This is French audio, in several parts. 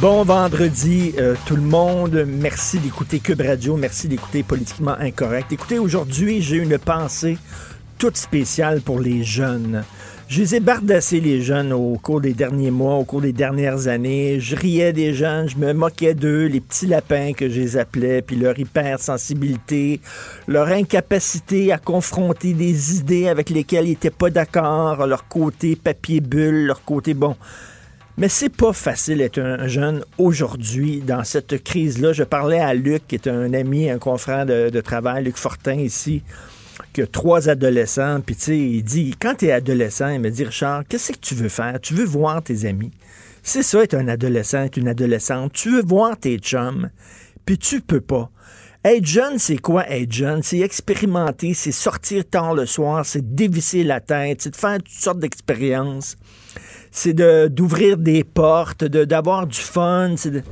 Bon vendredi, euh, tout le monde. Merci d'écouter Cube Radio. Merci d'écouter Politiquement Incorrect. Écoutez, aujourd'hui, j'ai une pensée toute spéciale pour les jeunes. Je les ai les jeunes, au cours des derniers mois, au cours des dernières années. Je riais des jeunes, je me moquais d'eux, les petits lapins que je les appelais, puis leur hypersensibilité, leur incapacité à confronter des idées avec lesquelles ils n'étaient pas d'accord, leur côté papier bulle, leur côté bon. Mais c'est pas facile d'être un jeune aujourd'hui dans cette crise-là. Je parlais à Luc, qui est un ami, un confrère de, travail, Luc Fortin ici, qui a trois adolescents. Puis tu sais, il dit, quand tu es adolescent, il me dit, Richard, qu'est-ce que tu veux faire? Tu veux voir tes amis. C'est ça, être un adolescent, être une adolescente. Tu veux voir tes chums, puis tu peux pas. Être jeune, c'est quoi être jeune? C'est expérimenter, c'est sortir tard le soir, c'est dévisser la tête, c'est faire toutes sortes d'expériences c'est de, d'ouvrir des portes, de, d'avoir du fun. C'est de,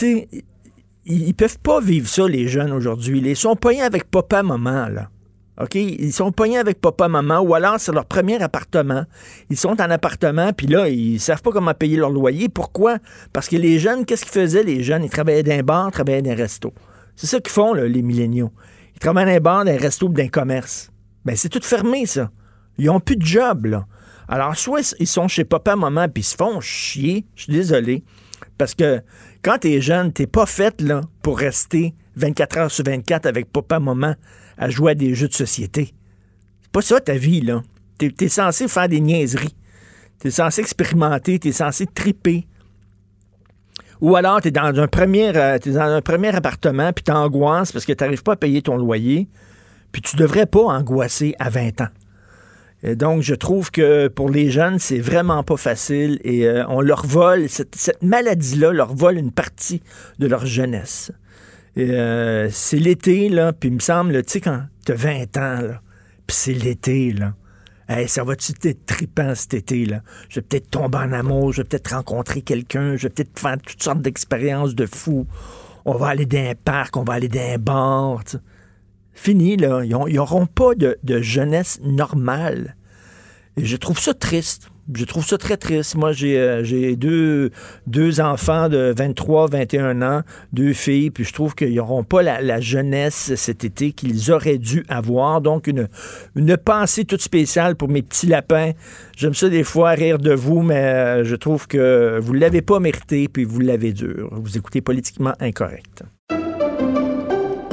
ils, ils peuvent pas vivre ça, les jeunes, aujourd'hui. Ils sont pognés avec papa, maman, là. OK? Ils sont pognés avec papa, maman, ou alors c'est leur premier appartement. Ils sont en appartement, puis là, ils savent pas comment payer leur loyer. Pourquoi? Parce que les jeunes, qu'est-ce qu'ils faisaient, les jeunes? Ils travaillaient dans un bar, travaillaient dans un resto. C'est ça qu'ils font, là, les milléniaux. Ils travaillent dans un bar, dans un resto, dans un commerce. Ben, c'est tout fermé, ça. Ils ont plus de job, là. Alors, soit ils sont chez papa, maman, puis ils se font chier. Je suis désolé. Parce que quand t'es jeune, t'es pas fait là, pour rester 24 heures sur 24 avec papa, maman à jouer à des jeux de société. C'est pas ça ta vie, là. T'es es censé faire des niaiseries. T'es censé expérimenter, t'es censé triper. Ou alors, t'es euh, es dans un premier appartement, puis t'angoisses parce que t'arrives pas à payer ton loyer, puis tu devrais pas angoisser à 20 ans. Donc, je trouve que pour les jeunes, c'est vraiment pas facile et euh, on leur vole, cette, maladie-là leur vole une partie de leur jeunesse. Et, euh, c'est l'été, là, puis il me semble, tu sais, quand t'as 20 ans, là, puis c'est l'été, là. Ça va-tu être trippant cet été, là? Je vais peut-être tomber en amour, je vais peut-être rencontrer quelqu'un, je vais peut-être faire toutes sortes d'expériences de fou. On va aller dans un parc, on va aller dans un bar. Fini, là. Ils n'auront pas de, jeunesse normale. Et je trouve ça triste. Je trouve ça très triste. Moi, j'ai euh, deux, enfants de 23, 21 ans, deux filles, puis je trouve qu'ils n'auront pas la, jeunesse cet été qu'ils auraient dû avoir. Donc, une, une pensée toute spéciale pour mes petits lapins. J'aime ça des fois rire de vous, mais euh, je trouve que vous ne l'avez pas mérité, puis vous l'avez dur. Vous écoutez politiquement incorrect.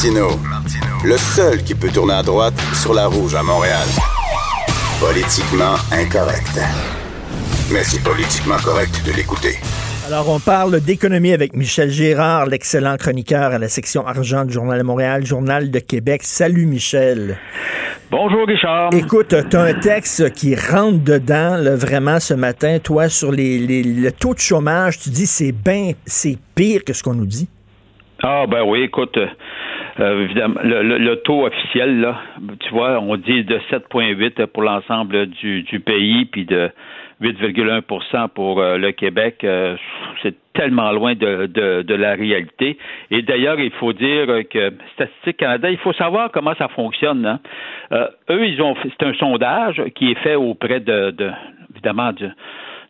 Martino, le seul qui peut tourner à droite sur la rouge à Montréal. Politiquement incorrect. Mais c'est politiquement correct de l'écouter. Alors, on parle d'économie avec Michel Gérard, l'excellent chroniqueur à la section argent du Journal de Montréal, Journal de Québec. Salut, Michel. Bonjour, Richard. Écoute, tu as un texte qui rentre dedans, là, vraiment, ce matin, toi, sur les, les- le taux de chômage. Tu dis c'est bien, c'est pire que ce qu'on nous dit. Ah, ben oui, écoute, euh, euh, évidemment, le, le- le taux officiel, là, tu vois, on dit de 7,8 pour l'ensemble du, du pays, puis de 8,1 pour euh, le Québec. Euh, c'est tellement loin de, de, la réalité. Et d'ailleurs, il faut dire que Statistique Canada, il faut savoir comment ça fonctionne. Hein. Euh, eux, ils ont c'est un sondage qui est fait auprès de, de évidemment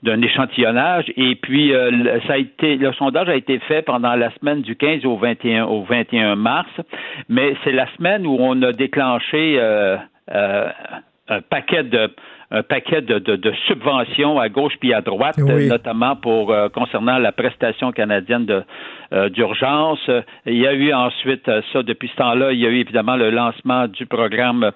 d'un échantillonnage. Et puis ça a été le sondage a été fait pendant la semaine du 15 au 21 au 21 mars. Mais c'est la semaine où on a déclenché un paquet de un paquet de, de, subventions à gauche puis à droite, notamment pour euh, concernant la prestation canadienne de euh, d'urgence. Il y a eu ensuite euh, ça depuis ce temps-là, il y a eu évidemment le lancement du programme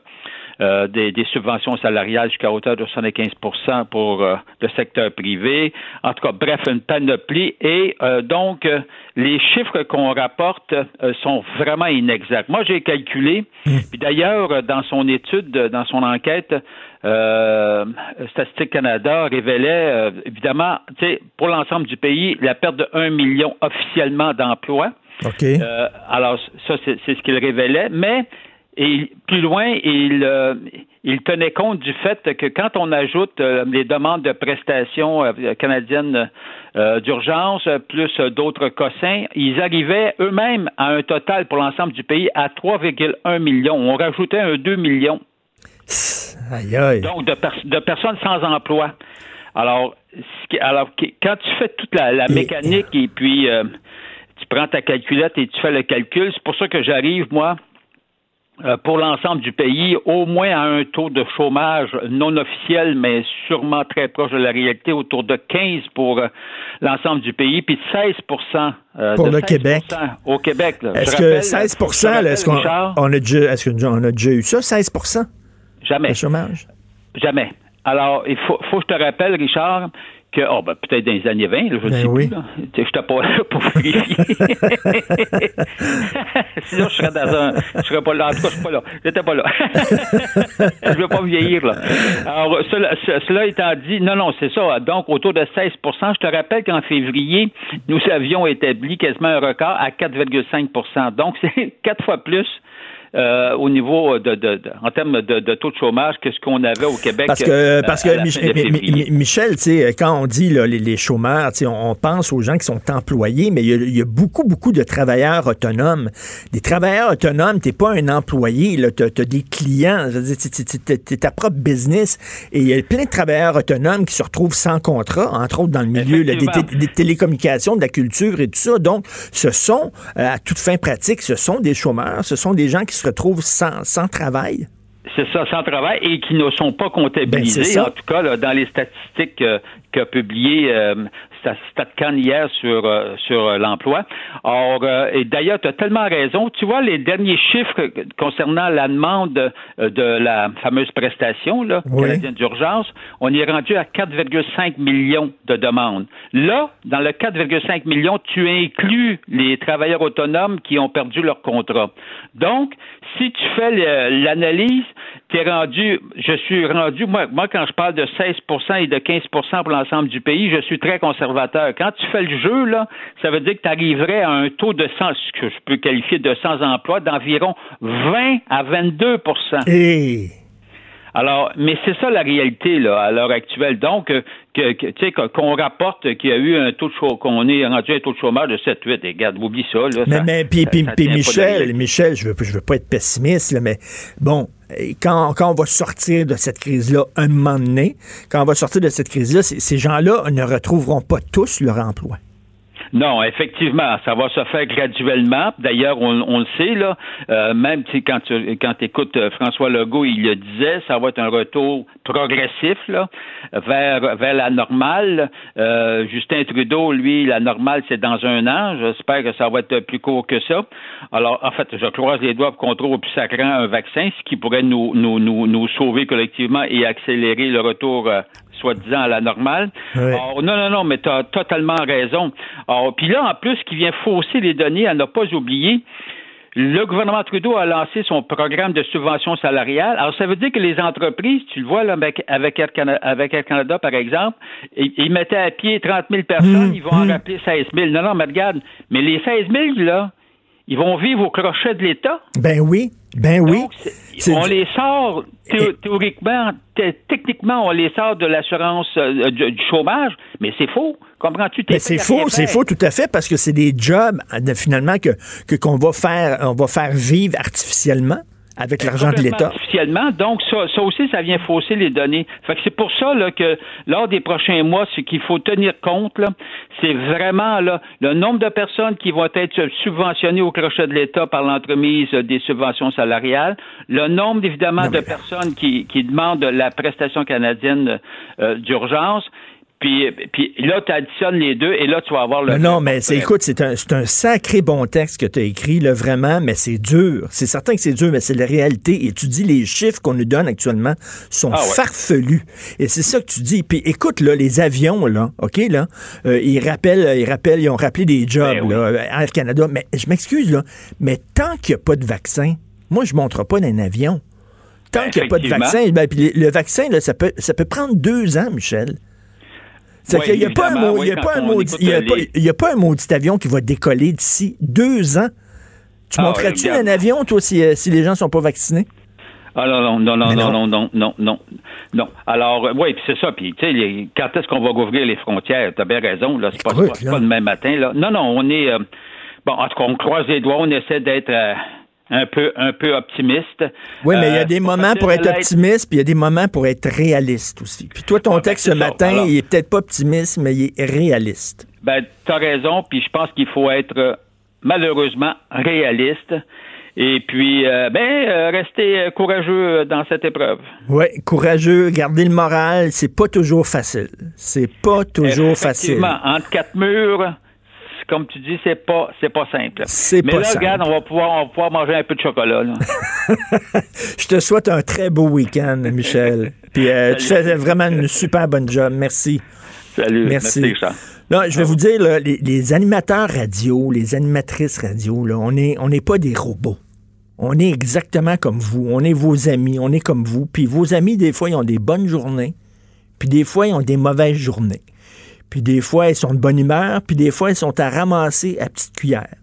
euh, des, subventions salariales jusqu'à hauteur de 75% pour euh, le secteur privé. En tout cas, bref, une panoplie. Et euh, donc, les chiffres qu'on rapporte sont vraiment inexacts. Moi, j'ai calculé, hmm. puis d'ailleurs, dans son étude, dans son enquête, Statistique Canada révélait, évidemment, pour l'ensemble du pays, la perte de 1 million officiellement d'emplois. OK. alors, ça, c'est ce qu'il révélait, mais et plus loin, il, euh, il tenait compte du fait que quand on ajoute euh, les demandes de prestations euh, canadiennes d'urgence, plus d'autres cossins, ils arrivaient eux-mêmes à un total pour l'ensemble du pays à 3,1 millions. On rajoutait un 2 millions. Aïe, aïe. Donc, de, de personnes sans emploi. Alors, alors quand tu fais toute la, mécanique et puis tu prends ta calculette et tu fais le calcul, c'est pour ça que j'arrive, moi, euh, pour l'ensemble du pays, au moins à un taux de chômage non officiel, mais sûrement très proche de la réalité, autour de 15 pour euh, l'ensemble du pays, puis 16 euh, pour le Québec. Au Québec. Est-ce que 16 est-ce qu'on a, déjà, est-ce qu'on a déjà eu ça, 16% Jamais. Le chômage? Jamais. Alors, il faut, faut que je te rappelle, Richard, que, oh, ben, peut-être dans les années 20, je ne ben sais oui. plus. Je n'étais pas là pour vérifier. Sinon, je serais dans un. Je serais pas là. En tout cas, je suis pas là. J'étais pas là. je veux pas vieillir, là. Alors, cela, cela étant dit, non, non, c'est ça. Donc, autour de 16% Je te rappelle qu'en février, nous avions établi quasiment un record à 4,5% Donc, c'est quatre fois plus euh, au niveau de, de, en termes de, de, taux de chômage que ce qu'on avait au Québec. Parce que, euh, parce que Michel, tu sais, quand on dit là, les, les, chômeurs, on, on pense aux gens qui sont employés, mais il y, y, a, beaucoup, beaucoup de travailleurs autonomes. Des travailleurs autonomes, t'es pas un employé, tu as, des clients, t'es ta propre business. Et il y a plein de travailleurs autonomes qui se retrouvent sans contrat, entre autres dans le milieu des, des, télécommunications, de la culture et tout ça. Donc, ce sont, euh, à toute fin pratique, ce sont des chômeurs, ce sont des gens qui se retrouvent sans, sans travail? C'est ça, sans travail et qui ne sont pas comptabilisés, ben, en tout cas dans les statistiques euh, qu'a publié euh, StatCan hier sur, euh, sur l'emploi. Or, euh, et d'ailleurs, tu as tellement raison. Tu vois, les derniers chiffres concernant la demande de la fameuse prestation là, canadienne d'urgence, on est rendu à 4,5 millions de demandes. Là, dans le 4,5 millions, tu inclus les travailleurs autonomes qui ont perdu leur contrat. Donc, si tu fais l'analyse, rendu, je suis rendu, moi, moi, quand je parle de 16% et de 15% pour l'ensemble du pays, je suis très conservateur. Quand tu fais le jeu, là, ça veut dire que tu arriverais à un taux de 100, ce que je peux qualifier de sans emploi, d'environ 20 à 22% Alors, mais c'est ça la réalité là, à l'heure actuelle. Donc, euh, que, tu sais, qu'on rapporte qu'il y a eu un taux de chômage, qu'on est rendu un taux de chômage de 7-8. Regarde, oublie ça. Là, mais, mais puis, puis, Michel, Michel, je veux, je veux pas être pessimiste, là, mais bon, quand, quand on va sortir de cette crise-là un moment donné, quand on va sortir de cette crise-là, ces gens-là ne retrouveront pas tous leur emploi. Non, effectivement, ça va se faire graduellement. D'ailleurs, on, le sait là, euh, même quand tu quand écoutes euh, François Legault, il le disait, ça va être un retour progressif là, vers vers la normale. Euh, Justin Trudeau, lui, la normale, c'est dans un an. J'espère que ça va être plus court que ça. Alors, en fait, je croise les doigts pour qu'on trouve au plus sacrant un vaccin, ce qui pourrait nous nous nous, nous sauver collectivement et accélérer le retour soi-disant à la normale. non, non, non, mais tu as totalement raison. puis là, en plus, qui vient fausser les données à ne pas oublier, le gouvernement Trudeau a lancé son programme de subvention salariale. Alors, ça veut dire que les entreprises, tu le vois là, avec, Air Canada, par exemple, ils, mettaient à pied 30 000 personnes, mmh, ils vont en mmh. rappeler 16 000. Non, non, mais regarde, mais les 16 000, là, ils vont vivre au crochet de l'État. Ben oui. Ben oui. Donc, on les sort thé- théoriquement, techniquement, on les sort de l'assurance euh, du, du chômage, mais c'est faux. Comprends-tu? Mais c'est faux, c'est faire. faux tout à fait parce que c'est des jobs euh, finalement que que qu'on va faire, on va faire vivre artificiellement avec l'argent de l'État. Artificiellement, donc ça, ça aussi, ça vient fausser les données. Fait que c'est pour ça là, que lors des prochains mois, ce qu'il faut tenir compte, là, c'est vraiment là, le nombre de personnes qui vont être subventionnées au crochet de l'État par l'entremise des subventions salariales, le nombre évidemment Non, de personnes qui, qui demandent la prestation canadienne euh, d'urgence. Puis, puis là, tu additionnes les deux et là, tu vas avoir le. Non, non, mais c'est, écoute, c'est un, c'est un sacré bon texte que tu as écrit, là, vraiment, mais c'est dur. C'est certain que c'est dur, mais c'est la réalité. Et tu dis, les chiffres qu'on nous donne actuellement sont Ah ouais. farfelus. Et c'est ça que tu dis. Puis écoute, là, les avions, là, OK, là, euh, ils rappellent, ils rappellent, ils ont rappelé des jobs, Ben oui. là, Air Canada. Mais je m'excuse, là, mais tant qu'il n'y a pas de vaccin, moi, je ne monterai pas dans un avion. Tant Ben, qu'il n'y a pas de vaccin, ben, puis le, le vaccin, là, ça peut, ça peut prendre deux ans, Michel. C'est qu'il n'y a, pas un y a pas un maudit- écoute il y a les- pas- il y a pas un maudit avion qui va décoller d'ici deux ans. Tu Ah, monterais-tu un avion, toi, si, euh, si les gens sont pas vaccinés? Ah non, non, non, non, non, non. non, non, non. Alors, euh, oui, puis c'est ça. Puis, tu sais, quand est-ce qu'on va rouvrir les frontières? T'as bien raison, là. C'est pas, pas- pas demain matin, là. Non, non, on est. euh, bon, en tout cas, on croise les doigts, on essaie d'être euh, un peu un peu optimiste. Oui, mais il y Euh, a des c'est pas moments pour être optimiste, puis il y a des moments pour être réaliste aussi. Puis toi, ton Ah, ben, texte ce matin, Alors- il est peut-être pas optimiste, mais il est réaliste. Ben, t'as raison, puis je pense qu'il faut être euh, malheureusement réaliste. Et puis, euh, ben, euh, rester euh, courageux euh, dans cette épreuve. Oui, courageux, garder le moral, c'est pas toujours facile. C'est pas toujours facile. Entre quatre murs, comme tu dis, c'est pas c'est pas simple. C'est Mais pas là, simple. regarde, on va pouvoir on va pouvoir manger un peu de chocolat. Là. Je te souhaite un très beau week-end, Michel. Puis euh, tu fais vraiment une super bonne job. Merci. Salut. Merci. Je vais vous dire, là, les, les animateurs radio, les animatrices radio, là, on n'est on n'est pas des robots. On est exactement comme vous. On est vos amis. On est comme vous. Puis vos amis, des fois, ils ont des bonnes journées. Puis des fois, ils ont des mauvaises journées. Puis des fois, ils sont de bonne humeur. Puis des fois, ils sont à ramasser à petite cuillère.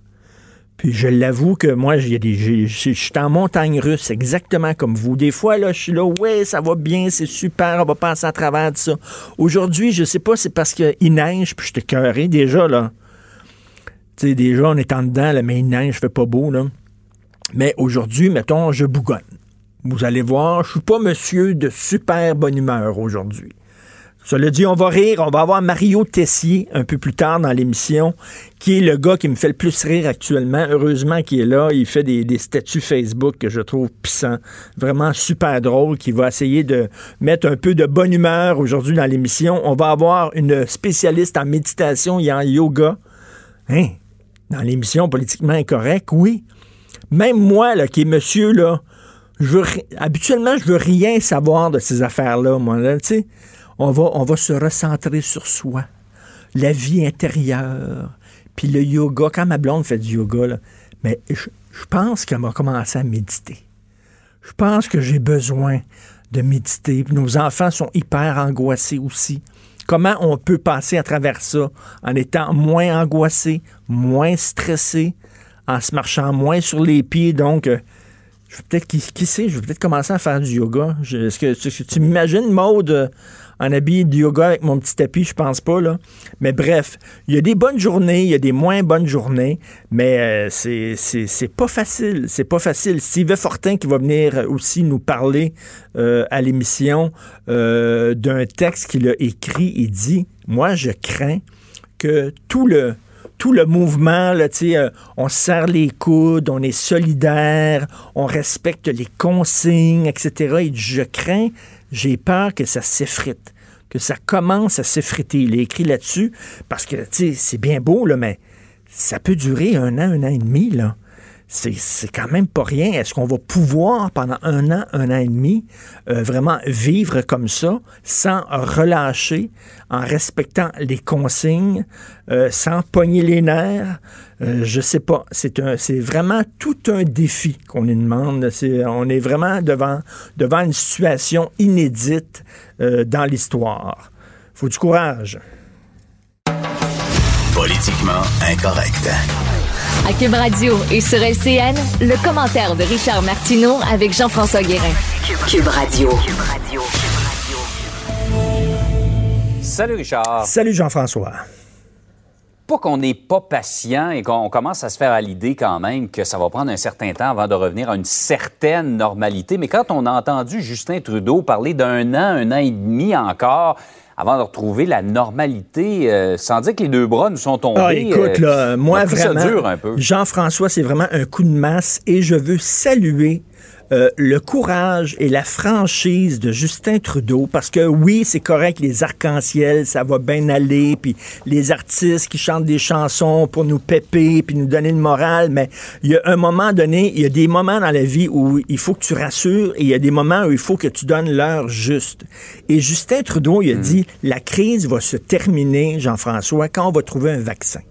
Puis je l'avoue que moi, je suis en montagne russe, exactement comme vous. Des fois, là, je suis là, ouais, ça va bien, c'est super, on va passer à travers de ça. Aujourd'hui, je sais pas, c'est parce qu'il neige, puis je t'ai déjà, là. Tu sais, déjà, on est en dedans, là, mais il neige, fait pas beau, là. Mais aujourd'hui, mettons, je bougonne. Vous allez voir, je suis pas monsieur de super bonne humeur aujourd'hui. Cela dit, on va rire. On va avoir Mario Tessier un peu plus tard dans l'émission, qui est le gars qui me fait le plus rire actuellement. Heureusement qu'il est là. Il fait des, statuts Facebook que je trouve puissants. Vraiment super drôle, qui va essayer de mettre un peu de bonne humeur aujourd'hui dans l'émission. On va avoir une spécialiste en méditation et en yoga. Hein? Dans l'émission Politiquement Incorrect, oui. Même moi, là, qui est monsieur, là, je veux, habituellement, je veux rien savoir de ces affaires-là, moi, là. On va, se recentrer sur soi, la vie intérieure, puis le yoga. Quand ma blonde fait du yoga, mais je, pense qu'elle m'a commencé à méditer. Je pense que j'ai besoin de méditer. Nos enfants sont hyper angoissés aussi. Comment on peut passer à travers ça en étant moins angoissé, moins stressé, en se marchant moins sur les pieds? Donc, euh, je vais peut-être, qui, sait, je vais peut-être commencer à faire du yoga. Est-ce que tu, m'imagines, Maude, en habillé de yoga avec mon petit tapis? Je pense pas, là. Mais bref, il y a des bonnes journées, il y a des moins bonnes journées, mais euh, c'est, pas facile. C'est pas facile. Steve Fortin qui va venir aussi nous parler euh, à l'émission euh, d'un texte qu'il a écrit. Il dit Moi, je crains que tout le tout le mouvement, là, euh, on se serre les coudes, on est solidaire, on respecte les consignes, etc. Et je crains, j'ai peur que ça s'effrite, que ça commence à s'effriter. Il est écrit là-dessus parce que, tu sais, c'est bien beau, là, mais ça peut durer un an, un an et demi, là. C'est, quand même pas rien. Est-ce qu'on va pouvoir, pendant un an, un an et demi, euh, vraiment vivre comme ça, sans relâcher, en respectant les consignes, euh, sans pogner les nerfs? Euh, je sais pas. C'est, vraiment tout un défi qu'on nous demande. On est vraiment devant, devant une situation inédite dans l'histoire. Faut du courage. Politiquement incorrect. À Cube Radio et sur LCN, le commentaire de Richard Martineau avec Jean-François Guérin. Cube Radio. Salut Richard. Salut Jean-François. Pas qu'on n'est pas patient et qu'on commence à se faire à l'idée quand même que ça va prendre un certain temps avant de revenir à une certaine normalité. Mais quand on a entendu Justin Trudeau parler d'un an, un an et demi encore, avant de retrouver la normalité, euh, sans dire que les deux bras nous sont tombés. Ah, écoute, euh, là, moi, vraiment, dur un peu. Jean-François, c'est vraiment un coup de masse et je veux saluer euh, le courage et la franchise de Justin Trudeau, parce que oui, c'est correct, les arcs-en-ciel, ça va bien aller, puis les artistes qui chantent des chansons pour nous péper, puis nous donner le moral, mais il y a un moment donné, il y a des moments dans la vie où il faut que tu rassures, et il y a des moments où il faut que tu donnes l'heure juste. Et Justin Trudeau, il a dit, la crise va se terminer, Jean-François, quand on va trouver un vaccin.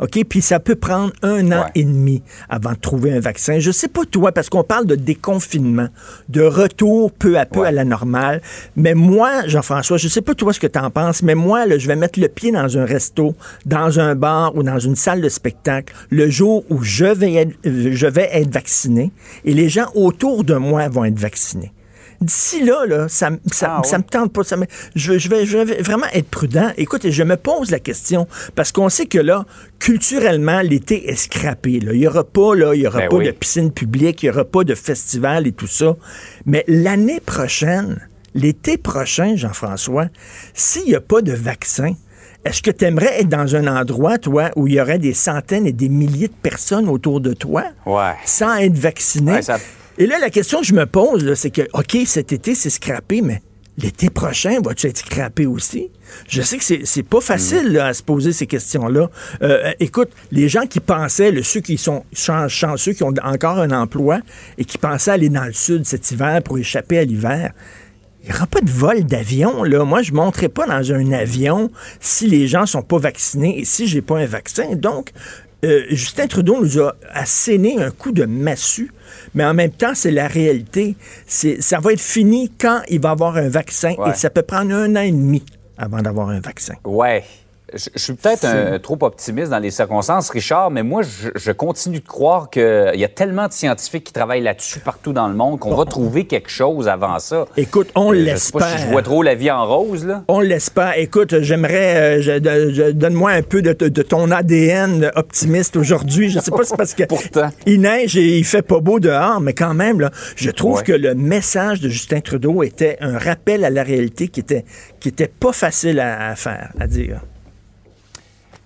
OK? Puis ça peut prendre un an Ouais. et demi avant de trouver un vaccin. Je sais pas toi, parce qu'on parle de déconfinement, de retour peu à peu Ouais. à la normale. Mais moi, Jean-François, je sais pas toi ce que tu en penses, mais moi, là, je vais mettre le pied dans un resto, dans un bar ou dans une salle de spectacle le jour où je vais être, je vais être vacciné et les gens autour de moi vont être vaccinés. D'ici là, là, ça, ça, Ah ça me tente pas. Ça me- je, je vais, je vais vraiment être prudent. Écoute, je me pose la question parce qu'on sait que là, culturellement, l'été est scrappé. Là. Il n'y aura pas, là, il y aura Ben pas oui. de piscine publique, il n'y aura pas de festival et tout ça. Mais l'année prochaine, l'été prochain, Jean-François, s'il n'y a pas de vaccin, est-ce que tu aimerais être dans un endroit, toi, où il y aurait des centaines et des milliers de personnes autour de toi Ouais. sans être vacciné? Ouais, ça- Et là, la question que je me pose, c'est que, OK, cet été, c'est scrappé, mais l'été prochain, vas-tu être scrappé aussi? Je sais que c'est, pas facile là, à se poser ces questions-là. Euh, euh, écoute, les gens qui pensaient, ceux qui sont chan- chanceux, qui ont encore un emploi et qui pensaient aller dans le sud cet hiver pour échapper à l'hiver, il n'y aura pas de vol d'avion, là. Moi, je ne monterai pas dans un avion si les gens sont pas vaccinés et si j'ai pas un vaccin. Donc, euh, Justin Trudeau nous a asséné un coup de massue, mais en même temps, c'est la réalité. Ça va être fini quand il va avoir un vaccin Ouais. et ça peut prendre un an et demi avant d'avoir un vaccin. Ouais. Je, je suis peut-être un- trop optimiste dans les circonstances, Richard, mais moi, je, je continue de croire qu'il y a tellement de scientifiques qui travaillent là-dessus partout dans le monde qu'on va trouver quelque chose avant ça. Écoute, on Euh, je sais pas si l'espère. je vois trop la vie en rose, là. On l'espère. Écoute, j'aimerais. euh, Donne-moi un peu de, de- de ton ADN optimiste aujourd'hui. Je sais pas si c'est parce que. Pourtant. Il neige et il fait pas beau dehors, mais quand même, là, je trouve Ouais. que le message de Justin Trudeau était un rappel à la réalité qui était, qui était pas facile à, à faire, à dire.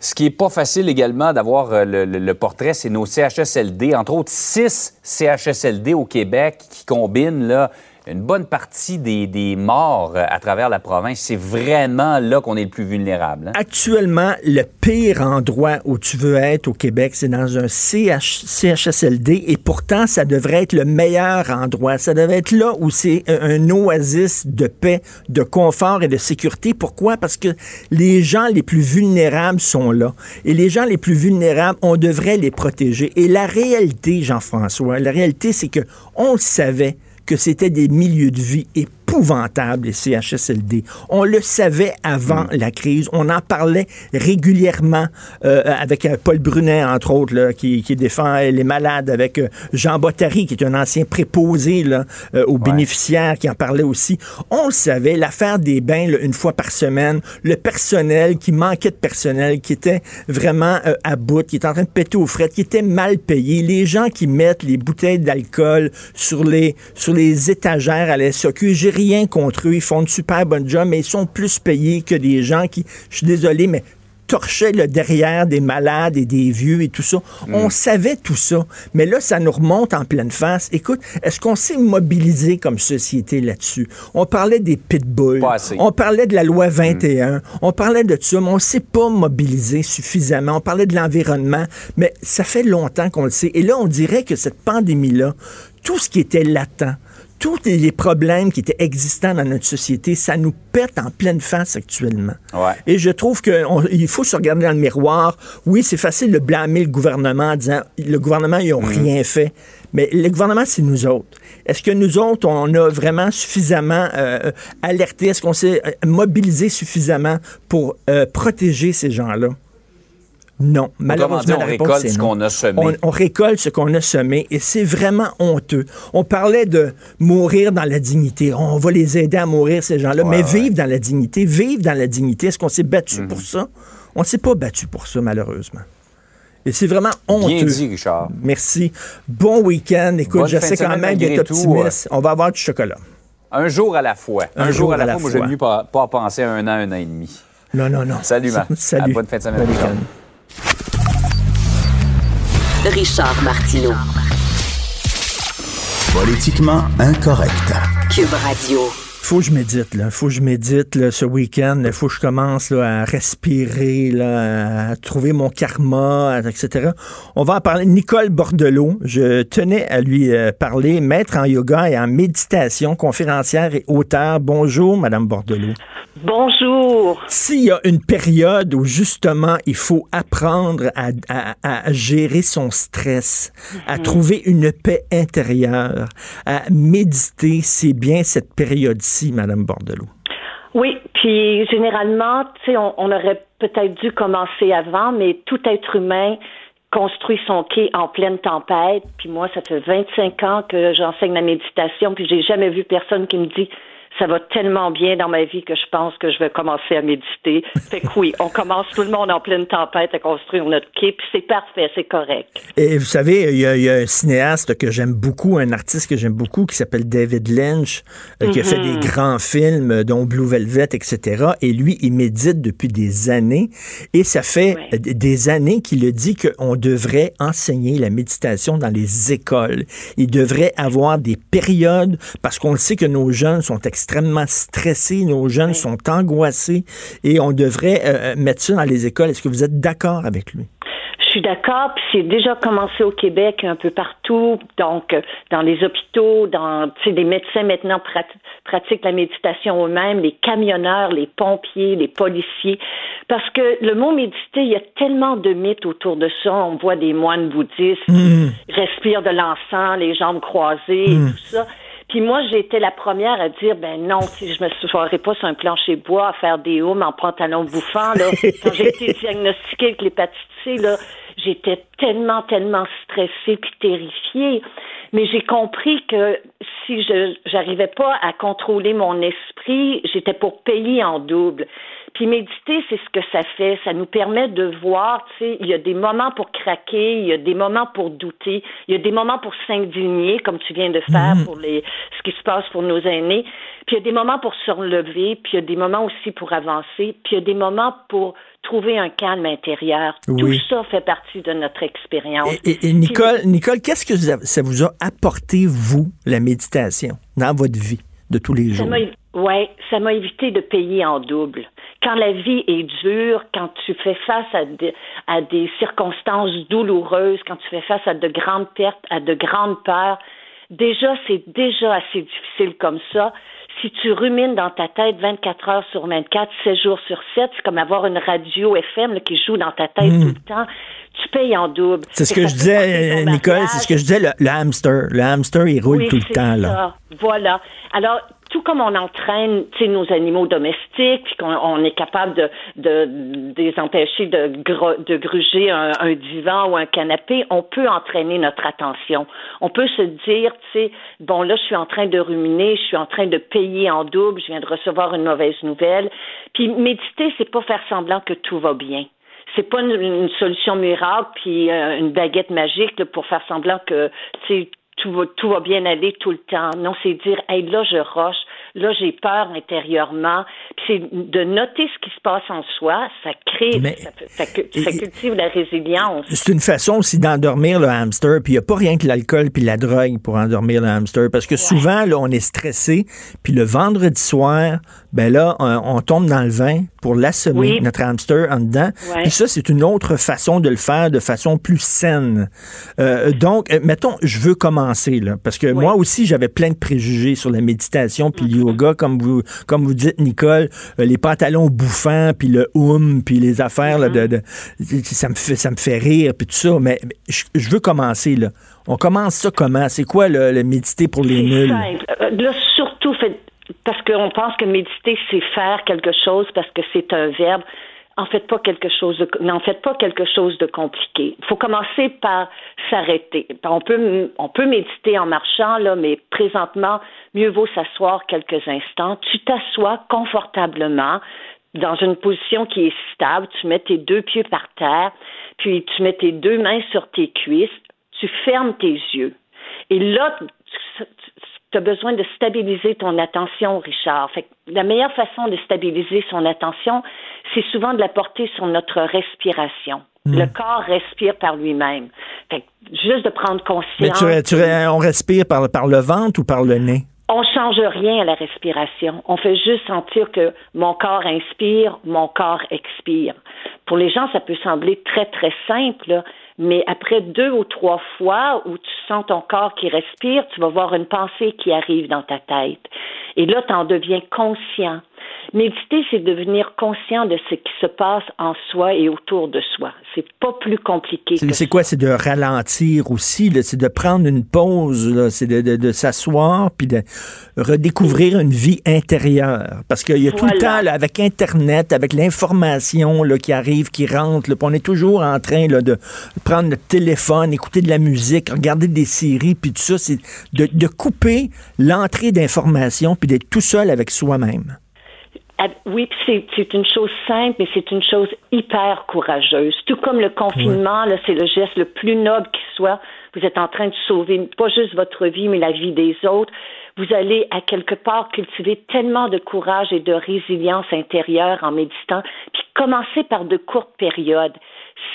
Ce qui est pas facile également d'avoir euh, le, le- le portrait, c'est nos CHSLD, entre autres six CHSLD au Québec qui combinent là, une bonne partie des, des morts euh, à travers la province. C'est vraiment là qu'on est le plus vulnérable. hein. Actuellement, le pire endroit où tu veux être au Québec, c'est dans un CH CHSLD et pourtant, ça devrait être le meilleur endroit. Ça devrait être là où c'est un, un oasis de paix, de confort et de sécurité. Pourquoi? Parce que les gens les plus vulnérables sont là. Et les gens les plus vulnérables, on devrait les protéger. Et la réalité, Jean-François, la réalité, c'est que on le savait que c'était des milieux de vie épouvantables, les CHSLD. On le savait avant la crise. On en parlait régulièrement euh, avec euh, Paul Brunet, entre autres, là, qui, qui défend euh, les malades, avec euh, Jean Bottary, qui est un ancien préposé là, euh, aux bénéficiaires, qui en parlait aussi. On le savait, l'affaire des bains, là, une fois par semaine, le personnel qui manquait de personnel, qui était vraiment euh, à bout, qui était en train de péter aux frettes, qui était mal payé, les gens qui mettent les bouteilles d'alcool sur les, sur les étagères à la j'ai rien contre eux, ils font une super bonne job, mais ils sont plus payés que des gens qui, je suis désolé, mais torchaient le derrière des malades et des vieux et tout ça. On savait tout ça, mais là, ça nous remonte en pleine face. Écoute, est-ce qu'on s'est mobilisé comme société là-dessus? On parlait des pitbulls, on parlait de la loi 21, on parlait de tout ça, mais on ne s'est pas mobilisé suffisamment. On parlait de l'environnement, mais ça fait longtemps qu'on le sait. Et là, on dirait que cette pandémie-là, tout ce qui était latent, tous les problèmes qui étaient existants dans notre société, ça nous pète en pleine face actuellement. Ouais. Et je trouve qu'il faut se regarder dans le miroir. Oui, c'est facile de blâmer le gouvernement en disant le gouvernement, ils n'ont rien fait. Mais le gouvernement, c'est nous autres. Est-ce que nous autres, on a vraiment suffisamment euh, alerté? Est-ce qu'on s'est euh, mobilisé suffisamment pour euh, protéger ces gens-là? Non, malheureusement, dit, on la récolte ce qu'on a semé. On, on récolte ce qu'on a semé et c'est vraiment honteux. On parlait de mourir dans la dignité. On va les aider à mourir, ces gens-là. Ouais, Mais ouais. vivre dans la dignité, vivre dans la dignité, est-ce qu'on s'est battu Mhm. pour ça? On ne s'est pas battu pour ça, malheureusement. Et c'est vraiment honteux. Bien dit, Richard. Merci. Bon week-end. Écoute, Bonne j'essaie de quand même malgré tout, optimiste. On va avoir du chocolat. Un jour à la fois. Un, jour, à la, fois. Moi, fois. mieux pas, pas penser à un an, un an et demi. Non, non, non. Salut, Marc. Salut. À bonne fin de semaine, Richard. Martineau. Politiquement incorrect. Cube Radio. Faut que je médite, là. faut que je médite là, ce week-end. Il faut que je commence là, à respirer, là, à trouver mon karma, etc. On va en parler. Nicole Bordelot, je tenais à lui euh, parler, maître en yoga et en méditation, conférencière et auteur. Bonjour, Madame Bordelot. Bonjour. S'il y a une période où justement il faut apprendre à, à- à gérer son stress, à trouver une paix intérieure, à méditer, c'est bien cette période-ci, Madame Bordelot. Oui, puis généralement, tu sais, on, on aurait peut-être dû commencer avant, mais tout être humain construit son quai en pleine tempête. Puis moi, ça fait 25 ans que j'enseigne la méditation, puis j'ai jamais vu personne qui me dit ça va tellement bien dans ma vie que je pense que je vais commencer à méditer. Fait que oui, on commence tout le monde en pleine tempête à construire notre quai, puis c'est parfait, c'est correct. Et vous savez, il y, a, il y a un cinéaste que j'aime beaucoup, un artiste que j'aime beaucoup, qui s'appelle David Lynch, euh, qui a fait des grands films, euh, dont Blue Velvet, etc. Et lui, il médite depuis des années. Et ça fait Ouais. euh, des années qu'il a dit qu'on devrait enseigner la méditation dans les écoles. Il devrait avoir des périodes, parce qu'on le sait que nos jeunes sont extrêmement stressés, nos jeunes Oui. sont angoissés, et on devrait euh, mettre ça dans les écoles. Est-ce que vous êtes d'accord avec lui? Je suis d'accord, puis c'est déjà commencé au Québec un peu partout, donc euh, dans les hôpitaux, dans tu sais, les médecins maintenant prat- pratiquent la méditation eux-mêmes, les camionneurs, les pompiers, les policiers, parce que le mot méditer, il y a tellement de mythes autour de ça. On voit des moines bouddhistes Mmh. qui respirent de l'encens, les jambes croisées, et tout ça. Puis moi, j'ai été la première à dire, ben non, si je me soirais pas sur un plancher bois à faire des haumes en pantalon bouffant, là. Quand j'ai été diagnostiquée avec l'hépatite C, là, j'étais tellement, tellement stressée puis terrifiée. Mais j'ai compris que si je j'arrivais pas à contrôler mon esprit, j'étais pour payer en double. Puis méditer, c'est ce que ça fait. Ça nous permet de voir, tu sais, il y a des moments pour craquer, il y a des moments pour douter, il y a des moments pour s'indigner, comme tu viens de faire pour les, ce qui se passe pour nos aînés. Puis il y a des moments pour se relever, puis il y a des moments aussi pour avancer, puis il y a des moments pour trouver un calme intérieur. Oui. Tout ça fait partie de notre expérience. Et, et- et Nicole, Nicole, qu'est-ce que ça- vous a apporté, vous, la méditation, dans votre vie de tous les jours? Ouais, ça m'a évité de payer en double. Quand la vie est dure, quand tu fais face à des, à des circonstances douloureuses, quand tu fais face à de grandes pertes, à de grandes peurs, déjà, c'est déjà assez difficile comme ça. Si tu rumines dans ta tête 24 heures sur 24, 7 jours sur 7, c'est comme avoir une radio FM là, qui joue dans ta tête tout le temps. Tu payes en double. Hmm. C'est ce que je disais, euh, Nicole, c'est ce que je disais, le, le hamster. Le hamster, il roule Oui, tout le temps, là. Voilà. Alors, tout comme on entraîne nos animaux domestiques, puis qu'on on est capable de, de, de les empêcher de, de gruger un, un divan ou un canapé, on peut entraîner notre attention. On peut se dire, tu sais, bon, là, je suis en train de ruminer, je suis en train de payer en double, je viens de recevoir une mauvaise nouvelle. Puis méditer, c'est pas faire semblant que tout va bien c'est pas une, solution miracle puis euh, une baguette magique là, pour faire semblant que tout va, tout va bien aller tout le temps. Non, c'est dire, hey, là, je roche, là, j'ai peur intérieurement. C'est de noter ce qui se passe en soi, ça crée, Mais- ça, cultive la résilience. C'est une façon aussi d'endormir le hamster, puis il n'y a pas rien que l'alcool puis la drogue pour endormir le hamster, parce que souvent, là, on est stressé, puis le vendredi soir, ben là, on, on tombe dans le vin pour l'assommer, Oui. notre hamster en dedans. Ouais. Puis ça, c'est une autre façon de le faire, de façon plus saine. Euh, donc, euh, mettons, je veux commencer, là, parce que moi aussi, j'avais plein de préjugés sur la méditation puis comme vous, comme vous dites, Nicole, euh, les pantalons bouffants, puis le hum, puis les affaires, là, de, de- ça me fait, ça me fait rire, puis tout ça. Mais mais je, je veux commencer, là. On commence ça comment? C'est quoi, le, le méditer pour les nuls? simple. Euh, Là, surtout, fait, parce qu'on pense que méditer, c'est faire quelque chose, parce que c'est un verbe. En faites pas quelque chose n'en faites pas quelque chose de compliqué. Il faut commencer par s'arrêter. On peut, on peut méditer en marchant, là, mais présentement, mieux vaut s'asseoir quelques instants. Tu t'assois confortablement dans une position qui est stable. Tu mets tes deux pieds par terre, puis tu mets tes deux mains sur tes cuisses. Tu fermes tes yeux. Et là, tu as besoin de stabiliser ton attention, Richard. Fait la meilleure façon de stabiliser son attention, c'est souvent de la porter sur notre respiration. Hmm. Le corps respire par lui-même. juste de prendre conscience. Mais tu, on respire par, par le ventre ou par le nez? On change rien à la respiration. On fait juste sentir que mon corps inspire, mon corps expire. Pour les gens, ça peut sembler très, très simple, mais après deux ou trois fois où tu sens ton corps qui respire, tu vas voir une pensée qui arrive dans ta tête. Et là, tu en deviens conscient. Méditer, c'est devenir conscient de ce qui se passe en soi et autour de soi. C'est pas plus compliqué. C'est quoi? C'est de ralentir aussi, c'est de prendre une pause, c'est de, s'asseoir puis de redécouvrir une vie intérieure. Parce qu'il y a tout le temps, avec Internet, avec l'information qui arrive, qui rentre, on est toujours en train de prendre notre téléphone, écouter de la musique, regarder des séries, puis tout ça, c'est de, de couper l'entrée d'information puis d'être tout seul avec soi-même. Oui, c'est une chose simple, mais c'est une chose hyper courageuse. Tout comme le confinement, c'est le geste le plus noble qui soit. Vous êtes en train de sauver pas juste votre vie, mais la vie des autres. Vous allez à quelque part cultiver tellement de courage et de résilience intérieure en méditant, puis commencez par de courtes périodes,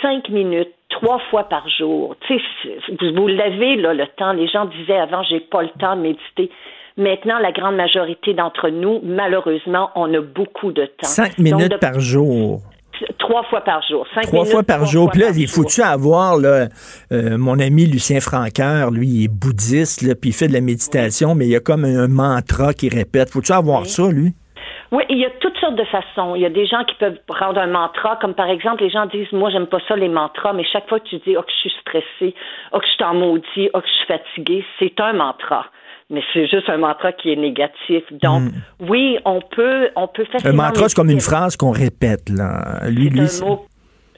cinq minutes, trois fois par jour. Tu sais, vous, vous l'avez là le temps. Les gens disaient avant, j'ai pas le temps de méditer. Maintenant, la grande majorité d'entre nous, malheureusement, on a beaucoup de temps. Cinq minutes par jour. Trois fois par jour. trois fois par jour. Puis là, il faut-tu avoir, là, euh, mon ami Lucien Franqueur, lui, il est bouddhiste, là, puis il fait de la méditation, mais il y a comme un mantra qui répète. Faut-tu avoir ça, lui? Oui, il y a toutes sortes de façons. Il y a des gens qui peuvent prendre un mantra, comme par exemple, les gens disent, moi, j'aime pas ça, les mantras, mais chaque fois que tu dis, oh, que je suis stressé, oh, que je suis en maudit, oh, que je suis fatigué, c'est un mantra mais c'est juste un mantra qui est négatif. Donc, hmm. oui, on peut, on peut facilement. Un mantra, c'est comme une phrase qu'on répète, là. Lui,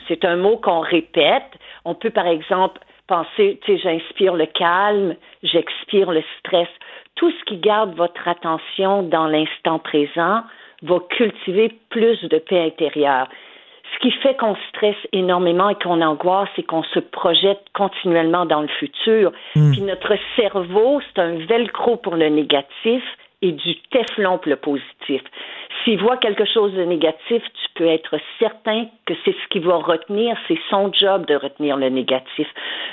c'est un mot qu'on répète. On peut, par exemple, penser, tu sais, j'inspire le calme, j'expire le stress. Tout ce qui garde votre attention dans l'instant présent va cultiver plus de paix intérieure. Ce qui fait qu'on stresse énormément et qu'on angoisse, c'est qu'on se projette continuellement dans le futur. Hmm. Puis notre cerveau, c'est un velcro pour le négatif et du téflon pour le positif. S'il voit quelque chose de négatif, tu peux être certain que c'est ce qu'il va retenir, c'est son job de retenir le négatif.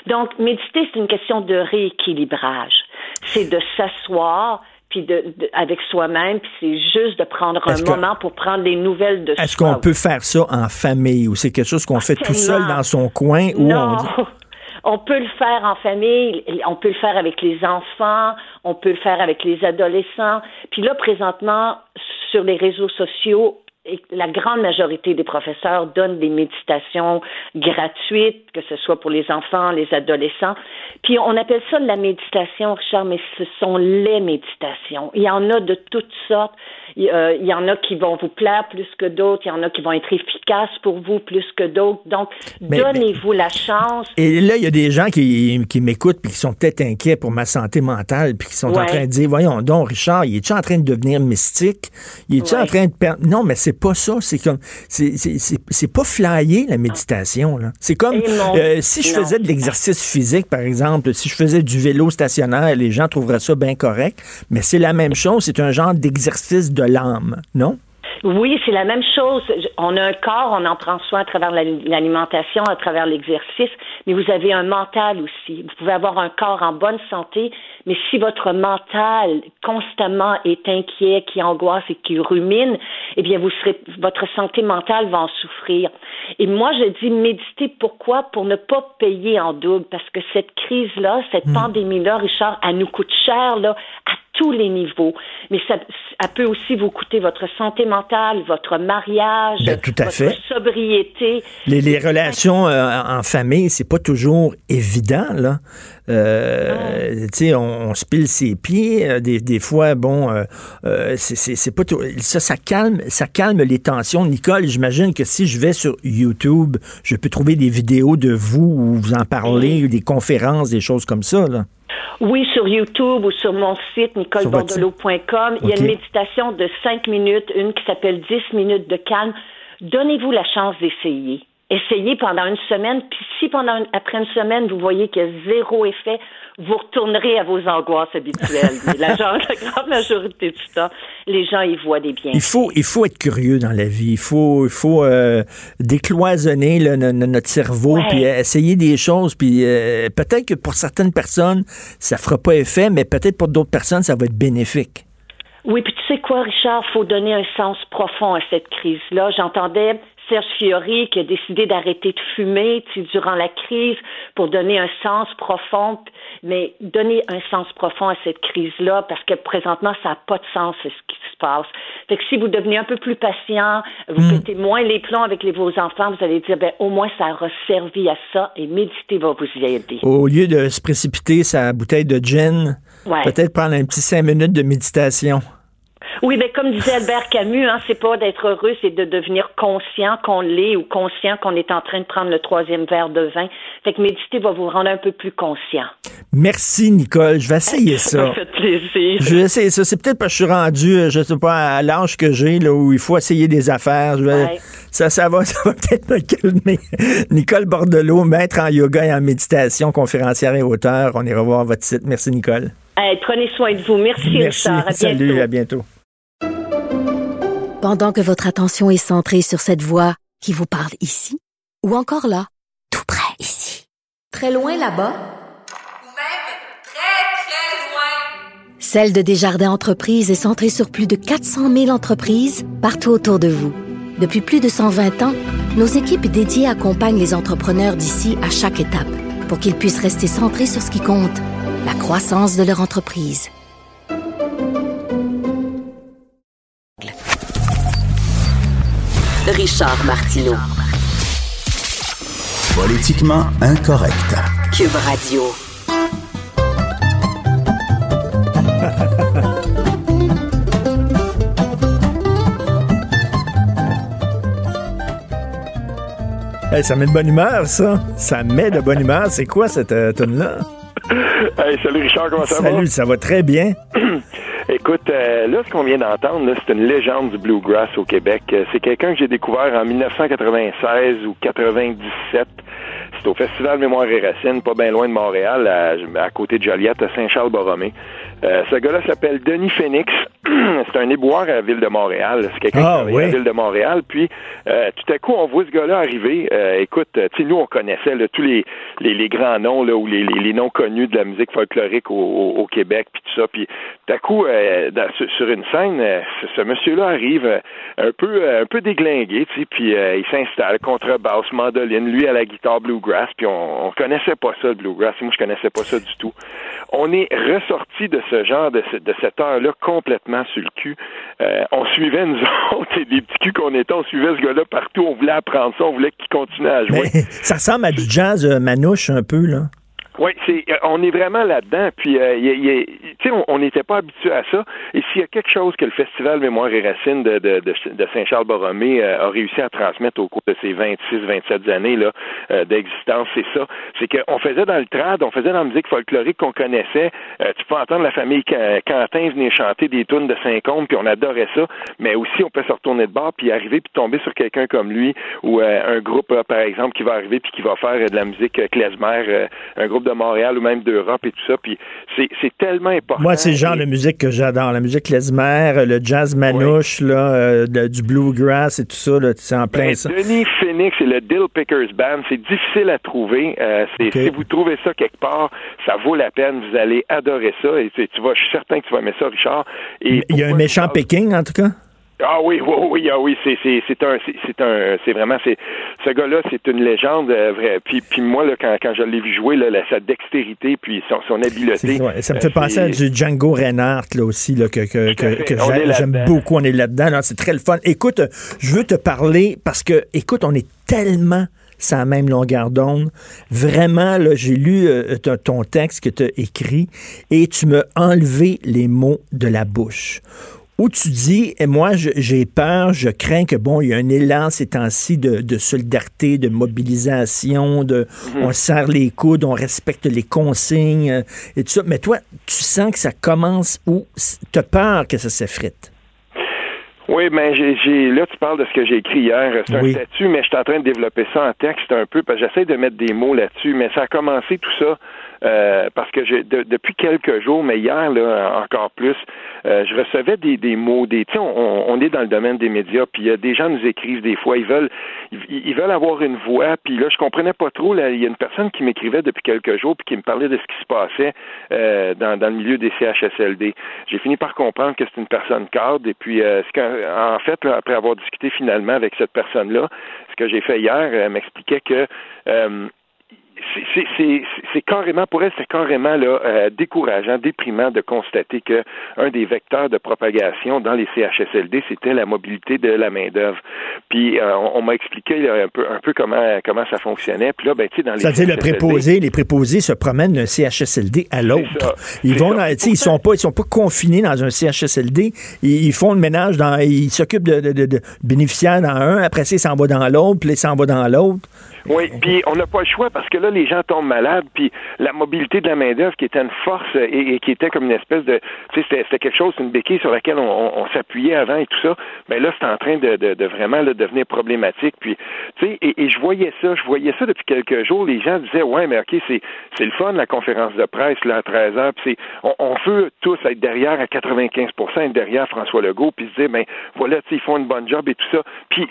Donc, méditer, c'est une question de rééquilibrage. C'est de s'asseoir, puis de, avec soi-même, puis c'est juste de prendre un moment pour prendre des nouvelles de Est-ce qu'on peut faire ça en famille ou c'est quelque chose qu'on fait tout seul dans son coin ou on on peut le faire en famille, on peut le faire avec les enfants, on peut le faire avec les adolescents. Puis là, présentement, sur les réseaux sociaux, la grande majorité des professeurs donnent des méditations gratuites, que ce soit pour les enfants, les adolescents. Puis on appelle ça de la méditation, Richard, mais ce sont les méditations. Il y en a de toutes sortes. Il, y en a qui vont vous plaire plus que d'autres. Il y en a qui vont être efficaces pour vous plus que d'autres. Donc, donnez-vous la chance. Et là, il y a des gens qui, qui m'écoutent puis qui sont peut-être inquiets pour ma santé mentale puis qui sont en train de dire, voyons donc, Richard, il est-tu en train de devenir mystique? Il est-tu en train de perdre... Non, mais c'est pas ça. C'est comme, c'est pas flyer la méditation. C'est comme euh, si je faisais de l'exercice physique, par exemple, si je faisais du vélo stationnaire, les gens trouveraient ça bien correct. Mais c'est la même chose. C'est un genre d'exercice de l'âme, non? Oui, c'est la même chose. On a un corps, on en prend soin à travers l'alimentation, à travers l'exercice, mais vous avez un mental aussi. Vous pouvez avoir un corps en bonne santé, mais si votre mental constamment est inquiet, qui angoisse et qui rumine, eh bien, vous serez, votre santé mentale va en souffrir. Et moi, je dis méditer. Pourquoi? Pour ne pas payer en double, parce que cette crise-là, cette hmm. pandémie-là, Richard, elle nous coûte cher là, à tous les niveaux. Mais ça, ça peut aussi vous coûter votre santé mentale, votre mariage, Ben, tout à votre fait. sobriété. Les, les relations euh, en famille, c'est pas toujours évident, là. Euh, tu sais, on, on se pile ses pieds. euh, Des, des fois, bon, euh, c'est- pas tout. Ça, ça calme, ça calme les tensions. Nicole, j'imagine que si je vais sur YouTube, je peux trouver des vidéos de vous où vous en parlez, des conférences, des choses comme ça, là. Oui, sur YouTube ou sur mon site nicolebordelot.com, il y a une méditation de 5 minutes, une qui s'appelle 10 minutes de calme. Donnez-vous la chance d'essayer. Essayez pendant une semaine, puis si pendant une- après une semaine, vous voyez qu'il y a zéro effet, vous retournerez à vos angoisses habituelles. La, genre, la grande majorité du temps, les gens y voient des biens. Il faut, il faut être curieux dans la vie. Il faut, il faut euh, décloisonner notre cerveau, Ouais. puis essayer des choses. Puis euh, peut-être que pour certaines personnes, ça fera pas effet, mais peut-être pour d'autres personnes, ça va être bénéfique. Oui, puis tu sais quoi, Richard, faut donner un sens profond à cette crise-là. J'entendais Serge Fiori qui a décidé d'arrêter de fumer tu sais, durant la crise pour donner un sens profond, mais donner un sens profond à cette crise-là parce que présentement, ça n'a pas de sens ce qui se passe. Fait que si vous devenez un peu plus patient, vous Mm. pétez moins les plombs avec les, vos enfants, vous allez dire, ben, au moins ça aura servi à ça et méditer va vous y aider. Au lieu de se précipiter sa bouteille de gin, Ouais. peut-être prendre un petit cinq minutes de méditation. Oui, mais comme disait Albert Camus, hein, c'est pas d'être heureux, c'est de devenir conscient qu'on l'est ou conscient qu'on est en train de prendre le troisième verre de vin. Fait que méditer va vous rendre un peu plus conscient. Merci, Nicole. Je vais essayer Ça ça. fait plaisir. Je vais essayer ça. C'est peut-être parce que je suis rendu, euh, je sais pas, à l'âge que j'ai, là, où il faut essayer des affaires. Je vais- Ouais. ça, ça va, ça va peut-être me calmer. Nicole Bordelot, maître en yoga et en méditation, conférencière et auteur. On ira voir votre site. Merci, Nicole. Hey, prenez soin de vous. Merci, Merci. Richard. À Salut, bientôt. à bientôt. Pendant que votre attention est centrée sur cette voix qui vous parle ici, ou encore là, tout près ici, très loin là-bas, Ou même très, très loin. Celle de Desjardins Entreprises est centrée sur plus de 400 000 entreprises partout autour de vous. Depuis plus de 120 ans, nos équipes dédiées accompagnent les entrepreneurs d'ici à chaque étape pour qu'ils puissent rester centrés sur ce qui compte, la croissance de leur entreprise. Richard Martineau. Politiquement incorrect. Cube Radio. Hey, ça met de bonne humeur, ça. Ça met de bonne humeur. C'est quoi cette euh, tune-là? Hey, salut Richard, comment ça Salut, ça va très bien. va? Écoute, euh, là, ce qu'on vient d'entendre, c'est une légende du bluegrass au Québec. Euh, C'est quelqu'un que j'ai découvert en 1996 ou 97. C'est au Festival Mémoire et Racines, pas bien loin de Montréal, à, à côté de Joliette, à Saint-Charles-Borromée. Euh, ce gars-là s'appelle Denis Phoenix. c'est un éboueur à la ville de Montréal. C'est quelqu'un Ah, qui travaille à oui. la ville de Montréal. Puis, euh, tout à coup, on voit ce gars-là arriver. Euh, écoute, tu nous, on connaissait là, tous les, les, les grands noms là, ou les, les, les noms connus de la musique folklorique au, au, au Québec, puis tout ça. Puis, tout à coup, euh, dans- sur, une scène, ce, monsieur-là arrive un peu un peu déglingué, tu sais, puis il s'installe, contrebasse, mandoline, lui à la guitare bluegrass, puis on, on connaissait pas ça, le bluegrass. Moi, je connaissais pas ça du tout. On est ressorti de ce genre, de, ce- de cette heure-là, complètement sur le cul. Euh, on suivait, nous autres, des petits culs qu'on était, on suivait ce gars-là partout, on voulait apprendre ça, on voulait qu'il continue à jouer. Ça ressemble à du jazz euh, manouche un peu, là. Oui, c'est, euh, on est vraiment là-dedans. Puis, euh, y y on- n'était pas habitué à ça. Et s'il y a quelque chose que le Festival Mémoire et Racines de, de, de, de Saint-Charles-Borromée euh, a réussi à transmettre au cours de ces 26-27 années là euh, d'existence, c'est ça. C'est qu'on faisait dans le trad, on faisait dans la musique folklorique qu'on connaissait. Euh, tu peux entendre la famille Quentin venir chanter des tunes de Saint-Combe, puis on adorait ça. Mais aussi, on peut se retourner de bord, puis arriver, puis tomber sur quelqu'un comme lui, ou euh, un groupe, par exemple, qui va arriver, puis qui va faire de la musique klezmer, un groupe de Montréal ou même d'Europe et tout ça. Puis c'est, c'est tellement important. Moi, c'est le genre Et- de musique que j'adore. La musique klezmer, euh, le jazz manouche, là, euh, du bluegrass et tout ça, là, c'est en plein Ben, ça. Denis Phoenix et le Dill Pickers Band, c'est difficile à trouver. Euh. Si vous trouvez ça quelque part, ça vaut la peine. Vous allez adorer ça. Et tu, vas, je suis certain que tu vas aimer ça, Richard. Et Il y a un méchant parle- Pékin, en tout cas? Ah oui, oui, oui, ah oui, c'est c'est c'est un c'est un c'est vraiment c'est ce gars-là, c'est une légende euh, vrai. Puis puis moi là quand quand je l'ai vu jouer là, sa dextérité puis son, son habileté. ça me fait euh, penser à du Django Reinhardt là aussi là que que, que, que j'aime beaucoup. On est là-dedans, c'est très le fun. Écoute, je veux te parler parce que écoute, on est tellement sans même longueur d'onde. Vraiment, là, j'ai lu euh, ton texte que tu as écrit et tu m'as enlevé les mots de la bouche où tu dis, et moi, j'ai peur, je crains que, bon, il y a un élan ces temps-ci de, solidarité, de mobilisation, de mhm. on serre les coudes, on respecte les consignes et tout ça. Mais toi, tu sens que ça commence ou tu as peur que ça s'effrite? Oui, ben j'ai là tu parles de ce que j'ai écrit hier. C'est un statut, mais je suis en train de développer ça en texte un peu parce que j'essaie de mettre des mots là-dessus, mais ça a commencé tout ça euh, parce que j'ai depuis quelques jours, mais hier là encore plus, euh, je recevais des, des mots, des on, on, est dans le domaine des médias, puis a des gens nous écrivent des fois, ils veulent ils, veulent avoir une voix, puis là je comprenais pas trop. Là, il y a une personne qui m'écrivait depuis quelques jours puis qui me parlait de ce qui se passait euh, dans, dans le milieu des CHSLD. J'ai fini par comprendre que c'est une personne cadre, et puis euh, en fait, après avoir discuté finalement avec cette personne-là, ce que j'ai fait hier, elle m'expliquait que c'est carrément, pour elle, c'est carrément là, euh, décourageant, déprimant de constater que un des vecteurs de propagation dans les CHSLD, c'était la mobilité de la main-d'œuvre. Puis euh, on, m'a expliqué un peu un peu comment comment ça fonctionnait. Puis là, ben, tu sais, dans les C'est-à-dire le préposé, les préposés se promènent d'un CHSLD à l'autre. Ils vont, ils sont pas, ils sont pas confinés dans un CHSLD. Ils, font le ménage dans, ils s'occupent de, de, de, bénéficiaires dans un. Après ça, ils s'en vont dans l'autre, puis ils s'en vont dans l'autre. Oui, puis on n'a pas le choix parce que là, les gens tombent malades, puis la mobilité de la main-d'œuvre qui était une force et, qui était comme une espèce de. Tu sais, c'était quelque chose, une béquille sur laquelle on, s'appuyait avant et tout ça. Mais là, c'est en train de, de, vraiment devenir problématique. Puis, tu sais, et, je voyais ça, je voyais ça depuis quelques jours. Les gens disaient, ouais, mais OK, c'est, le fun, la conférence de presse, là, à 13 h puis on, on veut tous être derrière à 95% être derrière François Legault, puis se dire, ben voilà, tu sais, ils font une bonne job et tout ça. Puis,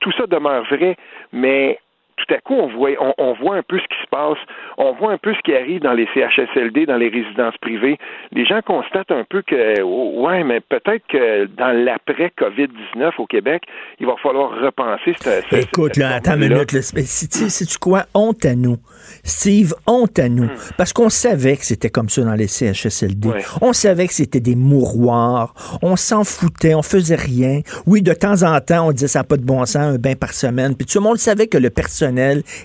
tout ça demeure vrai, mais tout à coup, on voit, on, voit un peu ce qui se passe, on voit un peu ce qui arrive dans les CHSLD, dans les résidences privées. Les gens constatent un peu que, ouais, mais peut-être que dans l'après-COVID-19 au Québec, il va falloir repenser cette. Écoute, là, attends une minute. C'est-tu quoi? Honte à nous. Steve, honte à nous. Hmm. Parce qu'on savait que c'était comme ça dans les CHSLD. On savait que c'était des mouroirs. On s'en foutait. On faisait rien. Oui, de temps en temps, on disait ça n'a pas de bon sens, un bain par semaine. Puis tout le monde savait que le personnel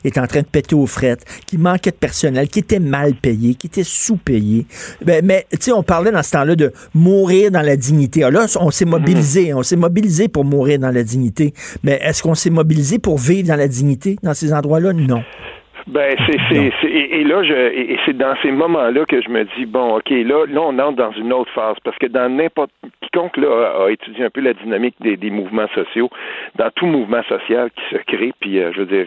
était en train de péter aux frettes, qu'il manquait de personnel, qu'il était mal payé, qu'il était sous-payé. Ben, mais, tu sais, on parlait dans ce temps-là de mourir dans la dignité. Alors là, on s'est mobilisé. On s'est mobilisé pour mourir dans la dignité. Mais est-ce qu'on s'est mobilisé pour vivre dans la dignité dans ces endroits-là? Non. Ben c'est c'est et, là je et c'est dans ces moments-là que je me dis bon ok là là on entre dans une autre phase. Parce que dans n'importe quiconque là a étudié un peu la dynamique des, des mouvements sociaux dans tout mouvement social qui se crée puis euh, je veux dire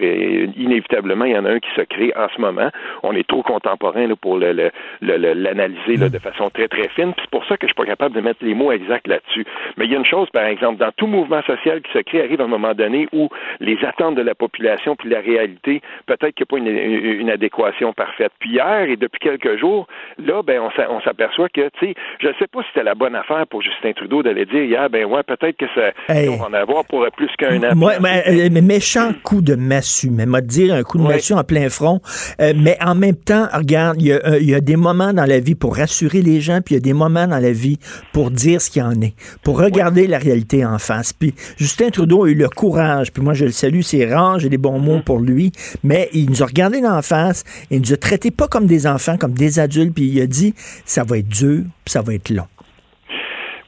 inévitablement il y en a un qui se crée en ce moment. On est trop contemporain là, pour le, l'analyser là, de façon très très fine. C'est pour ça que je suis pas capable de mettre les mots exacts là-dessus. Mais il y a une chose par exemple dans tout mouvement social qui se crée arrive un moment donné où les attentes de la population puis la réalité peut-être qu'il n'y a pas une une, adéquation parfaite. Puis hier et depuis quelques jours, là, ben, on s'aperçoit que, tu sais, je ne sais pas si c'était la bonne affaire pour Justin Trudeau d'aller dire hier, ben ouais, peut-être que ça, on va en avoir pour plus qu'un an. Moi, mais, euh, méchant coup de massue, mais m'a dire un coup de massue en plein front. Euh, mais en même temps, regarde, euh, il y, a, des moments dans la vie pour rassurer les gens, puis il y a des moments dans la vie pour dire ce qu'il en est, pour regarder la réalité en face. Puis Justin Trudeau a eu le courage, puis moi je le salue, c'est rare, j'ai des bons mots mm. pour lui, mais il nous a regardé dans la face il nous a traités pas comme des enfants, comme des adultes, puis il a dit ça va être dur, puis ça va être long.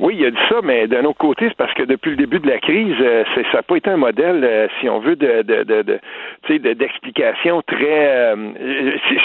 Oui, il a dit ça, mais d'un autre côté, c'est parce que depuis le début de la crise, euh, ça n'a pas été un modèle, euh, si on veut, de, de, de, de d'explication très. Euh,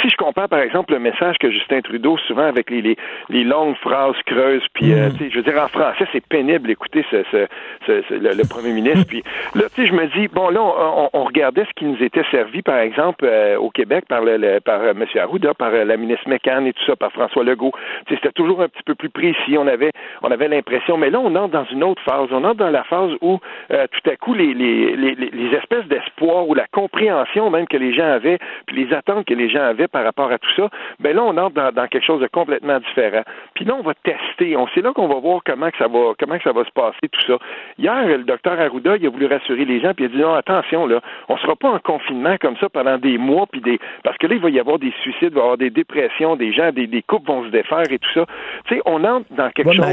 si, je compare, par exemple, le message que Justin Trudeau, souvent avec les, les, longues phrases creuses, puis, mm. je veux dire, en français, c'est pénible d'écouter ce, ce, le, premier ministre. puis là, tu sais, je me dis, bon, là, on, regardait ce qui nous était servi, par exemple, au Québec par le, par M. Arruda, par la ministre McCann et tout ça, par François Legault. C'était toujours un petit peu plus précis. On avait, on avait l'impression Mais là, on entre dans une autre phase. On entre dans la phase où euh, tout à coup, les, les, les, les espèces d'espoir ou la compréhension même que les gens avaient, puis les attentes que les gens avaient par rapport à tout ça, ben là, on entre dans, dans quelque chose de complètement différent. Puis là, on va tester. On sait là qu'on va voir comment que ça va, comment que ça va se passer tout ça. Hier, le docteur Arruda, il a voulu rassurer les gens, puis il a dit non, attention là, on sera pas en confinement comme ça pendant des mois, puis des, parce que là, il va y avoir des suicides, il va y avoir des dépressions, des gens, des, des couples vont se défaire et tout ça. Tu sais, on entre dans quelque chose.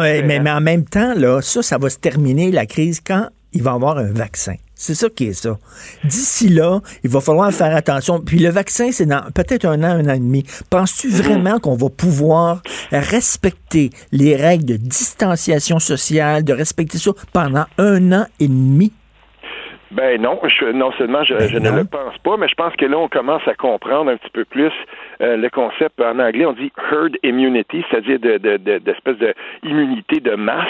Mais, mais, mais, en même temps, là, ça, ça va se terminer la crise quand il va y avoir un vaccin. C'est ça qui est ça. D'ici là, il va falloir faire attention. Puis le vaccin, c'est dans peut-être un an, un an et demi. Penses-tu vraiment qu'on va pouvoir respecter les règles de distanciation sociale, de respecter ça pendant un an et demi? Ben non, je, non seulement je, ben je ne le pense pas, mais je pense que là, on commence à comprendre un petit peu plus euh, le concept. En anglais, on dit herd immunity, c'est-à-dire de, de, de, d'espèce de immunité de masse.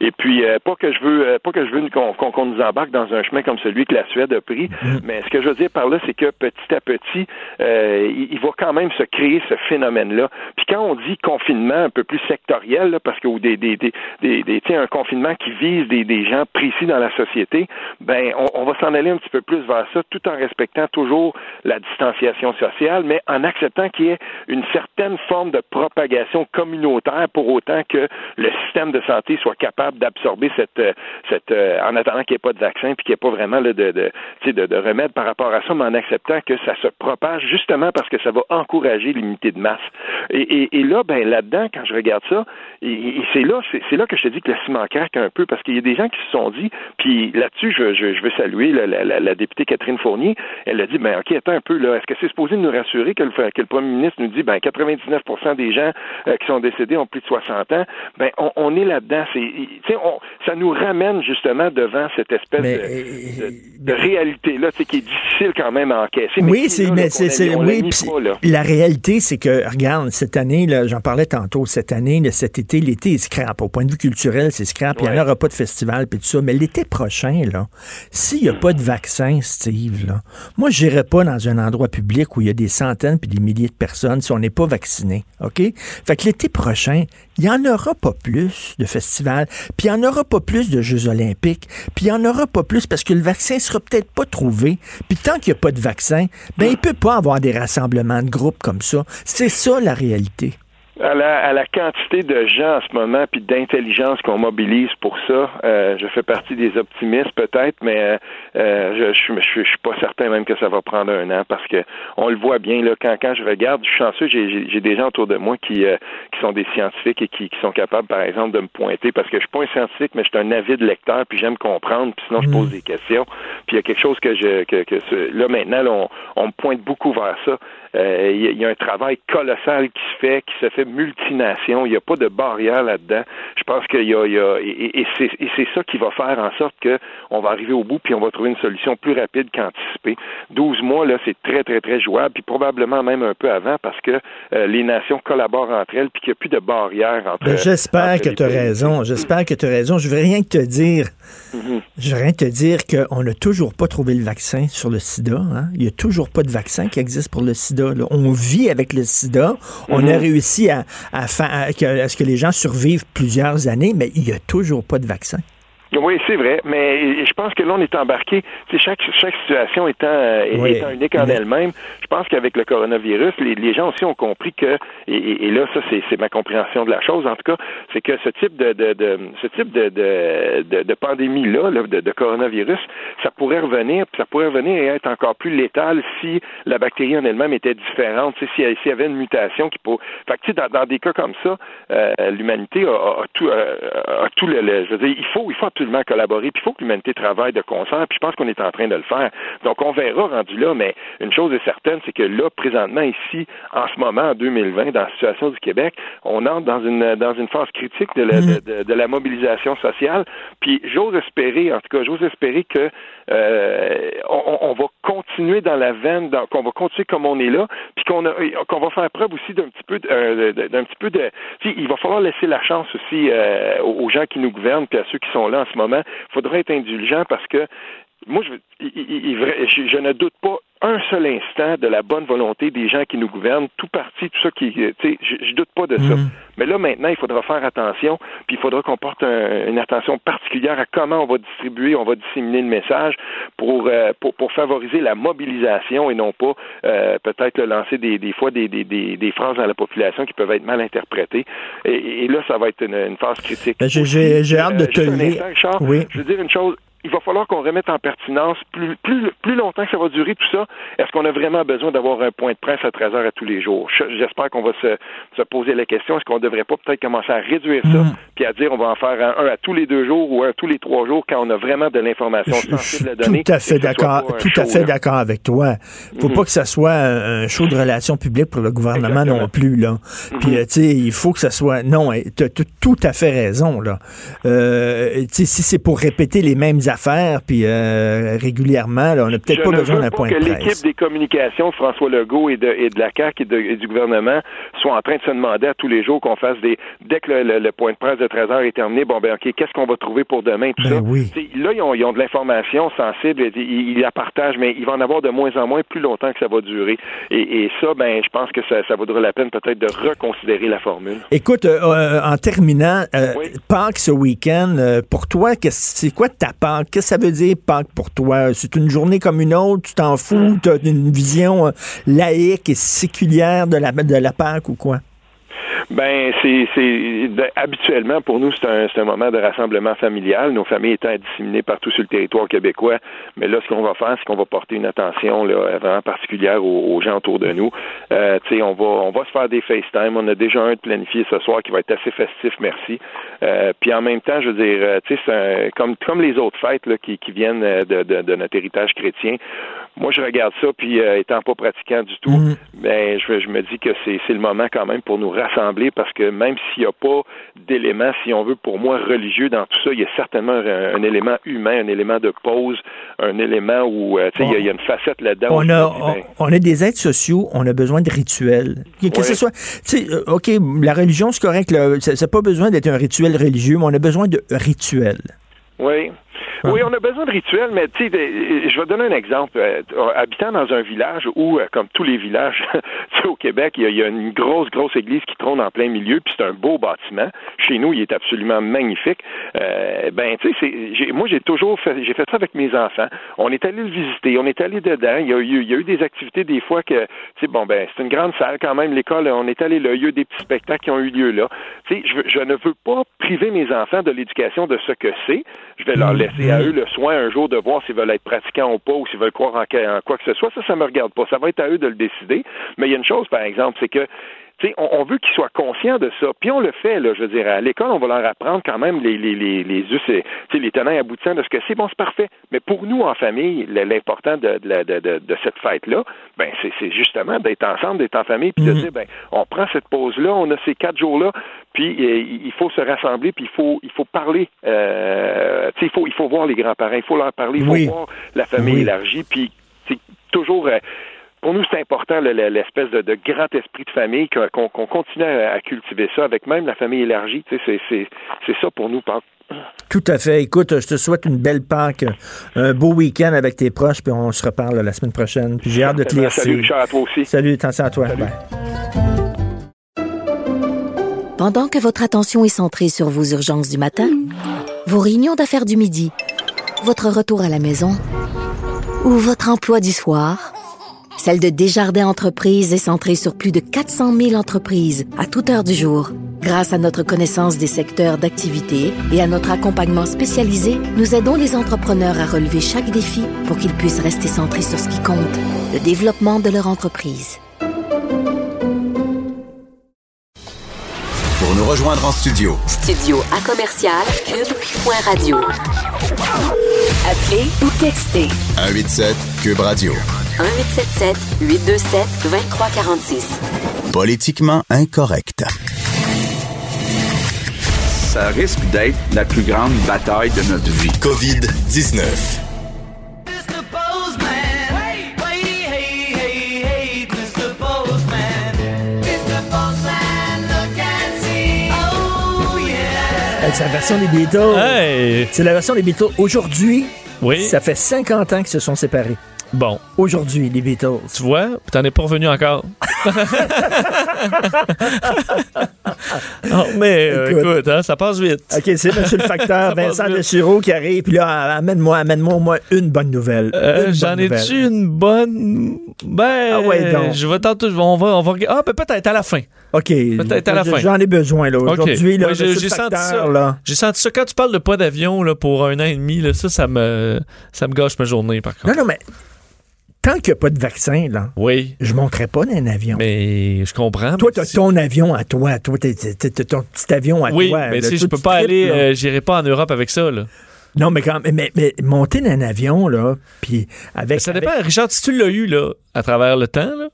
Et puis, euh, pas que je veux, euh, pas que je veux qu'on, qu'on, nous embarque dans un chemin comme celui que la Suède a pris, mm-hmm. mais ce que je veux dire par là, c'est que petit à petit, il, il, va quand même se créer ce phénomène-là. Puis quand on dit confinement un peu plus sectoriel, là, parce que ou des, des, des, des, des un confinement qui vise des, des gens précis dans la société, ben on, on va s'en aller un petit peu plus vers ça, tout en respectant toujours la distanciation sociale, mais en acceptant qu'il y ait une certaine forme de propagation communautaire pour autant que le système de santé soit capable d'absorber cette, euh, cette euh, en attendant qu'il n'y ait pas de vaccin puis qu'il n'y ait pas vraiment de, de, de, de, remède par rapport à ça, mais en acceptant que ça se propage justement parce que ça va encourager l'unité de masse. Et, et, là, ben là-dedans, quand je regarde ça, et, c'est là, c'est là que je te dis que le ciment craque un peu parce qu'il y a des gens qui se sont dit, puis là-dessus, je, je, je veux saluer la, députée Catherine Fournier, elle a dit, ben ok, attends un peu, là, est-ce que c'est supposé nous rassurer que le, que le premier ministre nous dit, ben 99% des gens euh, qui sont décédés ont plus de 60 ans, ben on, est là-dedans. C'est, ça nous ramène justement devant cette espèce de, euh, réalité-là, qui est difficile quand même à encaisser. oui, c'est, mais c'est, oui, la réalité, c'est que, regarde, cette année, là, j'en parlais tantôt, cette année, cet été, l'été est scrap. Au point de vue culturel, c'est scrap. Il n'y en aura pas de festival, puis tout ça. Mais l'été prochain, là, s'il n'y a pas de vaccin, Steve, moi, je n'irai pas dans un endroit public où il y a des centaines puis des milliers de personnes si on n'est pas vacciné. OK? Fait que l'été prochain, il n'y en aura pas plus de festivals, puis il n'y en aura pas plus de Jeux olympiques, puis il n'y en aura pas plus parce que le vaccin sera peut-être pas trouvé. Puis tant qu'il n'y a pas de vaccin, ben il peut pas avoir des rassemblements de groupes comme ça. C'est ça la réalité à la, à la quantité de gens en ce moment, puis d'intelligence qu'on mobilise pour ça, euh, je fais partie des optimistes peut-être, mais euh, euh, je, je, je, suis pas certain même que ça va prendre un an parce que on le voit bien là quand quand je regarde, je suis chanceux, j'ai, j'ai des gens autour de moi qui qui sont des scientifiques et qui, qui sont capables par exemple de me pointer parce que je suis pas un scientifique, mais je suis un avide lecteur puis j'aime comprendre, puis sinon je pose mm. des questions. Puis il y a quelque chose que je que, que là maintenant là, on, on me pointe beaucoup vers ça. Euh, il y, a un travail colossal qui se fait, qui se fait multination. Il n'y a pas de barrière là-dedans. Je pense qu'il y a, il y a et, et c'est ça qui va faire en sorte qu'on va arriver au bout puis on va trouver une solution plus rapide qu'anticipée. 12 mois, là, c'est très, très, très jouable, puis probablement même un peu avant parce que euh, les nations collaborent entre elles puis qu'il n'y a plus de barrière entre ben, J'espère que tu as raison. J'espère que tu as raison. Je veux rien te dire. Je rien te dire qu'on n'a toujours pas trouvé le vaccin sur le sida. Hein? Il n'y a toujours pas de vaccin qui existe pour le sida. On vit avec le sida. On a mhm. réussi à, à, à, ce que les gens survivent plusieurs années, mais il n'y a toujours pas de vaccin. Oui, c'est vrai, mais je pense que là, on est embarqué. Chaque, chaque situation étant, euh, étant unique en elle-même, je pense qu'avec le coronavirus, les, les, gens aussi ont compris que, et, et là, ça, c'est ma compréhension de la chose, en tout cas, c'est que ce type de, de, de, ce type de, de, de pandémie-là, de, de, coronavirus, ça pourrait revenir, ça pourrait revenir et être encore plus létal si la bactérie en elle-même était différente, s'il y avait une mutation qui pourrait. Fait que, dans, dans des cas comme ça, euh, l'humanité a, a, tout, euh, a, tout le, je veux dire, il faut, il faut collaborer. Puis il faut que l'humanité travaille de concert. Puis je pense qu'on est en train de le faire. Donc on verra rendu là. Mais une chose est certaine, c'est que là, présentement, ici, en ce moment, en 2020, dans la situation du Québec, on entre dans une dans une phase critique de la, mm. de, la mobilisation sociale. Puis j'ose espérer, en tout cas, j'ose espérer que euh, on, va continuer dans la veine, qu'on va continuer comme on est là, puis qu'on qu'on va faire preuve aussi d'un petit peu euh, d'un petit peu de. Il va falloir laisser la chance aussi euh, aux gens qui nous gouvernent, puis à ceux qui sont là en ce moment. Il faudra être indulgent parce que moi, je, je, ne doute pas un seul instant de la bonne volonté des gens qui nous gouvernent, tout parti, tout ça qui, tu sais, je, je doute pas de ça. Mhm. Mais là, maintenant, il faudra faire attention, puis il faudra qu'on porte un- une attention particulière à comment on va distribuer, on va disséminer le message pour, euh, pour, pour favoriser la mobilisation et non pas euh, peut-être lancer des, des fois des, des, des, des phrases dans la population qui peuvent être mal interprétées. Et, et là, ça va être une, une phase critique. Ben, j'ai- hâte de Euh, te juste un lire. Oui. Je veux dire une chose. Il va falloir qu'on remette en pertinence plus, plus, plus longtemps que ça va durer tout ça. Est-ce qu'on a vraiment besoin d'avoir un point de presse à 13 heures à tous les jours? Je- J'espère qu'on va se, se poser la question. Est-ce qu'on ne devrait pas peut-être commencer à réduire ça, Mm. puis à dire on va en faire un, un à tous les deux jours ou un tous les trois jours quand on a vraiment de l'information sensible à donner? tout à fait d'accord, tout à fait d'accord avec toi. Faut pas que ça soit un, show de relations publiques pour le gouvernement Exactement. non plus là. Puis Mhm. euh, tu sais, il faut que ça soit non, tu as tout à fait raison là. Euh, tu sais si c'est pour répéter les mêmes affaires puis euh, régulièrement là, on n'a peut-être pas besoin d'un point que de l'équipe presse. des communications de François Legault et de, et de la CAQ et, de- et du gouvernement soit en train de se demander à tous les jours qu'on fasse des... Dès que le, le- le point de presse de 13 heures est terminé, bon, ben OK, qu'est-ce qu'on va trouver pour demain, tout Ben ça? oui. Là, ils ont, ils ont de l'information sensible, ils, ils la partagent, mais il va en avoir de moins en moins plus longtemps que ça va durer. Et, et ça, ben, je pense que ça, ça vaudra la peine peut-être de reconsidérer la formule. Écoute, euh, euh, en terminant, euh, Oui. Pâques ce week-end, pour toi, c'est quoi ta Pâques? Qu'est-ce que ça veut dire Pâques pour toi? C'est une journée comme une autre? Tu t'en fous? Tu as une vision euh, laïque et séculière de la, de la Pâques ou quoi? Ben, c'est, habituellement pour nous c'est un, c'est un moment de rassemblement familial. Nos familles étant disséminées partout sur le territoire québécois, mais là ce qu'on va faire, c'est qu'on va porter une attention là, vraiment particulière aux, aux gens autour de nous. Euh, tu sais, on va on va se faire des FaceTime. On a déjà un de planifié ce soir qui va être assez festif, merci. Euh, puis en même temps, je veux dire, euh, tu sais, c'est un- comme comme les autres fêtes là, qui, qui viennent de, de, de notre héritage chrétien. Moi, je regarde ça, puis euh, étant pas pratiquant du tout, Mhm. ben je, je me dis que c'est c'est le moment quand même pour nous rassembler parce que même s'il n'y a pas d'élément, si on veut, pour moi, religieux dans tout ça, il y a certainement un, un élément humain, un élément de pause, un élément où, euh, tu sais, il y a- il y, a une facette là-dedans. On on, on a des êtres sociaux, on a besoin de rituels. Que, ce soit, tu sais, euh, OK, la religion, c'est correct, là, ça n'a pas besoin d'être un rituel religieux, mais on a besoin de rituels. Oui. Oui, on a besoin de rituels, mais tu sais, je vais donner un exemple. Euh, habitant dans un village où, euh, comme tous les villages au Québec, il y, a, une grosse, grosse église qui trône en plein milieu, puis c'est un beau bâtiment. Chez nous, il est absolument magnifique. Euh, ben, tu sais, moi, j'ai toujours fait, j'ai fait ça avec mes enfants. On est allé le visiter, on est allé dedans. Il y a eu, des activités des fois que, tu sais, bon, ben, c'est une grande salle quand même, l'école, on est allé là, il y a eu des petits spectacles qui ont eu lieu là. Tu sais, je, je ne veux pas priver mes enfants de l'éducation de ce que c'est. Je vais leur laisser à eux le soin un jour de voir s'ils veulent être pratiquants ou pas ou s'ils veulent croire en, en quoi que ce soit. Ça, ça me regarde pas. Ça va être à eux de le décider. Mais il y a une chose, par exemple, c'est que on, on veut qu'ils soient conscients de ça. Puis on le fait, là, je veux dire, à l'école, on va leur apprendre quand même les, les, les, les les tenants et aboutissants de ce que c'est. Bon, c'est parfait. Mais pour nous, en famille, le- l'important de, de, de, de, de cette fête-là, ben, c'est, justement d'être ensemble, d'être en famille, puis de Mhm. dire, ben, on prend cette pause-là, on a ces quatre jours-là, puis euh, il faut se rassembler, puis il faut, il faut parler. Euh, tu sais, il faut, il faut voir les grands-parents, il faut leur parler, il faut Oui. voir la famille Oui. élargie, puis c'est toujours. euh, pour nous, c'est important le- le- l'espèce de, de grand esprit de famille, qu'on continue à, à cultiver ça avec même la famille élargie. Tu sais, c'est- ça pour nous. Pat. Tout à fait. Écoute, je te souhaite une belle Pâques, un beau week-end avec tes proches, puis on se reparle la semaine prochaine. Puis j'ai hâte de te lire. Salut Richard, à toi aussi. Salut, attention à toi. Bye. Pendant que votre attention est centrée sur vos urgences du matin, vos réunions d'affaires du midi, votre retour à la maison ou votre emploi du soir, celle de Desjardins Entreprises est centrée sur plus de 400 000 entreprises à toute heure du jour. Grâce à notre connaissance des secteurs d'activité et à notre accompagnement spécialisé, nous aidons les entrepreneurs à relever chaque défi pour qu'ils puissent rester centrés sur ce qui compte, le développement de leur entreprise. Pour nous rejoindre en studio, Studio à commercial cube.radio. Appelez ou textez 187 Cube Radio. 1877 827 2346. Politiquement incorrect. Ça risque d'être la plus grande bataille de notre vie. COVID-19. Hey, C'est la version des Beatles. Hey! C'est la version des Beatles. Aujourd'hui, Oui. ça fait 50 ans qu'ils se sont séparés. Bon. Aujourd'hui, les Beatles. Tu vois, puis t'en es pas revenu encore. Non, mais euh, Écoute. écoute, hein, ça passe vite. OK, c'est Monsieur le facteur Vincent. Dessureau qui arrive. Puis là, amène-moi, amène-moi au moins une bonne nouvelle. Euh, J'en ai-tu une bonne? Ben, Ah ouais, donc. je vais tantôt, on va, on va, ah, ben, peut-être à la fin. OK. Peut-être à la fin. J'en ai besoin, là. Aujourd'hui, là, Ouais, j'ai senti ça. là. J'ai senti ça. Quand tu parles de pas d'avion là, pour un an et demi, là, ça, ça me, ça me gâche ma journée, par contre. Non, non, mais tant qu'il n'y a pas de vaccin, là, Oui, je ne monterai pas dans un avion. mais je comprends. Toi, tu as si- ton avion à toi. Toi, t'as ton petit avion à Oui, toi. mais là. tu Toi, je peux tu pas aller, euh, j'irai pas en Europe avec ça, là. Non, mais quand mais, mais monter dans un avion, là, puis avec. Ça avec- dépend. Richard, si tu l'as eu, là, à travers le temps, là,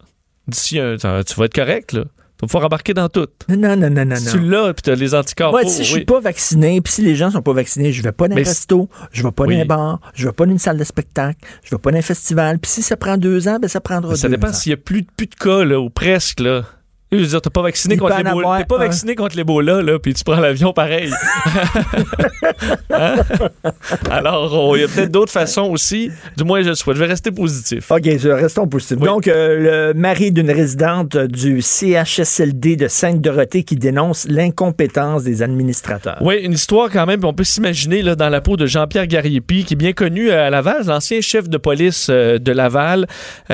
d'ici un tu vas être correct, là. Tu vas pouvoir embarquer dans tout. Non, non, non, non, non. si tu l'as, puis tu as les anticorps. Moi, si je oui. suis pas vacciné, puis si les gens sont pas vaccinés, je vais pas dans un resto, je vais pas Oui. dans un bar, je vais pas dans une salle de spectacle, je vais pas dans un festival. Puis si ça prend deux ans, ben ça prendra Mais ça deux dépend ans. s'il y a plus, plus de cas, là, ou presque, là. Je veux dire, t'es pas vacciné contre l'Ebola. T'es pas vacciné contre l'Ebola, là, puis tu prends l'avion pareil. Hein? Alors, il y a peut-être d'autres façons aussi. Du moins, je le souhaite. Je vais rester positif. OK, restons positifs. Oui. Donc, euh, le mari d'une résidente du CHSLD de Sainte-Dorothée qui dénonce l'incompétence des administrateurs. Oui, une histoire quand même, on peut s'imaginer là, dans la peau de Jean-Pierre Gariepi, qui est bien connu euh, à Laval, l'ancien chef de police euh, de Laval.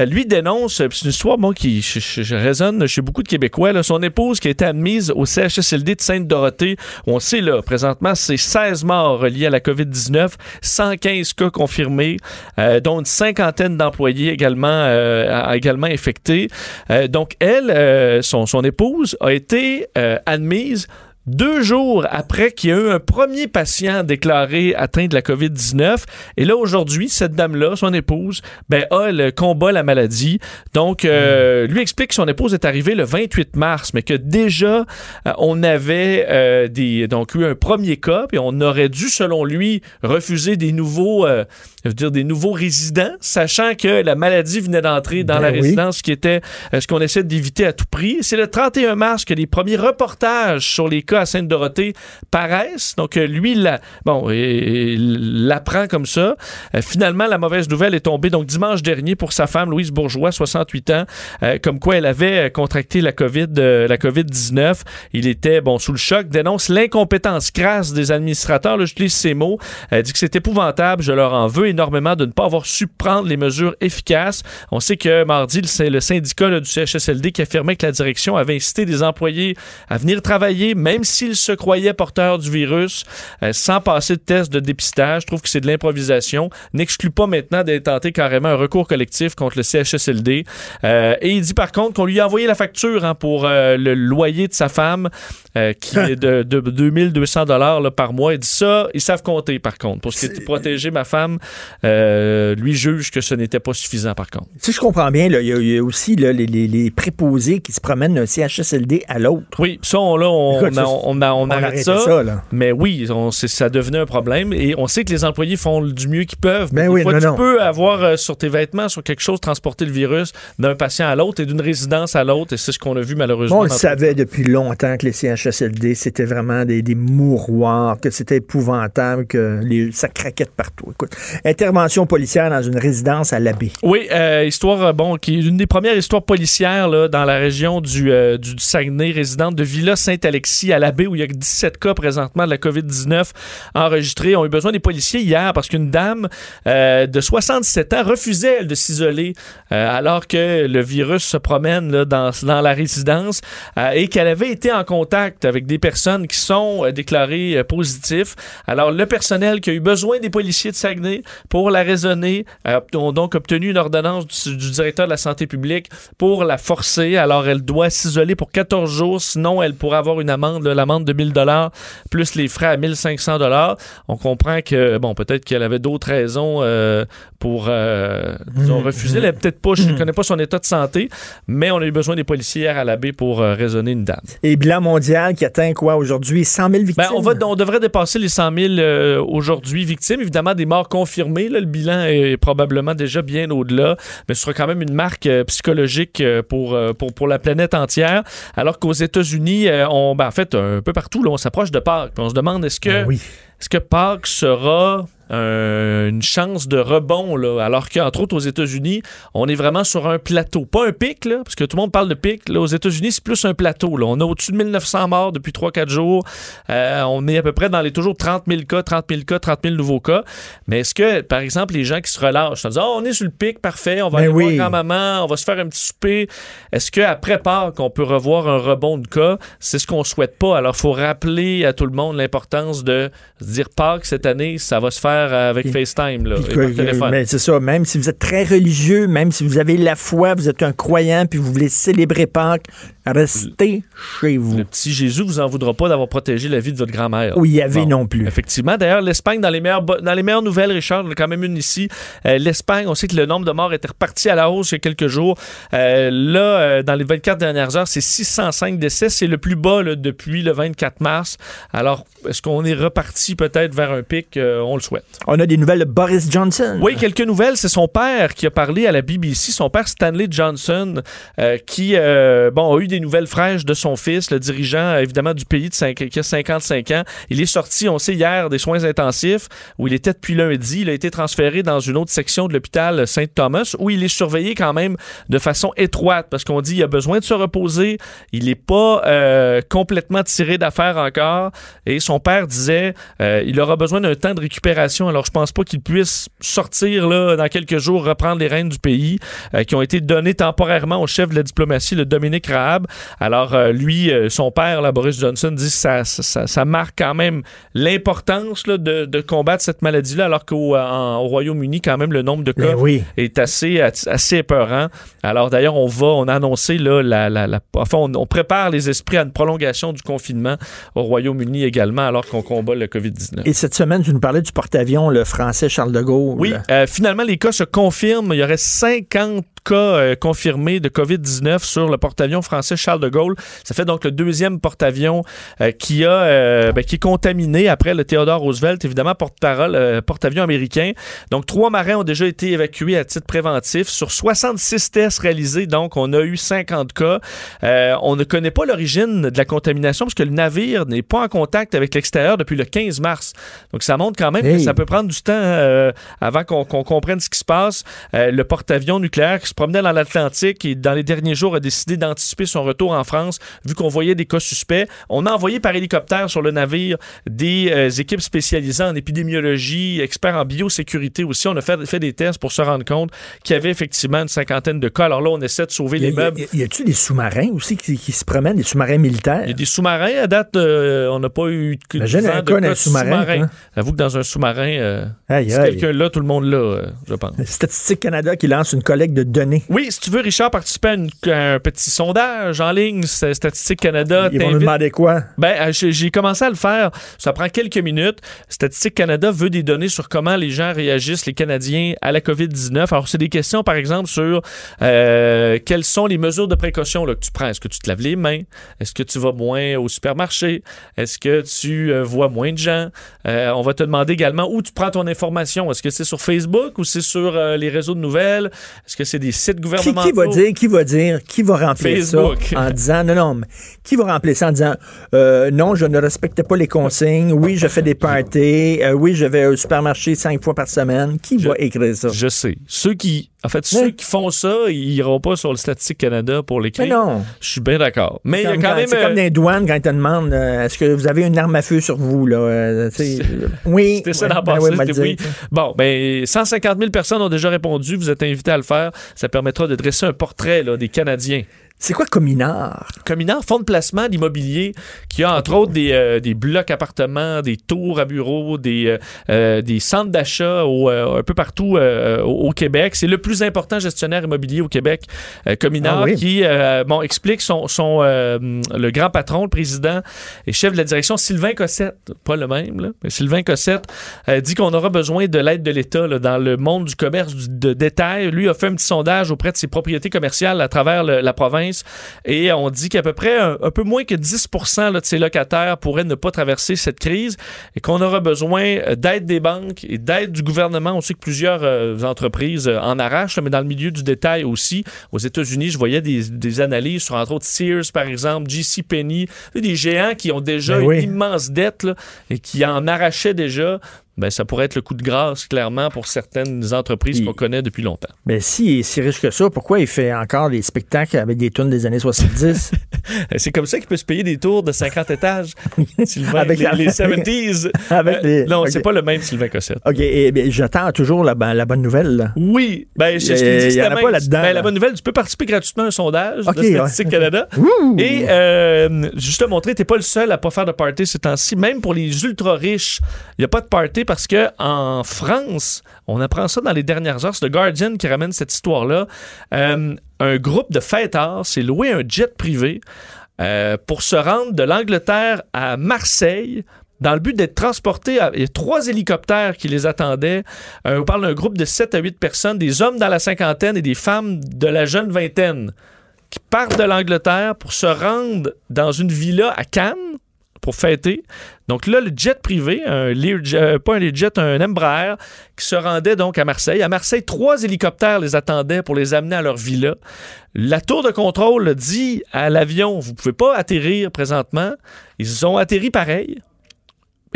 Lui dénonce, c'est une histoire bon, qui je, je- je résonne chez beaucoup de Québécois, là, son épouse qui a été admise au CHSLD de Sainte-Dorothée. On sait, là, présentement, c'est 16 morts reliés à la COVID-19, 115 cas confirmés, euh, dont une cinquantaine d'employés également, euh, également infectés. Euh, donc, elle, son, son épouse, a été admise deux jours après qu'il y a eu un premier patient déclaré atteint de la COVID-19. Et là, aujourd'hui, cette dame-là, son épouse, ben, a le combat la maladie. Donc, euh, lui explique que son épouse est arrivée le 28 mars, mais que déjà, euh, on avait euh, des, donc eu un premier cas, puis on aurait dû, selon lui, refuser des nouveaux, euh, je veux dire, des nouveaux résidents, sachant que la maladie venait d'entrer dans Ben la oui. résidence, ce qui était euh, ce qu'on essaie d'éviter à tout prix. C'est le 31 mars que les premiers reportages sur les cas à Sainte-Dorothée paraissent. Donc, euh, lui, la, bon, l'apprend comme ça. Euh, finalement, la mauvaise nouvelle est tombée donc dimanche dernier pour sa femme, Louise Bourgeois, 68 ans, comme quoi elle avait contracté la COVID, la COVID-19. Il était, bon, sous le choc, dénonce l'incompétence crasse des administrateurs. Là, j'utilise ces mots. Elle dit que c'est épouvantable. Je leur en veux énormément de ne pas avoir su prendre les mesures efficaces. On sait que mardi, le, sy- le syndicat là, du CHSLD qui affirmait que la direction avait incité des employés à venir travailler, même s'ils se croyaient porteurs du virus, euh, sans passer de test de dépistage. Je trouve que c'est de l'improvisation. N'exclut pas maintenant d'être tenté carrément un recours collectif contre le CHSLD. Euh, et il dit par contre qu'on lui a envoyé la facture hein, pour euh, le loyer de sa femme, qui est de, de 2200 dollars par mois. Il dit ça, ils savent compter par contre. Pour ce qui est de protéger ma femme, euh, lui juge que ce n'était pas suffisant par contre. Si je comprends bien, il y, a- il y a aussi là, les, les- les préposés qui se promènent d'un CHSLD à l'autre. Oui, ça, on, là, on, Écoute, on, ça, on, a- on arrête ça. ça, là. Mais oui, ça devenait un problème. Et on sait que les employés font du mieux qu'ils peuvent. Ben Des oui, fois, non, tu non. peux avoir euh, sur tes vêtements, sur quelque chose, transporter le virus d'un patient à l'autre et d'une résidence à l'autre. Et c'est ce qu'on a vu malheureusement. on le savait depuis longtemps que les CHSLD, c'était vraiment des, des mouroirs, que c'était épouvantable, que les, ça craquait de partout. Écoute, intervention policière dans une résidence à l'abbé. Oui, euh, histoire, euh, bon, qui est une des premières histoires policières là, dans la région du, euh, Saguenay, résidente de Villa Saint-Alexis à l'abbé, où il y a 17 cas présentement de la COVID-19 enregistrés. On a eu besoin des policiers hier parce qu'une dame euh, de 67 ans refusait, elle, de s'isoler alors que le virus se promène dans, la résidence et qu'elle avait été en contact avec des personnes qui sont déclarées positifs. Alors, le personnel qui a eu besoin des policiers de Saguenay pour la raisonner euh, ont donc obtenu une ordonnance du, du directeur de la santé publique pour la forcer. Alors, elle doit s'isoler pour 14 jours, sinon elle pourra avoir une amende, l'amende de 1000 dollars plus les frais à 1500 dollars. On comprend que, bon, peut-être qu'elle avait d'autres raisons euh, pour, euh, disons, refuser. Elle est peut-être pas, je ne connais pas son état de santé, mais on a eu besoin des policiers à la baie pour euh, raisonner une dame. Et bilan mondial qui atteint quoi aujourd'hui? 100 000 victimes? Ben, on, va, on devrait dépasser les 100 000 euh, aujourd'hui victimes. Évidemment, des morts confirmées. Le bilan est probablement déjà bien au-delà, mais ce sera quand même une marque euh, psychologique euh, pour, euh, pour, la planète entière. Alors qu'aux États-Unis, on, ben, en fait, un peu partout, on s'approche de Pâques. On se demande est-ce que Ben. Est-ce que Pâques sera un- une chance de rebond, là, alors qu'entre autres aux États-Unis, on est vraiment sur un plateau. Pas un pic, là, parce que tout le monde parle de pic. Là, aux États-Unis, c'est plus un plateau. Là. On a au-dessus de 1900 morts depuis 3-4 jours. Euh, on est à peu près dans les toujours 30 000 cas, 30 000 cas, 30 000 nouveaux cas. Mais est-ce que, par exemple, les gens qui se relâchent, en disant, Ah, on est sur le pic, parfait, on va aller oui. voir grand-maman, on va se faire un petit souper. Est-ce qu'après Pâques, on peut revoir un rebond de cas? C'est ce qu'on souhaite pas. Alors, il faut rappeler à tout le monde l'importance de dire Pâques cette année, ça va se faire avec Puis- FaceTime là, et par téléphone. mais c'est ça, même si vous êtes très religieux, même si vous avez la foi, vous êtes un croyant, puis vous voulez célébrer Pâques, restez chez vous. Le petit Jésus vous en voudra pas d'avoir protégé la vie de votre grand-mère. Ou y avait non plus. Effectivement. D'ailleurs, l'Espagne, dans les meilleures, dans les meilleures nouvelles, Richard, il y en a quand même une ici. Euh, L'Espagne, on sait que le nombre de morts était reparti à la hausse il y a quelques jours. Euh, là, euh, dans les 24 dernières heures, c'est 605 décès. C'est le plus bas là, depuis le 24 mars. Alors, est-ce qu'on est reparti peut-être vers un pic? On le souhaite. On a des nouvelles de Boris Johnson. Oui, quelques nouvelles. C'est son père qui a parlé à la BBC, son père Stanley Johnson, qui bon, a eu des nouvelles fraîches de son fils, le dirigeant euh, évidemment du pays de qui a 55 ans. Il est sorti, on sait, hier des soins intensifs où il était depuis lundi. Il a été transféré dans une autre section de l'hôpital Saint-Thomas où il est surveillé quand même de façon étroite parce qu'on dit qu'il a besoin de se reposer. Il n'est pas euh, complètement tiré d'affaire encore. Et son père disait euh, il aura besoin d'un temps de récupération. Alors je pense pas qu'il puisse sortir là, dans quelques jours, reprendre les rênes du pays euh, qui ont été données temporairement au chef de la diplomatie, le Dominique Raab. Alors euh, lui, euh, son père, là, Boris Johnson, dit que ça, ça, ça marque quand même l'importance de, de combattre cette maladie-là, alors qu'au au Royaume-Uni, quand même, le nombre de cas Ben oui. est assez, assez épeurant. Alors d'ailleurs, on va, on a annoncé là, la, la, la- enfin, on, on prépare les esprits à une prolongation du confinement au Royaume-Uni également, alors qu'on combat le COVID-19. Et cette semaine, tu nous parlais du porte-avions, le français Charles de Gaulle. Oui, euh, finalement, les cas se confirment. Il y aurait 50 cas euh, confirmés de COVID-19 sur le porte-avions français Charles de Gaulle. Ça fait donc le deuxième porte-avions euh, qui, a, euh, ben, qui est contaminé après le Theodore Roosevelt, évidemment, porte-parole, porte-avions américain. Donc, trois marins ont déjà été évacués à titre préventif. Sur 66 tests réalisés, donc, on a eu 50 cas. On ne connaît pas l'origine de la contamination parce que le navire n'est pas en contact avec l'extérieur depuis le 15 mars. Donc, ça montre quand même que ça peut prendre du temps euh, avant qu'on comprenne ce qui se passe. Euh, le porte-avions nucléaire qui se promenait dans l'Atlantique et dans les derniers jours a décidé d'anticiper son retour en France vu qu'on voyait des cas suspects. On a envoyé par hélicoptère sur le navire des euh, équipes spécialisées en épidémiologie, experts en biosécurité aussi. On a fait, fait des tests pour se rendre compte qu'il y avait effectivement une cinquantaine de cas. Alors là, on essaie de sauver les meubles. y a-tu des sous-marins aussi qui, qui se promènent, des sous-marins militaires? Il y a des sous-marins. À date, euh, on n'a pas eu vent un de cas de sous-marin, hein? J'avoue que dans un sous-marin, euh, si quelqu'un là, tout le monde là, euh, je pense. Statistique Canada qui lance une collecte de données. Oui, si tu veux, Richard, participer à, une- à un petit sondage en ligne, Statistique Canada. Ils vont nous demander quoi? Ben, euh, j'ai commencé à le faire. Ça prend quelques minutes. Statistique Canada veut des données sur comment les gens réagissent, les Canadiens, à la COVID-19. Alors, c'est des questions, par exemple, sur euh, quelles sont les mesures de précaution là, que tu prends? Est-ce que tu te laves les mains? Est-ce que tu vas moins au supermarché? Est-ce que tu euh, vois moins de gens? Euh, on va te demander également où tu prends ton information. Est-ce que c'est sur Facebook ou c'est sur les réseaux de nouvelles? Est-ce que c'est des sites Qui, gouvernementaux? qui va dire, qui va dire, qui va remplir Facebook. ça en disant, non, non, mais qui va remplir ça en disant, euh, non, je ne respecte pas les consignes, oui, je fais des parties, euh, oui, je vais au supermarché cinq fois par semaine. Qui va écrire ça? Je sais. Ceux qui, en fait, ceux qui font ça, ils iront pas sur le Statistique Canada pour l'écrire. Mais non. Je suis bien d'accord. Mais il y a quand quand- même. C'est comme les douanes quand ils te demandent euh, est-ce que vous avez une arme à feu sur vous là? Euh, Oui. C'était ça ouais, ben passer, oui. Bon, ben 150 000 personnes ont déjà répondu. Vous êtes invités à le faire. Ça permettra de dresser un portrait là, des Canadiens. C'est quoi Cominard? Cominard, fonds de placement d'immobilier qui a entre autres des, euh, des blocs appartements, des tours à bureaux, des, euh, euh, des centres d'achat euh, un peu partout au, Québec. C'est le plus important gestionnaire immobilier au Québec, Cominard, Ah oui? qui bon, explique son, son le grand patron, le président et chef de la direction, Sylvain Cossette, pas le même, là, mais Sylvain Cossette, dit qu'on aura besoin de l'aide de l'État dans le monde du commerce du- de détail. Lui a fait un petit sondage auprès de ses propriétés commerciales à travers le- la province province. Et on dit qu'à peu près un, un peu moins que 10 là, de ces locataires pourraient ne pas traverser cette crise et qu'on aura besoin euh, d'aide des banques et d'aide du gouvernement. On sait que plusieurs euh, entreprises euh, en arrachent, mais dans le milieu du détail aussi. Aux États-Unis, je voyais des, des analyses sur, entre autres, Sears, par exemple, J.C. Penney, des géants qui ont déjà Ben une immense dette là, et qui en arrachaient déjà. Ben, ça pourrait être le coup de grâce, clairement, pour certaines entreprises qu'on connaît depuis longtemps. Mais s'il est si riche que ça, pourquoi il fait encore des spectacles avec des tunes des années 70? C'est comme ça qu'il peut se payer des tours de 50 étages. Sylvain, Avec les, la- les 70s. Avec Euh, Non, ok. c'est pas le même Sylvain Cossette. OK, et, bien, j'attends toujours la, ben- la bonne nouvelle. là. Oui, ben, je, je que il y en a pas là-dedans, Ben, là. la bonne nouvelle, tu peux participer gratuitement à un sondage Ok, de Statistique ouais. Canada. Ouh! Et euh, juste te montrer, t'es pas le seul à pas faire de party ces temps-ci. Même pour les ultra riches, il n'y a pas de party parce que en France, on apprend ça dans les dernières heures. C'est le Guardian qui ramène cette histoire-là. Euh, un groupe de fêtards s'est loué un jet privé euh, pour se rendre de l'Angleterre à Marseille dans le but d'être transportés. Il y a trois hélicoptères qui les attendaient. Euh, on parle d'un groupe de 7 à 8 personnes, des hommes dans la cinquantaine et des femmes de la jeune vingtaine qui partent de l'Angleterre pour se rendre dans une villa à Cannes Donc là, le jet privé, euh, pas un Learjet, un Embraer, qui se rendait donc à Marseille. À Marseille, trois hélicoptères les attendaient pour les amener à leur villa. La tour de contrôle dit à l'avion, vous pouvez pas atterrir présentement. Ils ont atterri pareil.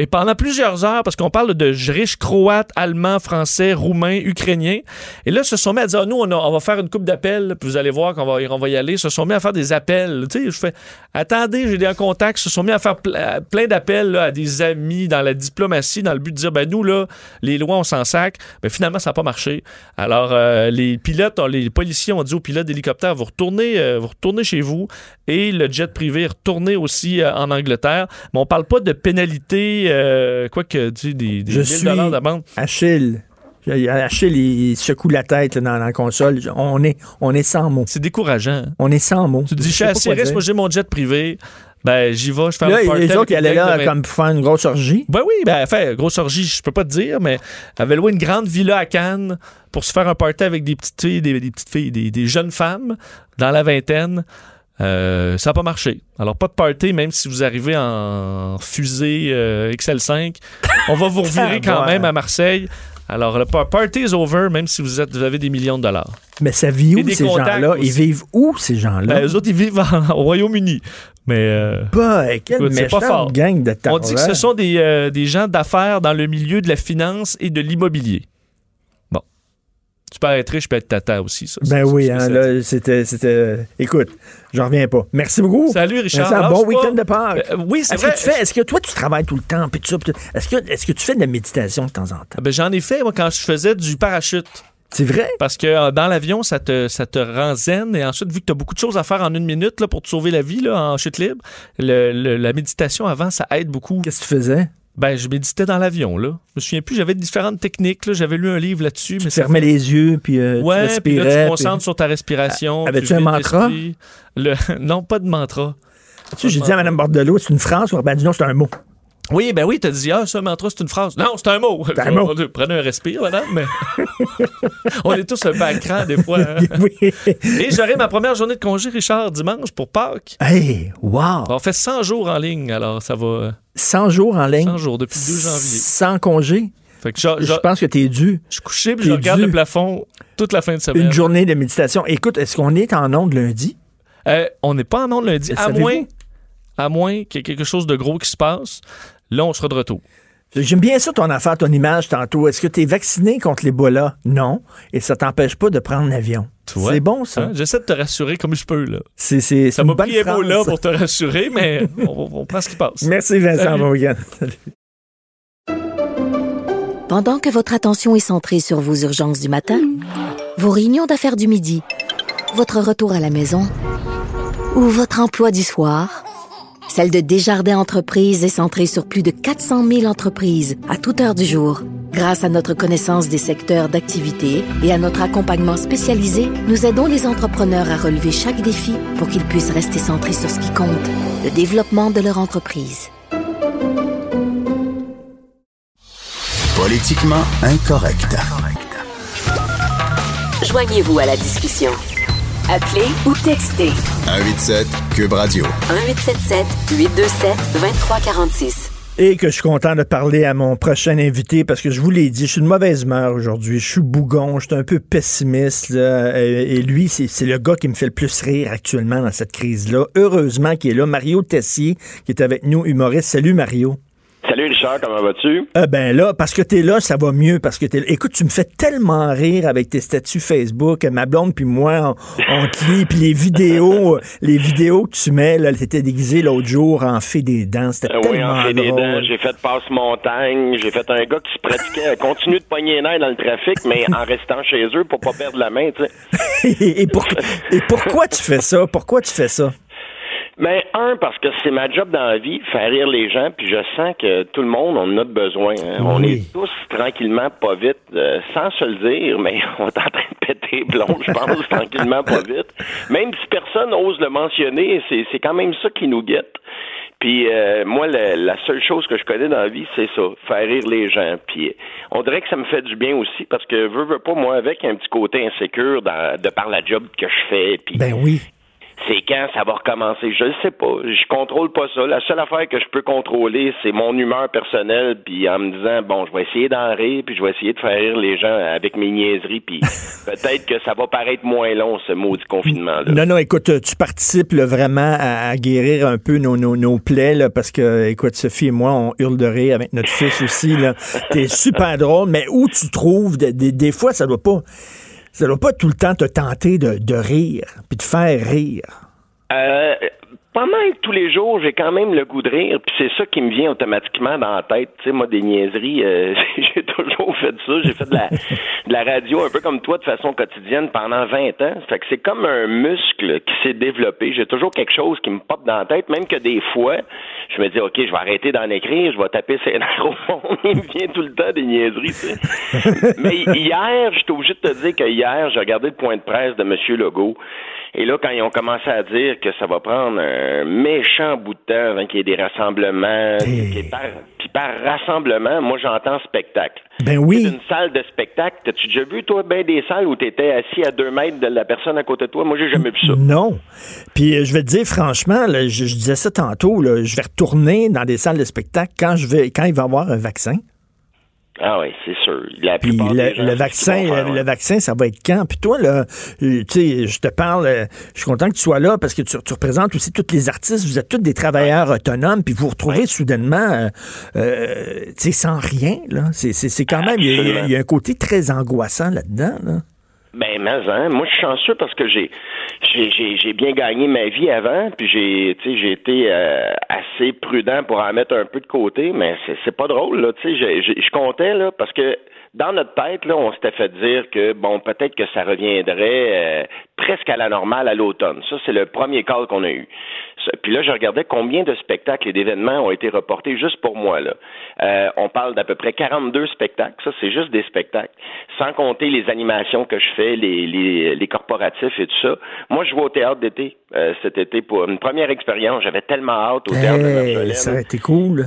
Et pendant plusieurs heures, parce qu'on parle de riches croates, allemands, français, roumains, ukrainiens, et là, se sont mis à dire, Ah, nous, on, va faire une coupe d'appels, puis vous allez voir qu'on va, y- aller. Se sont mis à faire des appels. Tu sais, je fais, attendez, j'ai des contacts. Se sont mis à faire ple- plein d'appels à des amis dans la diplomatie, dans le but de dire, ben nous, là, les lois, on s'en sac. Ben finalement, ça n'a pas marché. Alors, euh, les pilotes, les policiers ont dit aux pilotes d'hélicoptère, vous retournez, euh, vous retournez chez vous, et le jet privé est aussi euh, en Angleterre. Mais on parle pas de pénalité, euh, quoi que, tu des, des Je 1000 suis d'amende. Achille. Achille, il secoue la tête là, dans, dans la console. On est, on est sans mots. C'est décourageant. On est sans mots. Tu te dis, je suis assez riche, moi j'ai mon jet privé. Ben, j'y vais, je fais Là, un party les autres, ils allaient là de comme pour faire une grosse orgie. Ben oui, ben, fait, grosse orgie, je peux pas te dire, mais elle avait loué une grande villa à Cannes pour se faire un party avec des petites filles, des, des petites filles, des, des jeunes femmes dans la vingtaine. Euh, ça n'a pas marché. Alors, pas de party, même si vous arrivez en fusée euh, XL5. On va vous revirer quand Ouais. même à Marseille. Alors, le par- party is over, même si vous, êtes, vous avez des millions de dollars. Mais ça vit où, ces gens-là? Ils vivent où, ces gens-là? Ben, eux autres, ils vivent en- au Royaume-Uni. Mais. euh, Bah, quelle c'est pas fort. gang de On dit que ce sont des, euh, des gens d'affaires dans le milieu de la finance et de l'immobilier. Tu peux être riche, je peux être tata aussi. Ça, Ben oui, hein, là, c'était, c'était... Écoute, j'en reviens pas. Merci beaucoup. Salut, Richard. Merci, bon pas. week-end de Pâques. Euh, oui, c'est est-ce vrai. Que tu fais, est-ce que toi, tu travailles tout le temps? Puis tout ça, puis tout- est-ce, que, est-ce que tu fais de la méditation de temps en temps? Ah ben, J'en ai fait, moi, quand je faisais du parachute. C'est vrai? Parce que euh, dans l'avion, ça te, ça te rend zen. Et ensuite, vu que tu as beaucoup de choses à faire en une minute là, pour te sauver la vie là, en chute libre, le- le- la méditation avant, ça aide beaucoup. Qu'est-ce que tu faisais? Ben, je méditais dans l'avion. là. Je me souviens plus, j'avais différentes techniques. là. J'avais lu un livre là-dessus. Tu mais ça fermais les yeux, puis euh, Ouais, tu puis là, tu te puis- concentres sur ta respiration. Avais-tu tu un mantra? Le... Non, pas de mantra. Tu sais, j'ai dit à Mme Bordelot, c'est une phrase. Ben, dis non, c'est un mot. Oui, ben oui, t'as dit, ah, ça, mantra, c'est une phrase. Non, c'est un mot. C'est un mot. Prenez un respire, madame, mais. On est tous un peu à cran, des fois. hein. oui. Et j'aurai ma première journée de congé, Richard, dimanche, pour Pâques. Hey, wow! On fait 100 jours en ligne, alors ça va. 100 jours en ligne? 100 jours depuis le 2 janvier. Sans congé? Fait que je, je- Je pense que t'es dû. je suis couché puis je regarde dû. le plafond toute la fin de semaine. Une journée de méditation. Écoute, est-ce qu'on est en onde lundi? Euh, on n'est pas en onde lundi, à moins, à moins qu'il y ait quelque chose de gros qui se passe. Là, on sera de retour. J'aime bien ça, ton affaire, ton image tantôt. Est-ce que tu es vacciné contre l'Ebola? Non. Et ça t'empêche pas de prendre l'avion. C'est bon, ça. Hein? J'essaie de te rassurer comme je peux. Là. C'est, c'est, Ça m'a pris là pour te rassurer, mais on, on prend ce qui passe. Merci, Vincent. Salut. Pendant que votre attention est centrée sur vos urgences du matin, vos réunions d'affaires du midi, votre retour à la maison ou votre emploi du soir, celle de Desjardins Entreprises est centrée sur plus de 400 000 entreprises à toute heure du jour. Grâce à notre connaissance des secteurs d'activité et à notre accompagnement spécialisé, nous aidons les entrepreneurs à relever chaque défi pour qu'ils puissent rester centrés sur ce qui compte, le développement de leur entreprise. Politiquement incorrect. Joignez-vous à la discussion. Appelez ou textez 187 Cube Radio. 1877 827 2346. Et que je suis content de parler à mon prochain invité parce que je vous l'ai dit, je suis de mauvaise humeur aujourd'hui. Je suis bougon, je suis un peu pessimiste. là. Et, et lui, c'est c'est le gars qui me fait le plus rire actuellement dans cette crise-là. Heureusement qu'il est là. Mario Tessier, qui est avec nous, humoriste. Salut Mario. Salut Richard, comment vas-tu? Euh, ben là, parce que t'es là, ça va mieux. Parce que t'es. Écoute, tu me fais tellement rire avec tes statuts Facebook. Ma blonde puis moi, on, on. Puis les vidéos, les vidéos que tu mets, là, t'étais déguisé l'autre jour en fait des dents. C'était Euh, oui, tellement en fait des drôle. dents, j'ai fait passe-montagne, j'ai fait un gars qui se pratiquait à continuer de pogner les dans le trafic, mais en restant chez eux pour pas perdre la main, tu sais. et, et pour- et pourquoi tu fais ça? Pourquoi tu fais ça? Mais un, parce que c'est ma job dans la vie, faire rire les gens, puis je sens que tout le monde en a besoin. hein. On est tous tranquillement, pas vite, euh, sans se le dire, mais on est en train de péter blond, je pense, tranquillement, pas vite. Même si personne ose le mentionner, c'est c'est quand même ça qui nous guette. Puis euh, moi, la, la seule chose que je connais dans la vie, c'est ça, faire rire les gens. Puis on dirait que ça me fait du bien aussi, parce que veux, veux pas, moi, avec un petit côté insécure dans- de par la job que je fais, puis Ben oui. C'est quand ça va recommencer? Je ne sais pas. Je contrôle pas ça. La seule affaire que je peux contrôler, c'est mon humeur personnelle, puis en me disant, bon, je vais essayer d'en rire, puis je vais essayer de faire rire les gens avec mes niaiseries, puis peut-être que ça va paraître moins long, ce maudit confinement-là. Non, non, écoute, euh, tu participes là, vraiment à, à guérir un peu nos, nos, nos plaies, là, parce que, écoute, Sophie et moi, on hurle de rire avec notre fils aussi. T'es super drôle, mais où tu trouves, des, des- des fois, ça doit pas, ça doit pas tout le temps te tenter de, rire, puis de faire rire. Euh, pas mal tous les jours, j'ai quand même le goût de rire, puis c'est ça qui me vient automatiquement dans la tête. Tu sais, moi, des niaiseries, euh, j'ai toujours fait ça. J'ai fait de la, de la radio un peu comme toi de façon quotidienne pendant 20 ans. Fait que c'est comme un muscle qui s'est développé. J'ai toujours quelque chose qui me pop dans la tête, même que des fois, je me dis, OK, je vais arrêter d'en écrire, je vais taper nerfs au monde. Il me vient tout le temps des niaiseries, tu sais. Mais hier, j'étais obligé de te dire que hier, j'ai regardé le point de presse de M. Legault. Et là, quand ils ont commencé à dire que ça va prendre un méchant bout de temps avant qu'il y ait des rassemblements, puis par, puis par rassemblement, moi j'entends spectacle. Ben oui. Une salle de spectacle, t'as-tu déjà vu, toi, ben des salles où t'étais assis à deux mètres de la personne à côté de toi? Moi, j'ai jamais vu ça. Non. Puis euh, je vais te dire franchement, là, je, je disais ça tantôt, là, je vais retourner dans des salles de spectacle quand je vais quand il va y avoir un vaccin. Ah oui, c'est sûr. La Puis le, gens, vaccin, faire, le, ouais. vaccin, ça va être quand? Puis toi, là, euh, tu sais, je te parle, euh, je suis content que tu sois là parce que tu, tu représentes aussi tous les artistes. Vous êtes tous des travailleurs autonomes, puis vous vous retrouvez soudainement, euh, euh, tu sais, sans rien, là. C'est, quand même, il y, a- il y a- il y a un côté très angoissant là-dedans, là. Ben, mais hein, moi je suis chanceux parce que j'ai j'ai j'ai bien gagné ma vie avant, puis j'ai j'ai été euh, assez prudent pour en mettre un peu de côté, mais c'est c'est pas drôle là, tu sais, je comptais là parce que dans notre tête là, on s'était fait dire que bon peut-être que ça reviendrait euh, presque à la normale à l'automne. Ça c'est le premier call qu'on a eu. Puis là je regardais combien de spectacles et d'événements ont été reportés juste pour moi là. Euh, on parle d'à peu près 42 spectacles, ça c'est juste des spectacles, sans compter les animations que je fais, les, les, les corporatifs et tout ça. Moi, je vais au théâtre d'été euh, cet été pour une première expérience. J'avais tellement hâte au théâtre de Marjolaine. ça aurait été cool.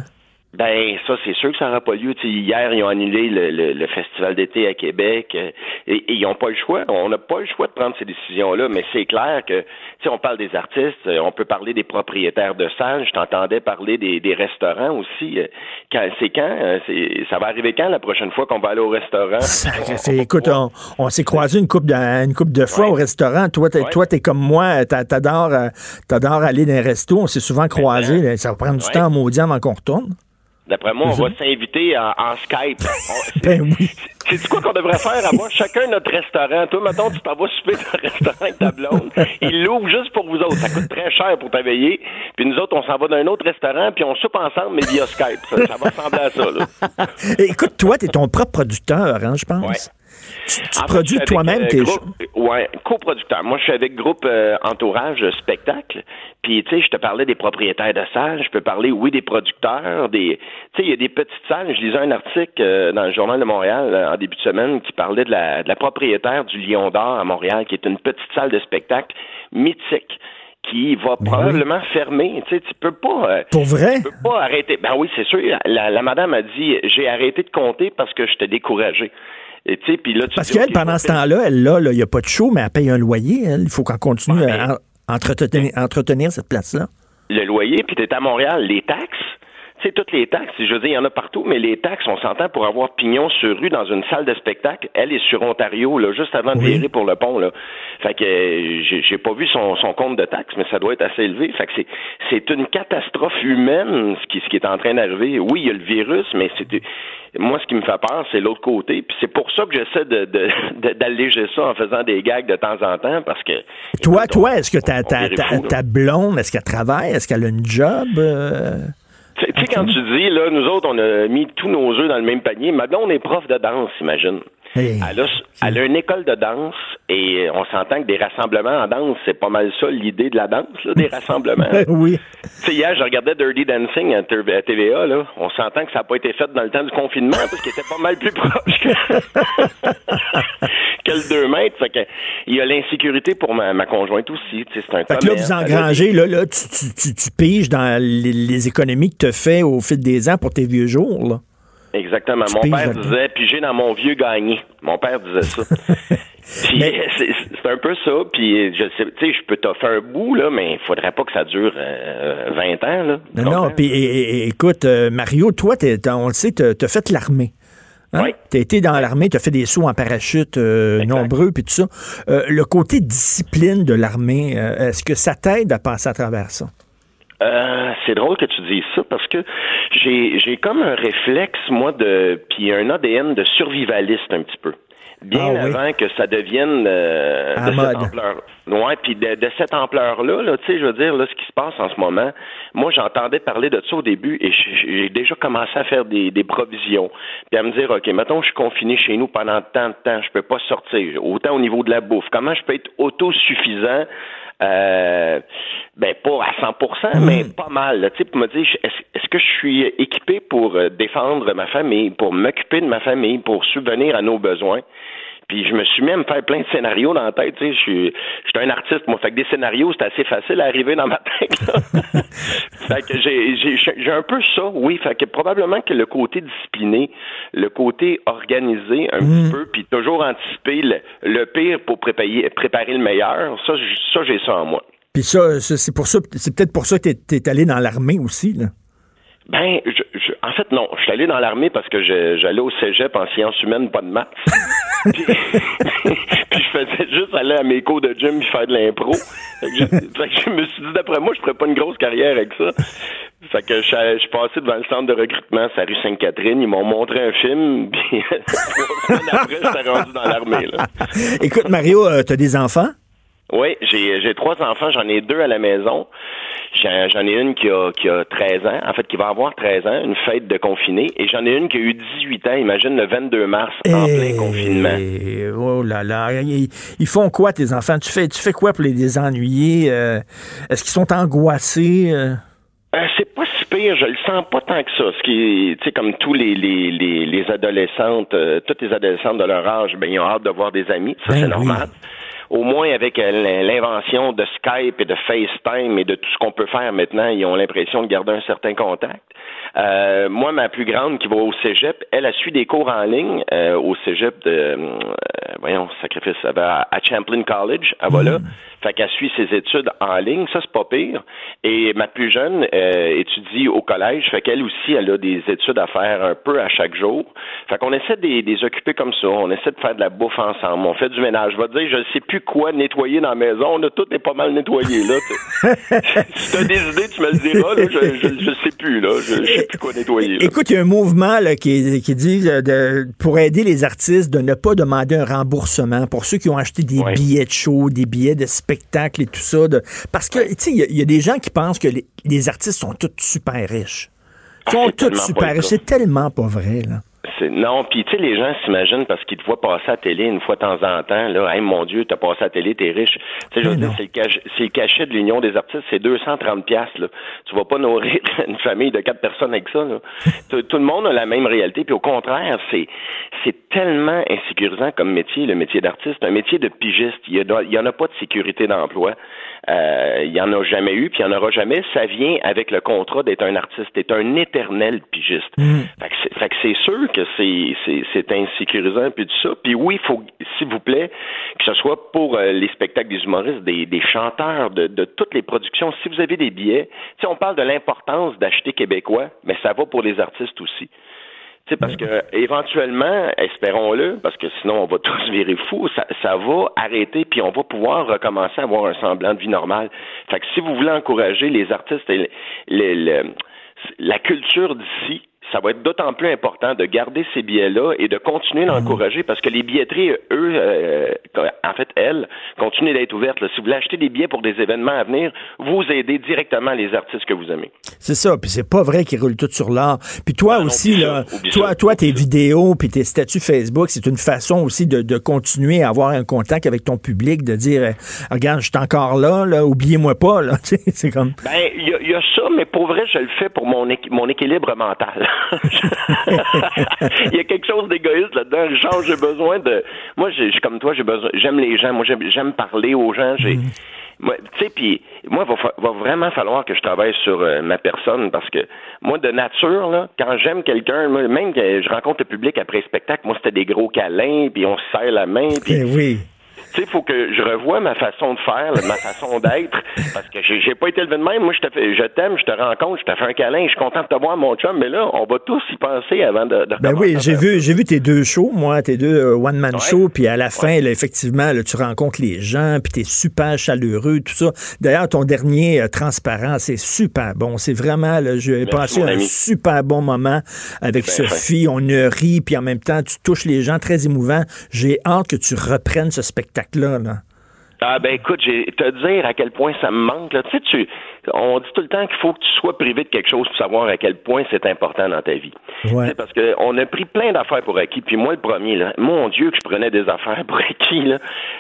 Ben, ça, c'est sûr que ça n'aura pas lieu. Tu sais, hier, ils ont annulé le, le- le festival d'été à Québec euh, et, et ils n'ont pas le choix. On n'a pas le choix de prendre ces décisions-là, mais c'est clair que, sais, on parle des artistes, euh, on peut parler des propriétaires de salles. Je t'entendais parler des, des restaurants aussi. Euh, Quand, c'est quand? ça va arriver quand la prochaine fois qu'on va aller au restaurant? C'est- écoute, on, on s'est croisé une coupe de, une couple de fois au restaurant. Toi, t'es, toi, t'es comme moi, t'a- t'adores, t'adores aller dans les restos. On s'est souvent croisés. Ça va prendre du Ouais. temps maudit avant qu'on retourne. D'après moi, on va s'inviter en, en Skype. On- Ben oui. C'est quoi qu'on devrait faire? Avoir chacun notre restaurant. Toi, mettons, tu t'en vas souper dans le restaurant avec ta blonde. Il l'ouvre juste pour vous autres. Ça coûte très cher pour t'éveiller. Puis nous autres, on s'en va dans un autre restaurant, puis on soupe ensemble, mais via Skype. Ça, ça va ressembler à ça, là. Écoute, toi, t'es ton propre producteur, hein, je pense. Ouais. Tu, tu En fait, je produis toi-même euh, tes Ouais, coproducteur. Moi, je suis avec groupe euh, Entourage Spectacle. Puis, tu sais, je te parlais des propriétaires de salles. Je peux parler, oui, des producteurs. Des, tu sais, il y a des petites salles. Je lisais un article euh, dans le Journal de Montréal euh, en début de semaine qui parlait de la, de la propriétaire du Lion d'Or à Montréal, qui est une petite salle de spectacle mythique qui va probablement fermer. Tu sais, tu peux pas. Pour vrai? tu peux pas arrêter. Ben oui, c'est sûr. La, la madame a dit j'ai arrêté de compter parce que j'étais découragé. Et tu sais, puis là, tu Parce qu'elle, pendant ce temps-là, elle, là, là, il n'y a pas de show, mais elle paye un loyer. elle. Il faut qu'on continue à en- entretenir, entretenir cette place-là. le loyer, puis tu es à Montréal, les taxes, tu sais, toutes les taxes, je veux dire, il y en a partout, mais les taxes, on s'entend pour avoir pignon sur rue dans une salle de spectacle. Elle est sur Ontario, là, juste avant de virer pour le pont, là. Fait que euh, j'ai pas vu son, son compte de taxes, mais ça doit être assez élevé. Fait que c'est c'est une catastrophe humaine ce qui, ce qui est en train d'arriver. Oui, il y a le virus, mais c'est moi ce qui me fait peur, c'est l'autre côté. Puis c'est pour ça que j'essaie de de- de- d'alléger ça en faisant des gags de temps en temps, parce que Toi, toi, est-ce que ta, ta, ta blonde, est-ce qu'elle travaille? Est-ce qu'elle a une job? euh? Tu sais, quand tu dis, là, nous autres, on a mis tous nos œufs dans le même panier. Ma blonde est prof de danse, imagine. Hey. Elle, a, elle a une école de danse et on s'entend que des rassemblements en danse, c'est pas mal ça l'idée de la danse, là, des rassemblements. oui. Tu sais, hier, je regardais Dirty Dancing à TVA, là. On s'entend que ça n'a pas été fait dans le temps du confinement parce qu'il était pas mal plus proche que, que le 2 mètres. Fait que, il y a l'insécurité pour ma, ma conjointe aussi. C'est un Fait que là, vous engrangez, là, là tu, tu, tu, tu piges dans les, les économies que tu fais au fil des ans pour tes vieux jours. Là. Exactement. Tu Mon père là-dedans. disait piger dans mon vieux gagné. Mon père disait ça. Puis c'est c'est un peu ça. Puis je sais, tu sais, je peux t'offrir un bout là, mais il faudrait pas que ça dure euh, 20 ans là. Non, non, puis écoute, euh, Mario, toi, t'es- on le sait, tu as fait l'armée. Hein? Tu as été dans l'armée, tu as fait des sauts en parachute euh, nombreux, puis tout ça. Euh, le côté discipline de l'armée, euh, est-ce que ça t'aide à passer à travers ça? Euh, c'est drôle que tu dises ça parce que j'ai j'ai comme un réflexe moi de puis un ADN de survivaliste un petit peu. Bien Ah oui. avant que ça devienne euh, de mode. cette ampleur. Ouais, puis de, de cette ampleur-là, là, tu sais, je veux dire, là, ce qui se passe en ce moment, moi, j'entendais parler de ça au début et j'ai j'ai déjà commencé à faire des, des provisions. Puis à me dire, OK, mettons, je suis confiné chez nous pendant tant de temps, je peux pas sortir. Autant au niveau de la bouffe. Comment je peux être autosuffisant euh, ben pas à 100%, mais pas mal. là, Tu sais, pour me dire, est-ce est-ce que je suis équipé pour euh, défendre ma famille, pour m'occuper de ma famille, pour subvenir à nos besoins? Puis je me suis mis à me faire plein de scénarios dans la tête. Tu sais, je suis, je suis un artiste, moi. Fait que des scénarios, c'est assez facile à arriver dans ma tête. fait que j'ai, j'ai, j'ai un peu ça, oui. Fait que probablement que le côté discipliné, le côté organisé un petit peu, puis toujours anticiper le, le pire pour préparer, préparer le meilleur, ça, ça j'ai ça en moi. Puis ça, c'est pour ça, c'est peut-être pour ça que tu es, allé dans l'armée aussi. Là. Ben, je- en fait, non. Je suis allé dans l'armée parce que j'allais au cégep en sciences humaines, pas de maths. puis, puis je faisais juste aller à mes cours de gym puis faire de l'impro. Je, je me suis dit, d'après moi, je ferais pas une grosse carrière avec ça. Fait que je, je suis passé devant le centre de recrutement, c'est à rue Sainte-Catherine. Ils m'ont montré un film, puis après, j'étais rendu dans l'armée. Écoute, Mario, tu as des enfants? Oui, j'ai j'ai trois enfants, j'en ai deux à la maison. J'en j'en ai une qui a, qui a 13 ans, en fait, qui va avoir 13 ans, une fête de confiné, et j'en ai une qui a eu 18 ans, imagine le 22 mars, en plein confinement. Oh là là, ils, font quoi tes enfants? Tu fais, tu fais quoi pour les désennuyer? Euh, Est-ce qu'ils sont angoissés? euh? Euh, c'est pas si pire, je le sens pas tant que ça. Ce qui, tu sais, comme tous les les, les, les adolescentes, euh, toutes les adolescentes de leur âge, ben ils ont hâte de voir des amis, ça Ben c'est oui. normal. Au moins avec euh, l'in- l'invention de Skype et de FaceTime et de tout ce qu'on peut faire maintenant, ils ont l'impression de garder un certain contact. Euh, moi, ma plus grande qui va au cégep, elle a suit des cours en ligne euh, au cégep de, euh, voyons, sacrifice, elle va à Champlain College, elle va là. Fait qu'elle suit ses études en ligne, ça c'est pas pire. Et ma plus jeune euh, étudie au collège, fait qu'elle aussi, elle a des études à faire un peu à chaque jour. Fait qu'on essaie de les- occuper comme ça, on essaie de faire de la bouffe ensemble, on fait du ménage. Je vais te dire, je sais plus quoi nettoyer dans la maison, là, tout est pas mal nettoyé, là. si t'as des idées, tu me le diras, là, je, je, je sais plus, là, je, je sais plus quoi nettoyer, là. Écoute, il y a un mouvement là, qui, qui dit euh, de- pour aider les artistes de ne pas demander un remboursement pour ceux qui ont acheté des billets de show, des billets de spectacle et tout ça. de- parce que, tu sais, il y a- il y, a des gens qui pensent que les, les artistes sont tous super riches. Ils sont Ah, tous super riches. C'est tellement pas vrai, là. Non, puis tu sais, les gens s'imaginent parce qu'ils te voient passer à la télé une fois de temps en temps, là, hey mon Dieu, t'as passé à la télé, t'es riche. Tu sais, je veux dire, c'est le, cach- le cachet de l'Union des artistes, c'est 230 piastres, là. Tu vas pas nourrir une famille de quatre personnes avec ça, là. tout, tout le monde a la même réalité, puis au contraire, c'est c'est tellement insécurisant comme métier, le métier d'artiste, un métier de pigiste. Il y, a- il y en a pas de sécurité d'emploi. Euh, il n'y en a jamais eu, puis il n'y en aura jamais. Ça vient avec le contrat d'être un artiste. T'es un éternel pigiste. Fait que c'est sûr que c'est insécurisant, puis tout ça. Puis oui, il faut, s'il vous plaît, que ce soit pour euh, les spectacles des humoristes, des, des chanteurs, de, de, toutes les productions. Si vous avez des billets, si on parle de l'importance d'acheter québécois, mais ça va pour les artistes aussi. Sais, parce que éventuellement, espérons-le, parce que sinon on va tous virer fous, ça, ça va arrêter, puis on va pouvoir recommencer à avoir un semblant de vie normale. Fait que si vous voulez encourager les artistes et la culture d'ici, ça va être d'autant plus important de garder ces billets-là et de continuer d'encourager parce que les billetteries, eux, euh, en fait, elles, continuent d'être ouvertes. Si vous voulez acheter des billets pour des événements à venir, vous aidez directement les artistes que vous aimez. C'est ça, puis c'est pas vrai qu'ils roulent tout sur l'art. Puis toi aussi, là, toi, toi, tes vidéos puis tes statuts Facebook, c'est une façon aussi de, de, continuer à avoir un contact avec ton public, de dire, euh, regarde, je suis encore là, là oubliez-moi pas, là. c'est comme. Ben, il y, y, a ça, mais pour vrai, je le fais pour mon, mon équilibre mental. il y a quelque chose d'égoïste là-dedans. Genre, j'ai besoin de. Moi, j'ai, comme toi, j'ai besoin. J'aime les gens. Moi, j'aime, parler aux gens. J'ai. Mm. Moi, tu sais, puis moi, il va, vraiment falloir que je travaille sur euh, ma personne parce que moi, de nature, là, quand j'aime quelqu'un, même que je rencontre le public après le spectacle, moi, c'était des gros câlins, puis on se serre la main. Eh oui tu sais, il faut que je revoie ma façon de faire, ma façon d'être, parce que j'ai pas été élevé de même. Moi, je te fais, je t'aime, je te rencontre, je te fais un câlin, je suis content de te voir, mon chum, mais là, on va tous y penser avant de. de ben oui, j'ai vu, j'ai vu tes deux shows, moi, tes deux euh, one man shows, puis à la fin, là, effectivement, là, tu rencontres les gens, puis t'es super chaleureux, tout ça. D'ailleurs, ton dernier euh, transparent, c'est super bon. C'est vraiment, j'ai passé un super bon moment avec ben, Sophie. On a ri, puis en même temps, tu touches les gens, très émouvant. J'ai hâte que tu reprennes ce spectacle ah ben écoute, j'ai te dire à quel point ça me manque. Tu sais, tu, on dit tout le temps qu'il faut que tu sois privé de quelque chose pour savoir à quel point c'est important dans ta vie. Ouais. Parce qu'on a pris plein d'affaires pour acquis. Puis moi, le premier, là, mon Dieu, que je prenais des affaires pour acquis. Là.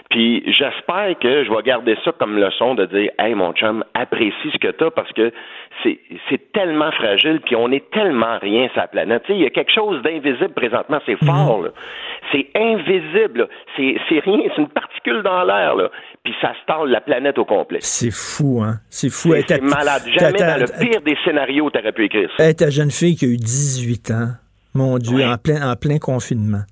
Puis j'espère que je vais garder ça comme leçon de dire, hey mon chum, apprécie ce que tu as parce que c'est, tellement fragile. Puis on est tellement rien sur la planète. Tu sais, il y a quelque chose d'invisible présentement. C'est fort. Là. C'est invisible. C'est, c'est rien. C'est une particule dans l'air. Puis ça stalle la planète au complet. C'est fou, hein? C'est fou. C'est malade. Jamais dans le pire des scénarios, t'aurais pu écrire ça. Hey, ta jeune fille qui a eu 18 ans, mon Dieu, en, plein, en plein confinement.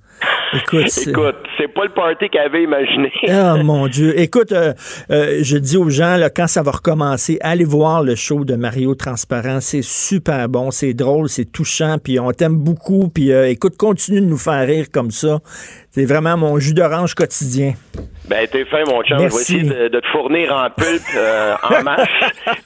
Écoute, c'est pas le party qu'elle avait imaginé. ah mon Dieu. Écoute, euh, euh, je dis aux gens, là, quand ça va recommencer, allez voir le show de Mario Transparent. C'est super bon, c'est drôle, c'est touchant, puis on t'aime beaucoup. Puis euh, écoute, continue de nous faire rire comme ça. C'est vraiment mon jus d'orange quotidien. Ben, t'es fin, mon chum. Merci. Je vais essayer de, te fournir en pulpe euh, en masse.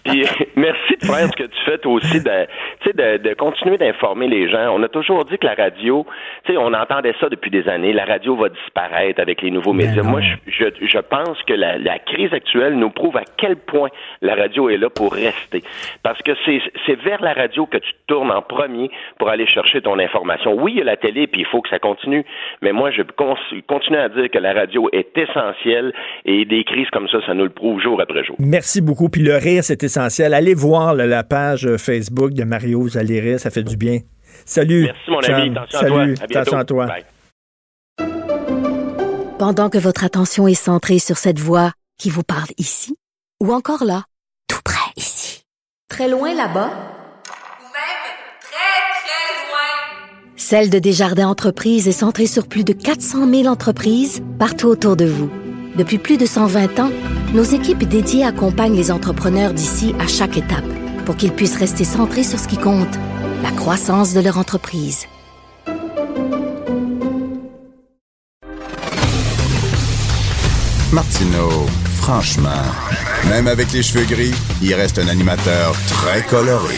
Puis, merci de faire ce que tu fais, toi aussi, de, de, de continuer d'informer les gens. On a toujours dit que la radio, tu sais, on entendait ça depuis des années, la radio va disparaître avec les nouveaux médias. Moi, je, je, pense que la, la, crise actuelle nous prouve à quel point la radio est là pour rester. Parce que c'est vers la radio que tu tournes en premier pour aller chercher ton information. Oui, il y a la télé, puis il faut que ça continue, mais moi, je continue à dire que la radio est essentielle et des crises comme ça, ça nous le prouve jour après jour. Merci beaucoup. Puis le rire, c'est essentiel. Allez voir la page Facebook de Mario, vous allez rire, ça fait du bien. Salut. Merci, mon ami. Attention Salut. à toi. À Attention à toi. Pendant que votre attention est centrée sur cette voix qui vous parle ici, ou encore là, tout près ici, très loin là-bas, Celle de Desjardins Entreprises est centrée sur plus de 400 000 entreprises partout autour de vous. Depuis plus de 120 ans, nos équipes dédiées accompagnent les entrepreneurs d'ici à chaque étape pour qu'ils puissent rester centrés sur ce qui compte, la croissance de leur entreprise. Martineau, franchement, même avec les cheveux gris, il reste un animateur très coloré,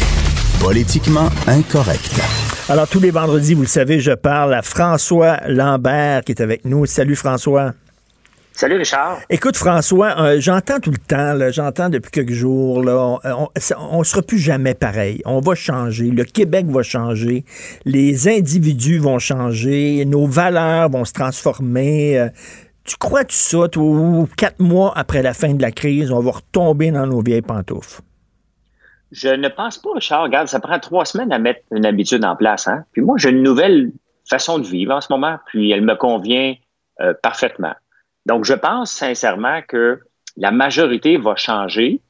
politiquement incorrect. Alors, tous les vendredis, vous le savez, je parle à François Lambert qui est avec nous. Salut, François. Salut Richard. Écoute François, euh, j'entends tout le temps, j'entends depuis quelques jours, là, on, ne sera plus jamais pareil. On va changer, le Québec va changer, les individus vont changer, nos valeurs vont se transformer. Euh, tu crois-tu ça, toi, quatre mois après la fin de la crise, on va retomber dans nos vieilles pantoufles? Je ne pense pas, Richard. Regarde, ça prend trois semaines à mettre une habitude en place. Hein? Puis moi, j'ai une nouvelle façon de vivre en ce moment, puis elle me convient euh, parfaitement. Donc, je pense sincèrement que la majorité va changer.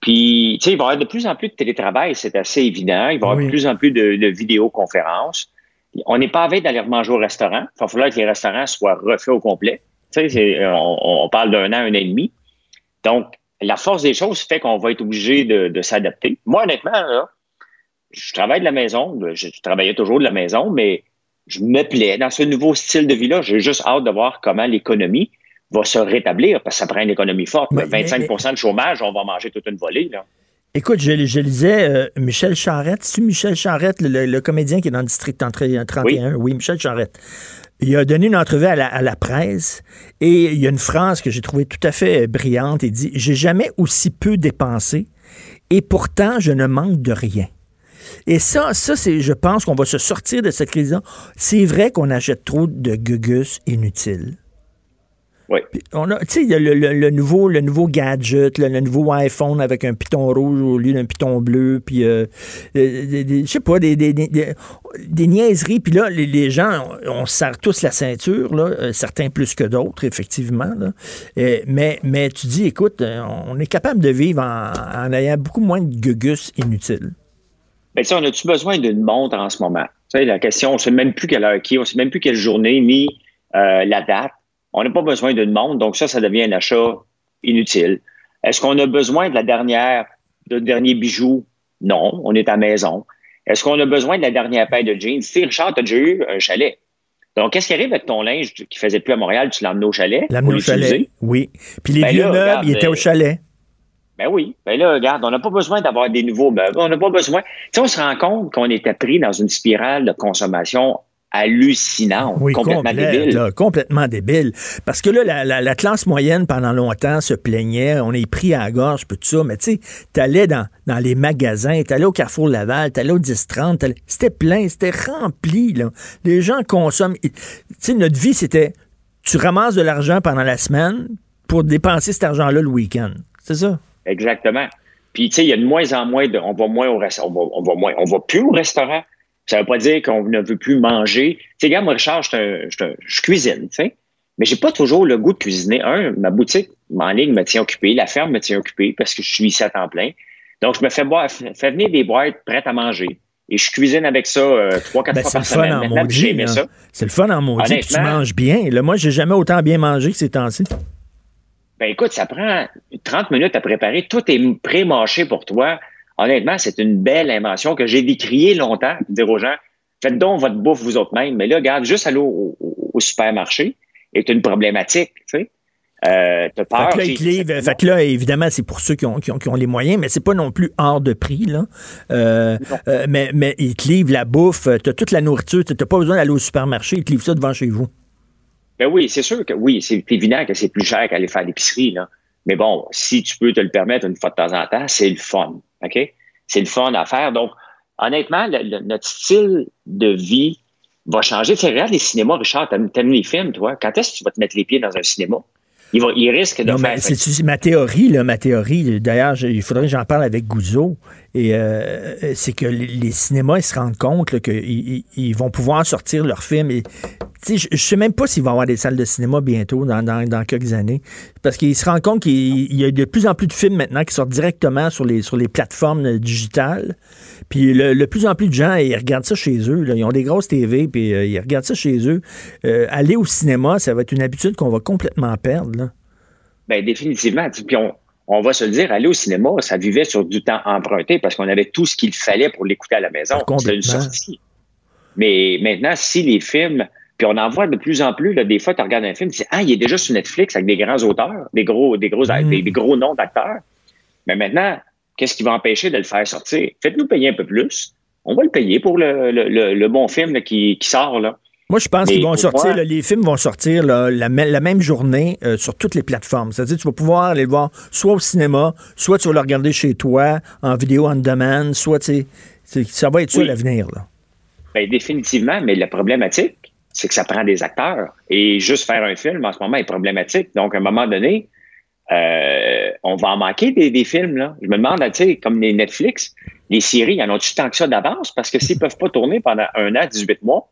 Puis, tu sais, il va y avoir de plus en plus de télétravail, c'est assez évident. Il va y avoir Oui. de plus en plus de, de vidéoconférences. On n'est pas à d'aller manger au restaurant. Il va falloir que les restaurants soient refaits au complet. Tu sais, c'est- on, on parle d'un an, un an et demi. Donc, la force des choses fait qu'on va être obligé de, de s'adapter. Moi, honnêtement, là, je travaille de la maison. Je, je travaillais toujours de la maison, mais je me plais dans ce nouveau style de vie-là. J'ai juste hâte de voir comment l'économie va se rétablir, parce que ça prend une économie forte. Mais- 25% de chômage, on va manger toute une volée. Là. Écoute, je, je lisais euh, Michel Charette. C'est Michel Charette, le, le- le comédien qui est dans le district 31? Oui, Michel Charette. Il a donné une entrevue à la, presse et il y a une phrase que j'ai trouvée tout à fait euh, brillante. Il dit J'ai jamais aussi peu dépensé et pourtant je ne manque de rien. Et ça, ça c'est, je pense qu'on va se sortir de cette crise-là. C'est vrai qu'on achète trop de gugus inutiles. Oui. On a, tu sais, il y a le, le- le nouveau, le nouveau gadget, le, le nouveau iPhone avec un piton rouge au lieu d'un piton bleu, puis euh, euh, je sais pas, des, des, des, des- des niaiseries. Puis là, les, les gens, on, on se serre tous la ceinture, là, euh, certains plus que d'autres, effectivement. Là. Mais, mais tu dis, écoute, on est capable de vivre en, en ayant beaucoup moins de gugus inutiles. Ben, tu sais, on a-tu besoin d'une montre en ce moment? Tu sais, la question, on ne sait même plus quelle heure qui on ne sait même plus quelle journée, ni euh, la date. On n'a pas besoin d'une montre, donc ça, ça devient un achat inutile. Est-ce qu'on a besoin de la dernière, de dernier bijou? Non, on est à la maison. Est-ce qu'on a besoin de la dernière paire de jeans? Sais, Richard, tu as déjà eu un chalet. Donc, qu'est-ce qui arrive avec ton linge qui faisait plus à Montréal? Tu l'as emmené au chalet? Pour au chalet, oui. Puis les Ben vieux là, meubles, regarde, ils étaient euh, au chalet. Ben oui. Ben là, regarde, on n'a pas besoin d'avoir des nouveaux meubles. On n'a pas besoin. Tu sais, on se rend compte qu'on était pris dans une spirale de consommation hallucinante, Oui, complètement débile. là, complètement débile. Parce que là, la, la- la classe moyenne, pendant longtemps, se plaignait. On est pris à la gorge, tout ça. Mais tu sais, t'allais dans, dans les magasins, t'allais au Carrefour Laval, t'allais au 10-30, t'allais- c'était plein, c'était rempli. Là. Les gens consomment. Tu sais, notre vie, c'était tu ramasses de l'argent pendant la semaine pour dépenser cet argent-là le week-end. C'est ça? Exactement. Puis, tu sais, il y a de moins en moins de. On va moins au restaurant. On va, on va moins. On va plus au restaurant. Ça veut pas dire qu'on ne veut plus manger. Tu sais, regarde, moi, Richard, je, je, cuisine, tu sais. Mais j'ai pas toujours le goût de cuisiner. Un, ma boutique en ligne me tient occupé, la ferme me tient occupé parce que je suis ici à temps plein. Donc, je me fais boire, fais venir des boîtes prêtes à manger. Et je cuisine avec ça euh, trois, quatre Ben, fois c'est par le fun semaine. en Maintenant, maudit. j'ai aimé là. ça. C'est le fun en maudit, puis tu manges bien. Là, moi, j'ai jamais autant bien mangé que ces temps-ci. Ben écoute, ça prend 30 minutes à préparer. Tout est pré-mâché pour toi. Honnêtement, c'est une belle invention que j'ai décriée longtemps. Dire aux gens, faites donc votre bouffe vous autres mêmes. Mais là, regarde, juste aller au, au- au supermarché est une problématique. Tu sais. Euh, peur. Fait que là, c'est- ils te livrent- fait que là, évidemment, c'est pour ceux qui ont, qui ont- qui ont les moyens, mais c'est pas non plus hors de prix. Là. Euh, euh, mais, mais ils te livrent la bouffe, tu as toute la nourriture, tu n'as pas besoin d'aller au supermarché, ils te livrent ça devant chez vous. Ben oui, c'est sûr que oui, c'est évident que c'est plus cher qu'aller faire l'épicerie, là. Mais bon, si tu peux te le permettre une fois de temps en temps, c'est le fun. OK? C'est le fun à faire. Donc, honnêtement, le- le- notre style de vie va changer. Tu sais, regarde les cinémas, Richard, t'aimes les films, toi. Quand est-ce que tu vas te mettre les pieds dans un cinéma? Il, va, il risque de Non, faire. mais c'est ma théorie, là, ma théorie. D'ailleurs, il faudrait que j'en parle avec Gouzeau. Et euh, c'est que les, cinémas, ils se rendent compte qu'ils ils- ils vont pouvoir sortir leurs films. Je, je sais même pas s'il va y avoir des salles de cinéma bientôt, dans, dans- quelques années. Parce qu'ils se rendent compte qu'il il y a de plus en plus de films maintenant qui sortent directement sur les, sur les plateformes euh, digitales. Puis le, plus en plus de gens, ils regardent ça chez eux. Ils ont des grosses TV, puis euh, ils regardent ça chez eux. Aller au cinéma, ça va être une habitude qu'on va complètement perdre. Ben, définitivement. Puis on, on va se le dire, aller au cinéma, ça vivait sur du temps emprunté parce qu'on avait tout ce qu'il fallait pour l'écouter à la maison. C'est une Complètement. sortie. Mais maintenant, si les films, puis on en voit de plus en plus, là, des fois, tu regardes un film, tu dis, ah, il est déjà sur Netflix avec des grands auteurs, des gros, des gros, Mm. des, des gros noms d'acteurs. Mais maintenant, qu'est-ce qui va empêcher de le faire sortir? Faites-nous payer un peu plus. On va le payer pour le, le- le- le bon film là, qui, qui sort, là. Moi, je pense qu'ils vont sortir, là, les films vont sortir là, la, me- la même journée euh, sur toutes les plateformes. C'est-à-dire, tu vas pouvoir aller le voir soit au cinéma, soit tu vas le regarder chez toi, en vidéo on demand, soit, tu ça va être ça Oui. l'avenir. Ben, définitivement, mais la problématique, c'est que ça prend des acteurs. Et juste faire un film en ce moment est problématique. Donc, à un moment donné, euh, on va en manquer des, des films. Là. Je me demande, tu sais, comme les Netflix, les séries, y en ont-tu tant que ça d'avance? Parce que s'ils peuvent pas tourner pendant un an, 18 mois,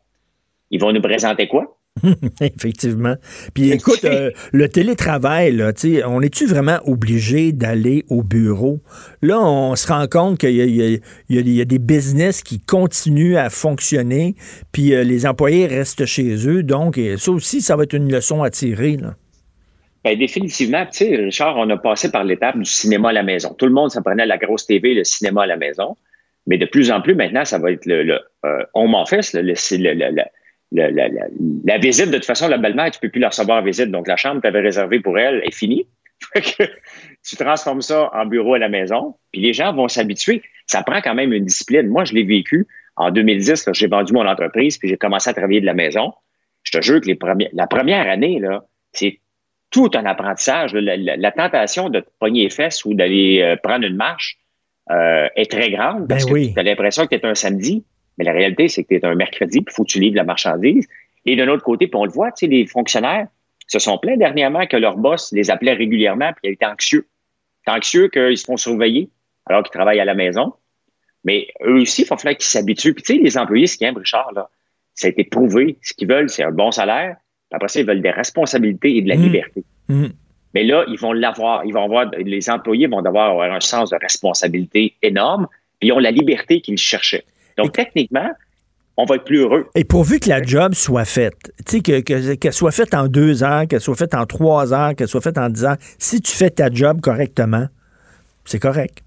ils vont nous présenter quoi? Effectivement. Puis écoute, euh, le télétravail, là, on est-tu vraiment obligé d'aller au bureau? Là, on se rend compte qu'il y, a- y y des business qui continuent à fonctionner, puis euh, les employés restent chez eux. Donc, euh, ça aussi, ça va être une leçon à tirer. Là. Ben, définitivement, tu sais, Richard, on a passé par l'étape du cinéma à la maison. Tout le monde s'apprenait la grosse TV, le cinéma à la maison. Mais de plus en plus, maintenant, ça va être le, le euh, home office, le, le- c'est le- la, la- la visite. De toute façon, la belle-mère, tu peux plus la recevoir en visite. Donc, la chambre que tu avais réservée pour elle est finie. Tu transformes ça en bureau à la maison, puis les gens vont s'habituer. Ça prend quand même une discipline. Moi, je l'ai vécu en 2010. là, J'ai vendu mon entreprise, puis j'ai commencé à travailler de la maison. Je te jure que les la première année, là, c'est tout un apprentissage. La, la- la tentation de te pogner les fesses ou d'aller euh, prendre une marche euh, est très grande parce Ben que oui. tu as l'impression que tu es un samedi, mais la réalité, c'est que tu es un mercredi, puis il faut que tu livres la marchandise. Et d'un autre côté, puis on le voit, tu sais, les fonctionnaires se sont plaints dernièrement que leur boss les appelait régulièrement, puis ils étaient anxieux. Ils étaient anxieux qu'ils se font surveiller alors qu'ils travaillent à la maison. Mais eux aussi, il va falloir qu'ils s'habituent. Puis tu sais, les employés, ce qu'ils aiment, Richard, là, ça a été prouvé. Ce qu'ils veulent, c'est un bon salaire. Puis après ça, ils veulent des responsabilités et de la Mm. liberté. Mm. Mais là, ils vont l'avoir. Ils vont avoir, les employés vont devoir avoir un sens de responsabilité énorme, puis ils ont la liberté qu'ils cherchaient. Donc, techniquement, on va être plus heureux. Et pourvu que la job soit faite, tu sais, que- que- qu'elle soit faite en deux heures, qu'elle soit faite en trois heures, qu'elle soit faite en dix heures, si tu fais ta job correctement, c'est correct.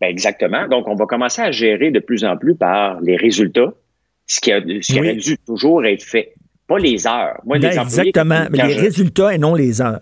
Ben, exactement. Donc, on va commencer à gérer de plus en plus par les résultats, ce qui, a, ce qui aurait dû toujours être fait. Pas les heures. Moi, Ben, les employés, exactement, mais les je- résultats et non les heures.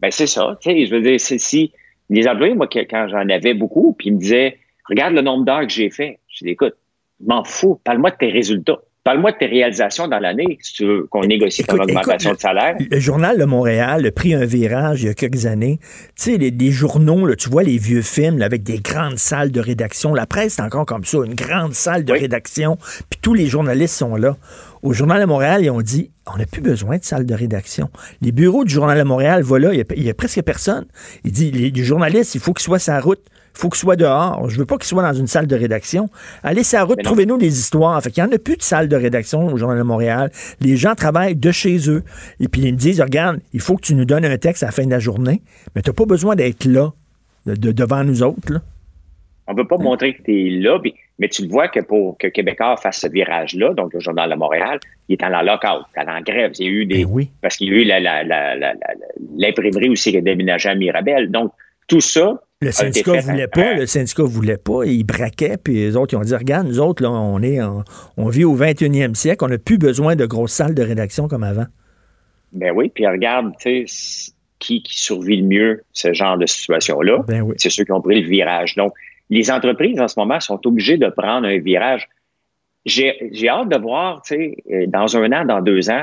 Ben, c'est ça. Tu sais, je veux dire, c'est si les employés, moi, quand j'en avais beaucoup, puis ils me disaient, regarde le nombre d'heures que j'ai fait. Je dis, écoute, je m'en fous. Parle-moi de tes résultats. Parle-moi de tes réalisations dans l'année, si tu veux qu'on négocie ton Écoute, augmentation écoute, de salaire. Le journal de Montréal a pris un virage il y a quelques années. Tu sais, les, les journaux, là, tu vois les vieux films là, avec des grandes salles de rédaction. La presse, c'est encore comme ça, une grande salle de rédaction, puis tous les journalistes sont là. Au Journal de Montréal, ils ont dit on n'a plus besoin de salle de rédaction. Les bureaux du Journal de Montréal, voilà, il y a- il y, a presque personne. Il dit les, les journalistes, il faut qu'ils soient sur la route. Il faut qu'ils soient dehors. Je veux pas qu'ils soient dans une salle de rédaction. Allez sur la route, trouvez-nous des histoires. Fait qu'il n'y en a plus de salle de rédaction au Journal de Montréal. Les gens travaillent de chez eux. Et puis ils me disent, regarde, il faut que tu nous donnes un texte à la fin de la journée, mais tu n'as pas besoin d'être là, de- de- devant nous autres. là. On ne veut pas montrer que tu es là, mais tu le vois que pour que Québécois fasse ce virage-là, donc le Journal de Montréal, il est en la lockout, il est en grève. Il y a eu des. Parce qu'il y a eu la- la- la- la- la- l'imprimerie aussi qui a déménagé à Mirabel. Donc, tout ça. Le syndicat fait voulait pas, le syndicat voulait pas, et ils braquaient, puis les autres, ils ont dit, regarde, nous autres, là, on est en- on vit au 21e siècle, on n'a plus besoin de grosses salles de rédaction comme avant. Ben oui, puis regarde, tu sais, qui, qui survit le mieux ce genre de situation-là? Ben C'est ceux qui ont pris le virage. Donc, les entreprises en ce moment sont obligées de prendre un virage. J'ai j'ai hâte de voir, tu sais, euh, dans un an, dans deux ans,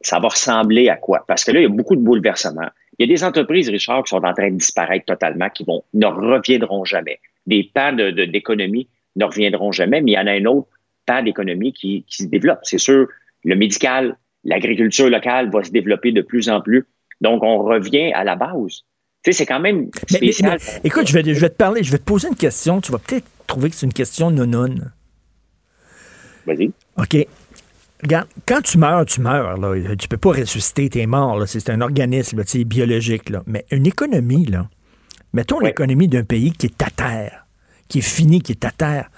ça va ressembler à quoi? Parce que là, il y a beaucoup de bouleversements. Il y a des entreprises, Richard, qui sont en train de disparaître totalement, qui vont, ne reviendront jamais. Des pans de- de- d'économie ne reviendront jamais, mais il y en a un autre pan d'économie qui, qui se développe. C'est sûr, le médical, l'agriculture locale va se développer de plus en plus. Donc, on revient à la base. Tu sais, c'est quand même Mais- mais- spécial. mais- écoute, je vais, je vais te parler, je vais te poser une question. Tu vas peut-être trouver que c'est une question non Vas-y. OK. Regarde, quand tu meurs, tu meurs. Là. Tu peux pas ressusciter, tu es mort. C'est un organisme là, biologique. Là. Mais une économie, là, mettons l'économie d'un pays qui est à terre, qui est fini, qui est à terre.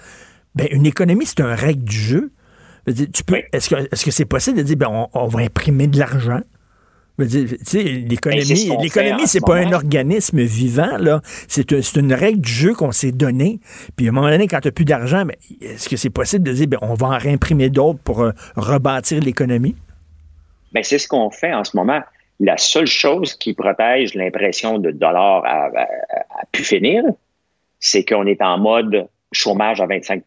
Ben, une économie, c'est un règle du jeu. Tu peux, Est-ce que c'est possible de dire ben, on, on va imprimer de l'argent? L'économie, fait l'économie, en c'est ce pas un organisme vivant, là. C'est un- c'est une règle du jeu qu'on s'est donnée. Puis à un moment donné, quand tu n'as plus d'argent, ben, est-ce que c'est possible de dire ben, on va en réimprimer d'autres pour euh, rebâtir l'économie? Ben, c'est ce qu'on fait en ce moment. La seule chose qui protège l'impression de dollar à, à, à pu finir, c'est qu'on est en mode chômage à 25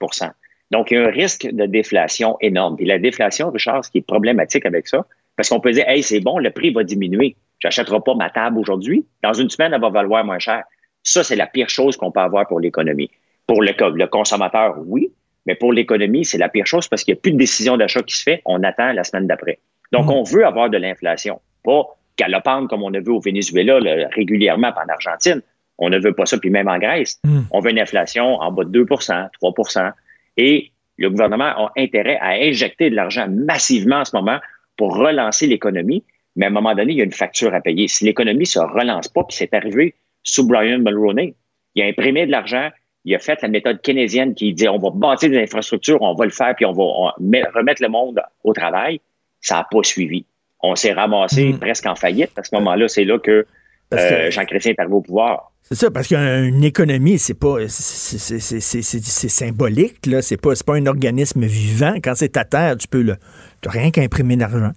Donc, il y a un risque de déflation énorme. Et la déflation, Richard, ce qui est problématique avec ça, parce qu'on peut dire, hey, c'est bon, le prix va diminuer. J'achèterai pas ma table aujourd'hui. Dans une semaine, elle va valoir moins cher. Ça, c'est la pire chose qu'on peut avoir pour l'économie. Pour le, le consommateur, oui, mais pour l'économie, c'est la pire chose parce qu'il n'y a plus de décision d'achat qui se fait. On attend la semaine d'après. Donc, on veut avoir de l'inflation, pas galopante comme on a vu au Venezuela là, régulièrement en Argentine. On ne veut pas ça, puis même en Grèce. On veut une inflation en bas de 2% 3% Et le gouvernement a intérêt à injecter de l'argent massivement en ce moment pour relancer l'économie, mais à un moment donné, il y a une facture à payer. Si l'économie ne se relance pas, puis c'est arrivé sous Brian Mulroney, il a imprimé de l'argent, il a fait la méthode keynésienne qui dit on va bâtir des infrastructures, on va le faire, puis on va on- met- remettre le monde au travail. Ça n'a pas suivi. On s'est ramassé presque en faillite. À ce moment-là, c'est là que, Parce que- euh, Jean Chrétien est arrivé au pouvoir. C'est ça, parce qu'une économie, c'est pas c'est- symbolique, là. C'est pas, pas un organisme vivant. Quand c'est à terre, tu peux le. T'as rien qu'à imprimer d'argent.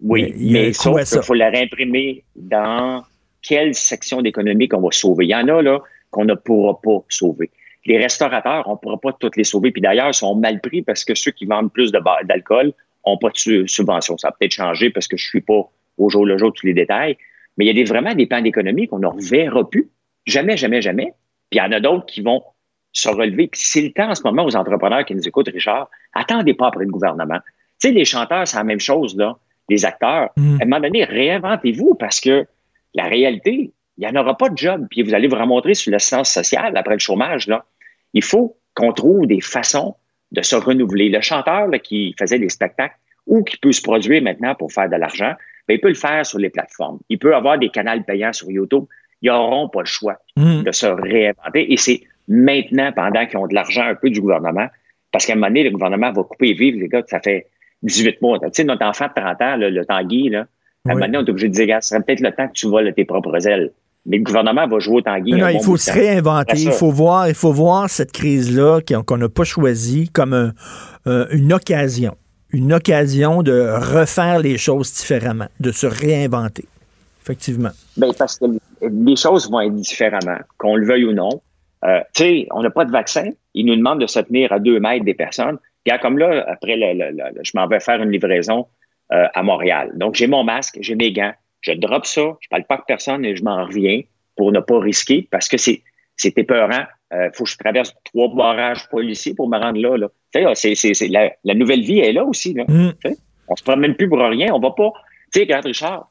Oui, Mais il sauf qu'il faut la réimprimer dans quelle section d'économie qu'on va sauver. Il y en a là qu'on ne pourra pas sauver. Les restaurateurs, on ne pourra pas toutes les sauver. Puis d'ailleurs, ils sont mal pris parce que ceux qui vendent plus d'alcool n'ont pas de su- subvention. Ça a peut-être changé parce que je ne suis pas au jour le jour tous les détails. Mais il y a des, vraiment des plans d'économie qu'on ne reverra plus. Jamais, jamais, jamais. Puis il y en a d'autres qui vont se relever. Puis c'est le temps en ce moment aux entrepreneurs qui nous écoutent, Richard, attendez pas après le gouvernement. Tu sais, les chanteurs, c'est la même chose, là. Les acteurs. À un moment donné, réinventez-vous parce que la réalité, il n'y en aura pas de job. Puis vous allez vous remontrer sur l'assistance sociale après le chômage, là. Il faut qu'on trouve des façons de se renouveler. Le chanteur là, qui faisait des spectacles ou qui peut se produire maintenant pour faire de l'argent, ben, il peut le faire sur les plateformes. Il peut avoir des canaux payants sur YouTube. Ils n'auront pas le choix de se réinventer. Et c'est maintenant, pendant qu'ils ont de l'argent un peu du gouvernement, parce qu'à un moment donné, le gouvernement va couper et vivre, les gars, ça fait 18 mois. Tu sais, notre enfant de 30 ans, le Tanguy, là, à un moment donné, on est obligé de dire, gars, ce serait peut-être le temps que tu voles tes propres ailes. Mais le gouvernement va jouer au Tanguy. Non, il faut se temps. réinventer. Il faut voir, il faut voir cette crise-là qu'on n'a pas choisie comme un- euh, une occasion. Une occasion de refaire les choses différemment, de se réinventer. Effectivement. Ben, parce que les choses vont être différemment, qu'on le veuille ou non. Euh, tu sais, on n'a pas de vaccin. Ils nous demandent de se tenir à deux mètres des personnes. Regarde, comme là, après, je m'en vais faire une livraison euh, à Montréal. Donc, j'ai mon masque, j'ai mes gants. Je drop ça, je parle pas avec personne et je m'en reviens pour ne pas risquer parce que c'est c'est épeurant. Il faut que je traverse trois barrages policiers pour me rendre là. Là, c'est- c'est- c'est- la, la nouvelle vie est là aussi. Là. Mm. On se promène plus pour rien. On va pas. Tu sais, regarde, Richard,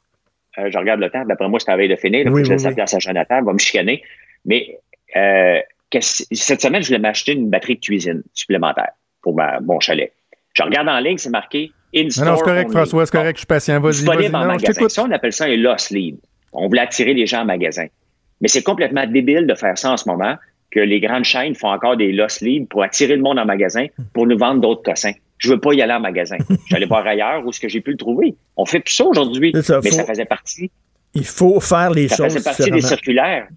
euh, je regarde le temps. D'après moi, c'est la veille de finir. Là, Oui, je oui, laisse la oui. place à Jonathan. Il va me chicaner. Mais euh, cette semaine, je voulais m'acheter une batterie de cuisine supplémentaire pour ma, mon chalet. Je regarde en ligne, c'est marqué in Non, non, c'est correct. François, c'est correct, je suis patient. Vas-y, vas-y. Non, magasin. Ça, on appelle ça un loss lead. On voulait attirer les gens en magasin. Mais c'est complètement débile de faire ça en ce moment, que les grandes chaînes font encore des loss leads pour attirer le monde en magasin pour nous vendre d'autres cossins. Je veux pas y aller en magasin. J'allais voir ailleurs où est-ce que j'ai pu le trouver. On fait plus ça aujourd'hui. Ça, Mais faut- ça faisait partie Il faut faire les ça choses faisait partie des circulaires.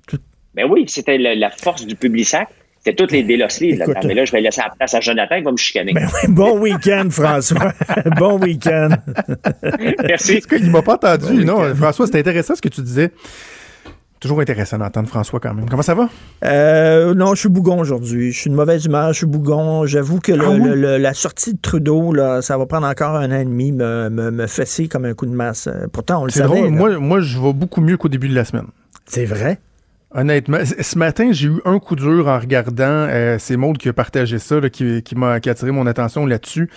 Ben oui, c'était la, la force du Publisac. C'était toutes les délos. Écoute, Mais là, je vais laisser la place à Jonathan, il va me chicaner. Bon week-end, François. bon week-end. Merci. Est-ce qu'il m'a pas entendu? non, François, c'était intéressant ce que tu disais. Toujours intéressant d'entendre François quand même. Comment ça va? Euh, non, je suis bougon aujourd'hui. Je suis de mauvaise humeur, je suis bougon. J'avoue que le- Ah oui? le- le- la sortie de Trudeau, là, ça va prendre encore un an et demi, me, me, me fesser comme un coup de masse. Euh, Pourtant, on le C'est savait. drôle. là. Moi, moi, je vais beaucoup mieux qu'au début de la semaine. C'est vrai? Honnêtement, ce matin, j'ai eu un coup dur en regardant, euh, c'est qui a partagé ça, là, qui, qui m'a qui a attiré mon attention là-dessus.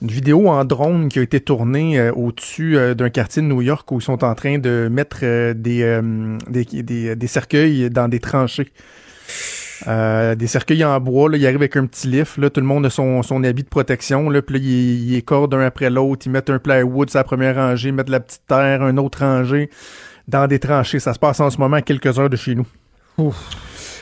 Une vidéo en drone qui a été tournée euh, au-dessus euh, d'un quartier de New York où ils sont en train de mettre euh, des, euh, des, des- des cercueils dans des tranchées. Des cercueils en bois, là, ils arrivent avec un petit lift, là, tout le monde a son, son habit de protection, là, puis là, ils, ils un après l'autre, ils mettent un plywood sur la première rangée, ils mettent la petite terre, un autre rangée, dans des tranchées. Ça se passe en ce moment à quelques heures de chez nous.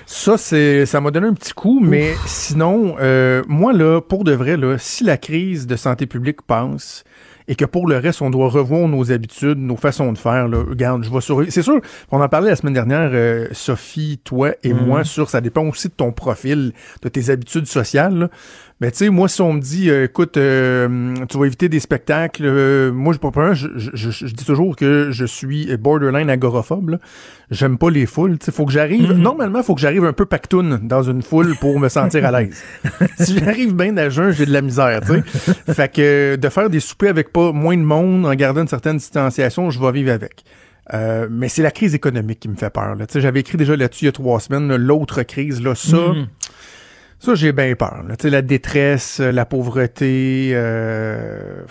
Ça, c'est, ça m'a donné un petit coup, mais sinon, euh, moi, là, pour de vrai, là, si la crise de santé publique passe et que pour le reste, on doit revoir nos habitudes, nos façons de faire, là, regarde, je vais sur... C'est sûr, on en parlait la semaine dernière, euh, Sophie, toi et Mhm. moi, sur ça dépend aussi de ton profil, de tes habitudes sociales, là. Mais tu sais, moi, si on me dit, euh, écoute, euh, tu vas éviter des spectacles, euh, moi, je, je, je, je, dis toujours que je suis borderline agoraphobe. J'aime pas les foules. Il faut que j'arrive. Normalement, il faut que j'arrive un peu pactoun dans une foule pour me sentir à l'aise. si j'arrive bien à jeun, j'ai de la misère. tu sais. fait que de faire des soupers avec pas moins de monde en gardant une certaine distanciation, je vais vivre avec. Euh, mais c'est la crise économique qui me fait peur. J'avais écrit déjà là-dessus il y a trois semaines, l'autre crise, là, ça. Mhm. Ça, j'ai bien peur. là. Tu La détresse, euh, la pauvreté. Euh...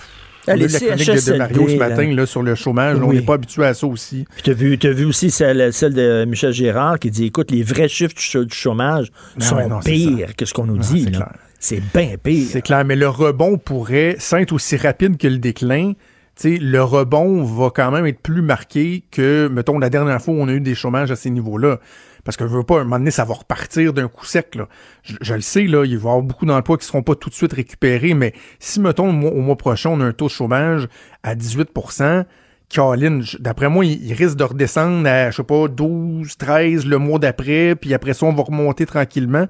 On a les eu la chronique de- Mario ce matin là, sur le chômage. On n'est pas habitué à ça aussi. Puis t'as vu, vu aussi celle, celle de Michel Gérard qui dit, écoute, les vrais chiffres du ch- du chômage Ah sont non, pires que ce qu'on nous Ah, dit. c'est bien pire. C'est clair, mais le rebond pourrait, sans être aussi rapide que le déclin, tu le rebond va quand même être plus marqué que, mettons, la dernière fois où on a eu des chômages à ces niveaux-là. Parce que je veux pas, un moment donné, ça va repartir d'un coup sec. Là. Je, je le sais, là, il va y avoir beaucoup d'emplois qui seront pas tout de suite récupérés, mais si, mettons, au mois, au mois prochain, on a un taux de chômage à 18% Caroline, d'après moi, il, il risque de redescendre à, je sais pas, 12, 13 le mois d'après, puis après ça, on va remonter tranquillement.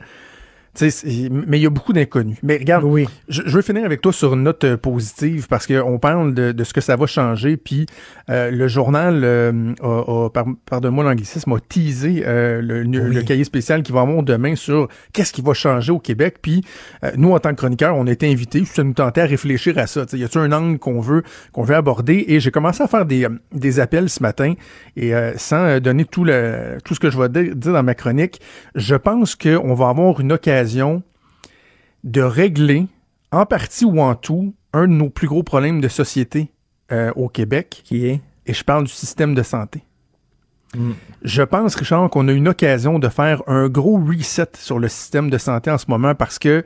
Mais il y a beaucoup d'inconnus. Mais regarde, je, je veux finir avec toi sur une note euh, positive parce qu'on parle de, de ce que ça va changer. Puis euh, le journal, euh, a, a- par- pardonne-moi l'anglicisme, a teasé euh, le, le cahier spécial qui va avoir demain sur qu'est-ce qui va changer au Québec. Puis euh, nous, en tant que chroniqueurs, on a été invités, ça nous tentait à réfléchir à ça. Tu sais, y a-t-il un angle qu'on veut qu'on veut aborder? Et j'ai commencé à faire des, des appels ce matin et euh, sans donner tout le tout ce que je vais di- dire dans ma chronique, je pense qu'on va avoir une occasion de régler, en partie ou en tout, un de nos plus gros problèmes de société euh, au Québec. Qui est? Et je parle du système de santé. Je pense, Richard, qu'on a une occasion de faire un gros reset sur le système de santé en ce moment parce que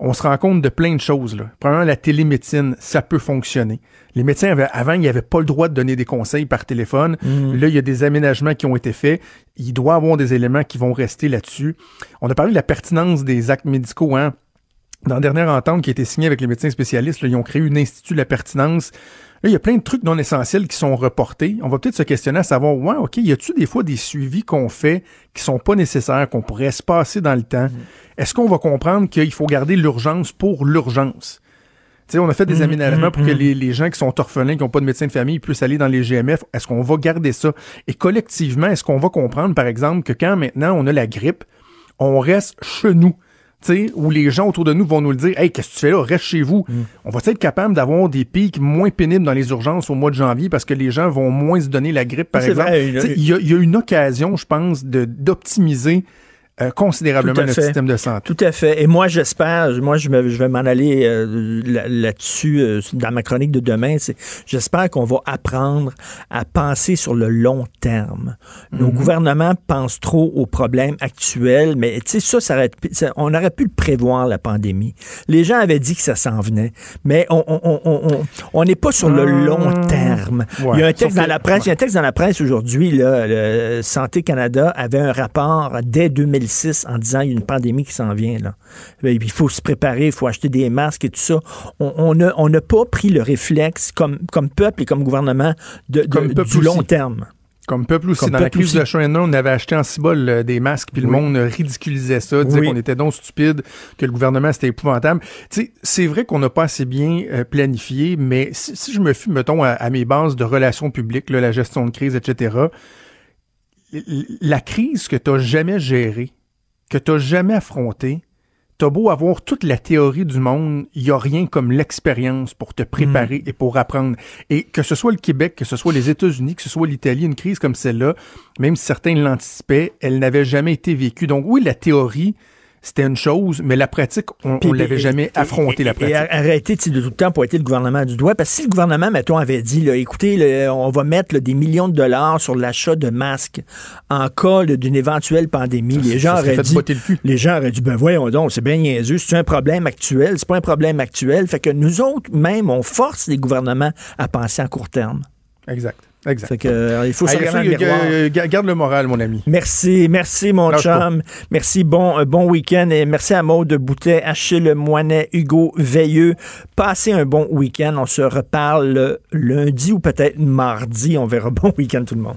on se rend compte de plein de choses. Là. Premièrement, la télémédecine, ça peut fonctionner. Les médecins, avaient- avant, ils n'avaient pas le droit de donner des conseils par téléphone. Mhm. Là, il y a des aménagements qui ont été faits. Il doit y avoir des éléments qui vont rester là-dessus. On a parlé de la pertinence des actes médicaux. Hein? Dans la dernière entente qui a été signée avec les médecins spécialistes, là, ils ont créé une institut de la pertinence. Là, il y a plein de trucs non essentiels qui sont reportés. On va peut-être se questionner à savoir, ouais, OK, y a-tu des fois des suivis qu'on fait qui sont pas nécessaires, qu'on pourrait se passer dans le temps? Est-ce qu'on va comprendre qu'il faut garder l'urgence pour l'urgence? Tu sais, on a fait des Mhm, aménagements pour que mhm. les, les gens qui sont orphelins, qui n'ont pas de médecin de famille, puissent aller dans les GMF. Est-ce qu'on va garder ça? Et collectivement, est-ce qu'on va comprendre, par exemple, que quand maintenant on a la grippe, on reste chez nous? Où les gens autour de nous vont nous le dire Hey, qu'est-ce que tu fais là? Reste chez vous. Mm. On va être capable d'avoir des pics moins pénibles dans les urgences au mois de janvier parce que les gens vont moins se donner la grippe, par exemple. Il y, a- il y a une occasion, je pense, d'optimiser euh, considérablement notre fait. système de santé. Tout à fait. Et moi, j'espère, moi, je, me- je vais m'en aller euh, là- là-dessus euh, dans ma chronique de demain. J'espère qu'on va apprendre à penser sur le long terme. Nos Mhm. gouvernements pensent trop aux problèmes actuels, mais tu sais, ça, ça aurait- ça- on aurait pu le prévoir, la pandémie. Les gens avaient dit que ça s'en venait, mais on on- on- on- on- on n'est pas sur le Hum, long terme. ouais. Il y a un texte Sauf dans la presse, il y a un texte dans la presse aujourd'hui, Santé Canada avait un rapport dès 2006 en disant il y a une pandémie qui s'en vient. Là. Ben, Il faut se préparer, il faut acheter des masques et tout ça. On n'a on pas pris le réflexe comme, comme peuple et comme gouvernement de, de- Comme du long terme. Comme peuple aussi. Comme dans la peuple crise aussi. de China, on avait acheté en cibole euh, des masques, puis le monde ridiculisait ça, disait Oui. qu'on était donc stupide, que le gouvernement c'était épouvantable. C'est vrai qu'on n'a pas assez bien euh, planifié, mais si, si je me fie, mettons, à, à mes bases de relations publiques, là, la gestion de crise, etc., la crise que tu n'as jamais gérée, que tu n'as jamais affrontée, T'as beau avoir toute la théorie du monde, il n'y a rien comme l'expérience pour te préparer et pour apprendre. Et que ce soit le Québec, que ce soit les États-Unis, que ce soit l'Italie, une crise comme celle-là, même si certains l'anticipaient, elle n'avait jamais été vécue. Donc oui, la théorie, c'était une chose, mais la pratique, on ne l'avait jamais et- affronté, la pratique. Et arrêter de tout le temps pointer le gouvernement du doigt. Parce que si le gouvernement, mettons, avait dit, là, écoutez, là, on va mettre là, des millions de dollars sur l'achat de masques en cas d'une éventuelle pandémie, Ça, les gens auraient dit, le les gens auraient dit, ben voyons donc, c'est bien niaiseux, c'est un problème actuel, c'est pas un problème actuel. Fait que nous autres, même, on force les gouvernements à penser à court terme. Exact. Exact. Fait que, euh, il faut se dans le euh, ga- garde le moral, mon ami. Merci, merci mon Lâche pas. chum. Merci, bon, euh, bon week-end et merci à Maud de Boutet, Achille Moinet, Hugo Veilleux. Passez un bon week-end. On se reparle lundi ou peut-être mardi. On verra. Bon week-end tout le monde.